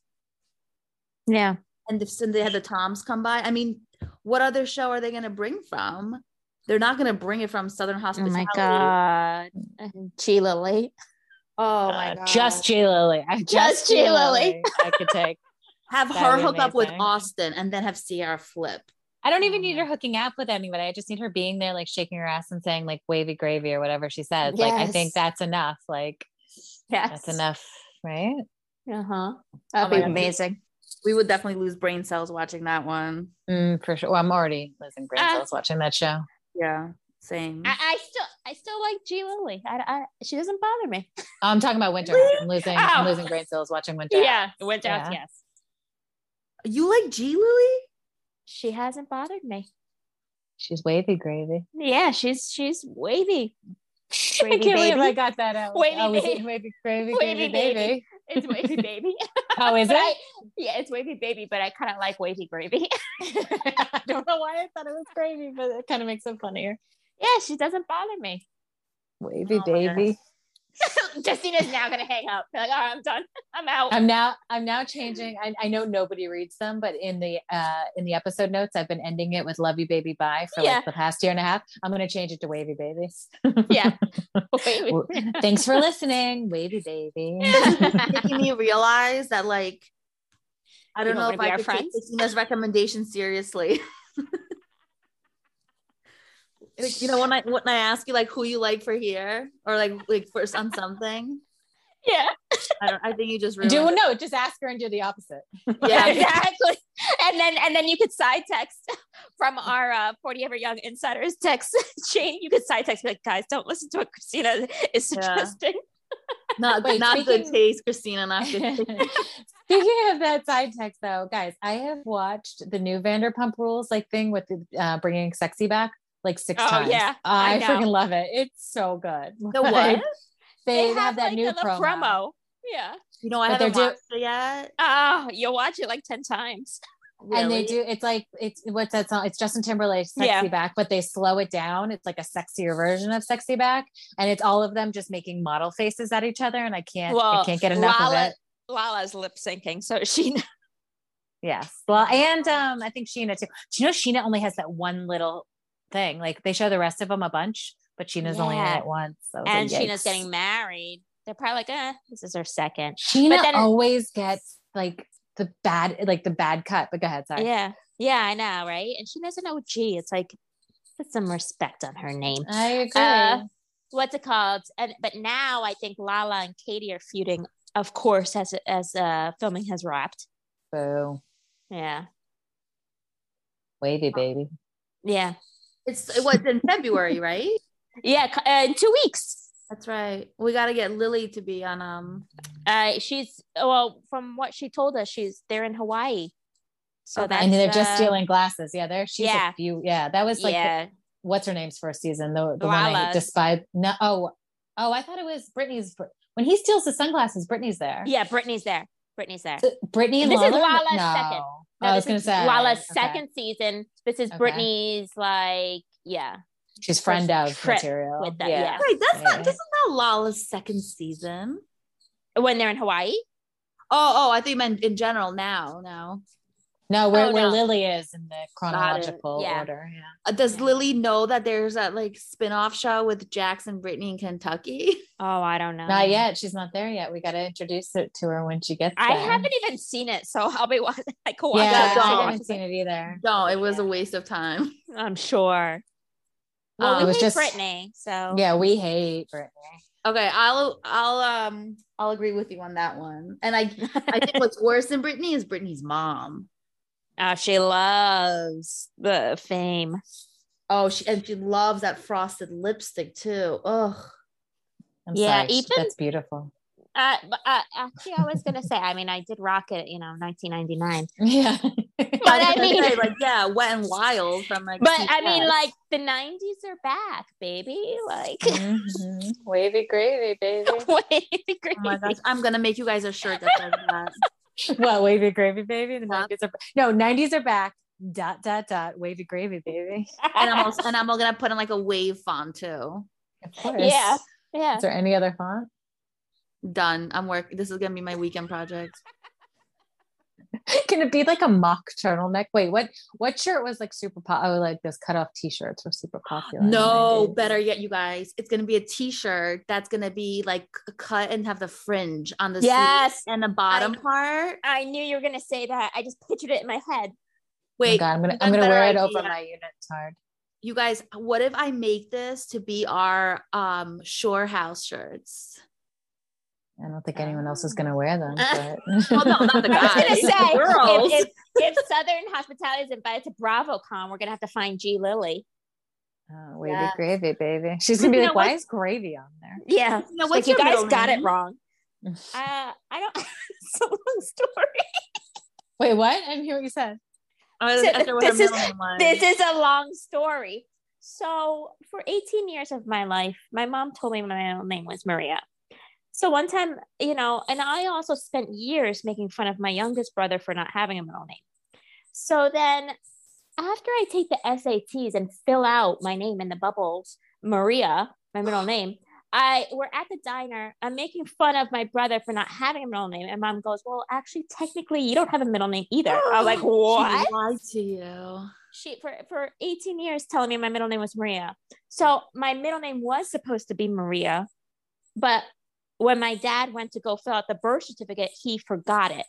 Yeah. And if since they had the Toms come by, I mean, what other show are they going to bring from? They're not going to bring it from Southern Hospitality. Oh my god, G Lilly. Oh my Uh, god! just G Lilly. I just, Just G G. Lily. Lily. I could take. have That'd her be hook up with. Austen, and then have Ciara flip. I don't even need her hooking up with anybody. I just need her being there, like shaking her ass and saying like wavy gravy or whatever she says. Like I think that's enough. Like Yes, that's enough, right? Uh huh. Oh That'd my be God. amazing. We would definitely lose brain cells watching that one. Mm, for sure. Well, I'm already losing brain Ah. cells watching that show. Yeah, same. I, I still I still like G Lilly. I, I she doesn't bother me. Oh, I'm talking about Winter. I'm losing. I'm losing brain cells watching Winter. Yeah, Winter Yeah. Yes, you like G Lilly? she hasn't bothered me. She's wavy gravy. Yeah, she's she's wavy. I can't believe baby. I got that out. Wavy oh, baby. wavy gravy, Wavy gravy baby. baby? It's wavy baby. Oh, is it? I, yeah, it's wavy baby, but I kind of like wavy gravy. I don't know why I thought it was gravy, but it kind of makes it funnier. yeah, she doesn't bother me. Wavy Oh baby. Justyna's now gonna hang up. Like, all right, I'm done. I'm out. I'm now I'm now changing. I, I know nobody reads them, but in the uh in the episode notes, I've been ending it with "Love you, baby, bye" for Yeah. like the past year and a half. I'm gonna change it to "Wavy baby." yeah. Wavy. Thanks for listening, wavy baby. Making me realize that, like, I You don't know if me to be I our could take friends? Christina's recommendation seriously. Like, you know, when I when I ask you like who you like for here or like like first on something, yeah. I don't. I think you just do it. no, just ask her and do the opposite. Yeah. exactly. And then and then you could side text from our uh 40 ever young insiders text chain. You could side text like, guys, don't listen to what Christina is Yeah. suggesting. Not Wait, not good taste, Christina. Not good. taste. Speaking of that side text, though, guys, I have watched the new Vanderpump Rules like thing with the, uh, bringing sexy back like six Oh, times. yeah, I, I freaking love it. It's so good. The what? Like, They, have, that like, new a little promo. promo. Yeah. You know, I But they're haven't do- watched it yet. Oh, you'll watch it like 10 times. and they do it's like it's what's that song it's justin timberlake's sexy Yeah. back but they slow it down it's like a sexier version of sexy back and it's all of them just making model faces at each other and i can't i can't get enough Lala- of it Lala's lip syncing, so she yes well and um i think scheana too do you know scheana only has that one little thing like they show the rest of them a bunch but scheana's only in it once so it's and like, Scheana's getting married. They're probably like, eh, this is her second. scheana then- always gets like the bad like the bad cut but go ahead sorry Yeah. Yeah, I know, right? And she doesn't know G. It's like put some respect on her name. i agree Uh, what's it called? And but now I think Lala and Katie are feuding, of course, as as uh filming has wrapped. boo Yeah. wavy baby Uh, Yeah. It's it was in February, right? Yeah. Uh, in two weeks. That's right. We got to get Lily to be on um Uh she's well, from what she told us, she's they're in Hawaii. So Okay. that's and they're just uh, stealing glasses. Yeah, there she's yeah. a few. Yeah, that was like the- what's her name's first season? The the one I Lala's. despise. No, oh, oh, I thought it was Brittany's. When he steals the sunglasses, Brittany's there. Yeah, Brittany's there. Brittany's there. So Brittany and This is Lala? Lala's no. second. Oh, No, I was gonna is say Lala's okay. second season. This is Okay. Brittany's like, yeah. She's friend of material. with the- yeah. Wait, that's Yeah. not this is not Lala's second season. When they're in Hawaii. Oh, oh, I think you meant in general now. Now, No, where, Oh, where no. Lily is in the chronological Yeah. order. Yeah. uh, does Lily know that there's that like spin-off show with Jackson, Brittany, in Kentucky? Oh, I don't know. Not yet. She's not there yet. We got to introduce it to her when she gets I haven't even seen it, so I'll be wa- like, cool. Yeah, Yeah, I haven't seen it either. No, it was a waste of time. I'm sure. Well, Um, we It was hate just- Brittany, so Yeah, we hate Brittany. Okay, I'll I'll um I'll agree with you on that one. And I I think what's worse than Brittany is Brittany's mom. Oh, she loves the fame. Oh, she and she loves that frosted lipstick too. Ugh. I'm Yeah, sorry. even- That's beautiful. Uh, uh, actually, I was gonna say. I mean, I did rock it, you know, 1999. Yeah. But I mean, say, like, yeah, wet and wild from like. but I mean, like the 90s are back, baby. Like, Mhm. Wavy gravy, baby. wait, Oh my gosh, I'm gonna make you guys a shirt that says that. What wavy gravy, baby? The Yeah. 90s are no 90s are back. Dot dot dot. Wavy gravy, baby. And I'm also, and I'm gonna put in like a wave font too. Of course. Yeah. yeah. Is there any other font? Done. I'm working. This is gonna be my weekend project. Can it be like a mock turtleneck? Wait, what? What shirt was like super pop? Oh, like those cutoff T-shirts were super popular. No, better yet, you guys. It's gonna be a T-shirt that's gonna be like cut and have the fringe on the sleeve Yes. and the bottom part. I knew you were gonna say that. I just pictured it in my head. Oh Wait, God, I'm gonna I'm gonna wear it idea. over my unit. It's you guys. What if I make this to be our um shore house shirts? I don't think anyone else is gonna wear them. But... Well, no, not the I was gonna guys, say girls. if, if, if Southern Hospitality is invited to BravoCon, we're gonna have to find G Lilly. Oh, wavy Yeah. gravy, baby. She's gonna be You like, know "Why is gravy on there?" Yeah, You know, like you guys got it wrong. Uh, I don't. it's a long story. Wait, what? I didn't hear what you said. Was So this is- middle name was. This is a long story. So for 18 years of my life, my mom told me my middle name was Maria. So one time, you know, and I also spent years making fun of my youngest brother for not having a middle name. So then after I take the SATs and fill out my name in the bubbles, Maria, my middle name, I we're at the diner. I'm making fun of my brother for not having a middle name. And mom goes, Well, actually, technically, you don't have a middle name either. I'm like, What? She lied to you. she for for 18 years telling me my middle name was Maria. So mm. my middle name was supposed to be Maria, but when my dad went to go fill out the birth certificate, he forgot it.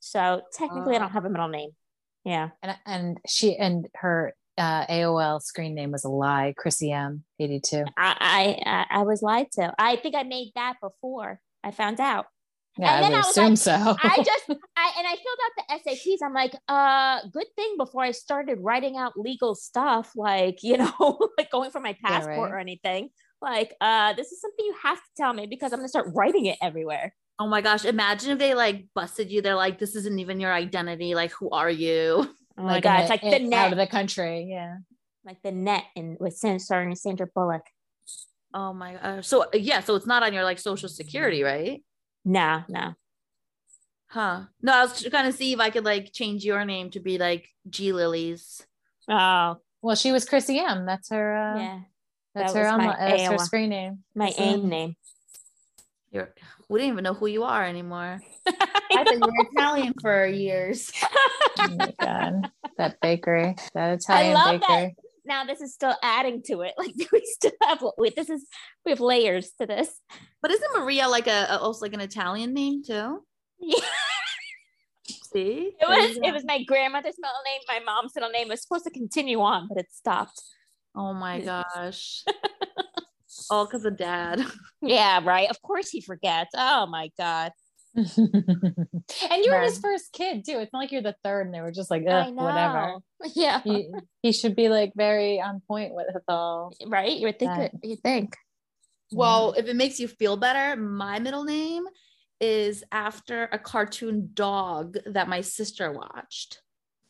So technically, I don't have a middle name. Yeah. And and she and her uh, AOL screen name was a lie. Chrissy M, eighty two. I, I I was lied to. I think I made that before I found out. Yeah, And I then would I was assume like, so. I just I and I filled out the SATs. I'm like, uh, good thing before I started writing out legal stuff, like you know, like going for my Yeah, passport right. or anything. Like, uh, this is something you have to tell me because I'm gonna start writing it everywhere. Oh my gosh! Imagine if they like busted you. They're like, "This isn't even your identity. Like, who are you?" Oh my in god, it's like the net, out of the country. Yeah. like the net, and with San- starring Sandra Bullock. Oh my gosh! So yeah, so it's not on your like social security, right? No, no. Huh. No, I was trying to see if I could like change your name to be like G Lilies. Oh, Well, she was Chrissy M. That's her. Uh, yeah. That's that her on. my That's her screen name. My Chrissy AIM M. name. You're we didn't even know who you are anymore. I thought you were Italian for years. Oh my god, that bakery, that Italian I love that. now this is still adding to it. Like we still have wait, this is we have layers to this. But isn't Maria like a, a also like an Italian name too? Yeah. See? It was it was my grandmother's middle name. My mom's middle name was supposed to continue on, but it stopped. Oh my gosh. All because of dad. Yeah, right. Of course he forgets. Oh my god. and you were his first kid too. It's not like you're the third, and they were just like, Ugh, whatever. Yeah. He, he should be like very on point with it all. right. You would think Right. it, you think. Well, if it makes you feel better, my middle name is after a cartoon dog that my sister watched.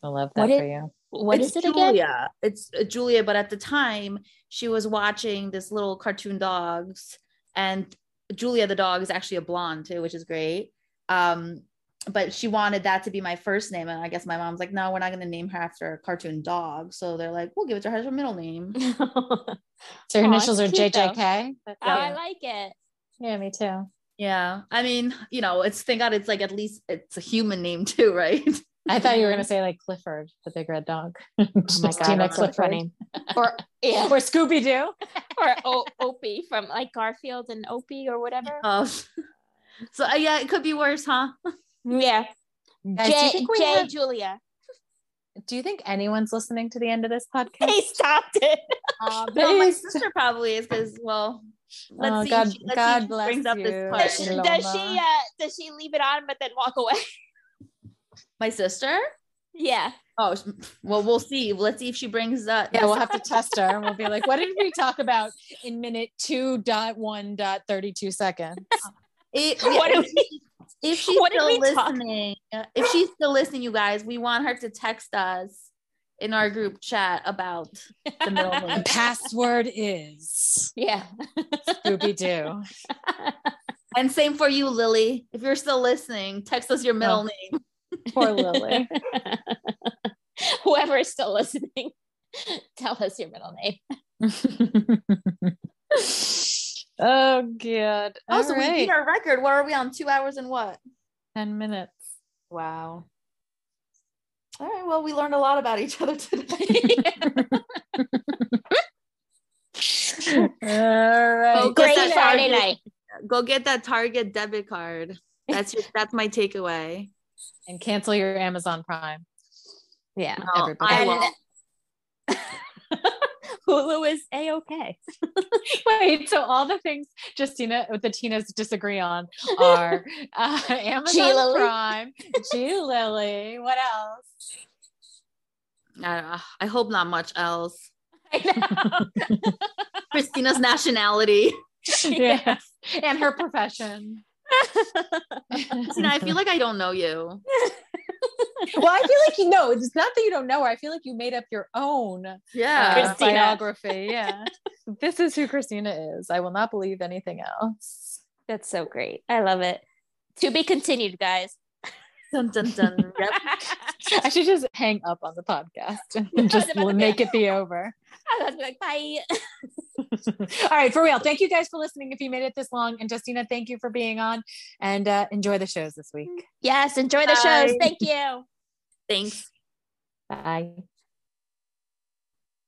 I love that What for it- you. What it's is it again? Julia. It's uh, Julia, but at the time she was watching this little cartoon dogs, and Julia the dog is actually a blonde too, which is great. Um, but she wanted that to be my first name, and I guess my mom's like, no, we're not going to name her after a cartoon dog. So they're like, we'll give it to her as her middle name. oh, So her Aw, initials are it's cute, though. JJK. That's I like it. yeah, me too. Yeah, I mean, you know, it's thank God it's like at least it's a human name too, right? I thought you were gonna say like Clifford, the big red dog. Oh my god, Tina that's so funny. Or yeah, Or Scooby Doo. or o- Odie from like Garfield and Odie or whatever. Oh, so uh, yeah, it could be worse, huh? Yeah, Guys, do you J, J have- Julia. Do you think anyone's listening to the end of this podcast? They stopped it. Um, well, my Based- sister probably is because well, let's Oh, see. God- she, let's God see bless brings up you. this Does she, does she uh does she leave it on but then walk away? My sister. yeah. Oh, well, we'll see. Let's see if she brings that. Yeah, we'll have to test her and we'll be like, what did we talk about in minute 2.1.32 seconds? It, What yeah, do we- if she's what still we talk- listening, if she's still listening, you guys, we want her to text us in our group chat about the middle name. The password is Yeah. Scooby Doo. And same for you, Lilly. If you're still listening, text us your middle Oh. name. Poor Lilly. Whoever is still listening, tell us your middle name. oh god. Oh, All so we right. beat our record. What are we on? Two hours and what? 10 minutes. Wow. All right. Well, we learned a lot about each other today. All right. Great that Friday Target- night. Go get that Target debit card. That's your, that's my takeaway. And cancel your Amazon Prime. Yeah. No, Everybody. I And- won't. Hulu is a okay. Wait, so all the things Justyna with the Tinas disagree on are uh, Amazon Lilly. Prime, G Lilly. What else? I, I hope not much else. I know. Christina's nationality. yes, and her profession. Christina, I feel like I don't know you. well, I feel like you know. It's not that you don't know her. I feel like you made up your own uh, Yeah. Christina. biography. Yeah, this is who Christina is. I will not believe anything else. That's so great. I love it. To be continued, guys. Dun, dun, dun. Yep. I should just hang up on the podcast and just make it be over. I was like, bye. All right, for real. Thank you guys for listening. If you made it this long, and Justyna, thank you for being on, and uh, enjoy the shows this week. Yes, enjoy the Bye. shows. Thank you. Thanks. Bye.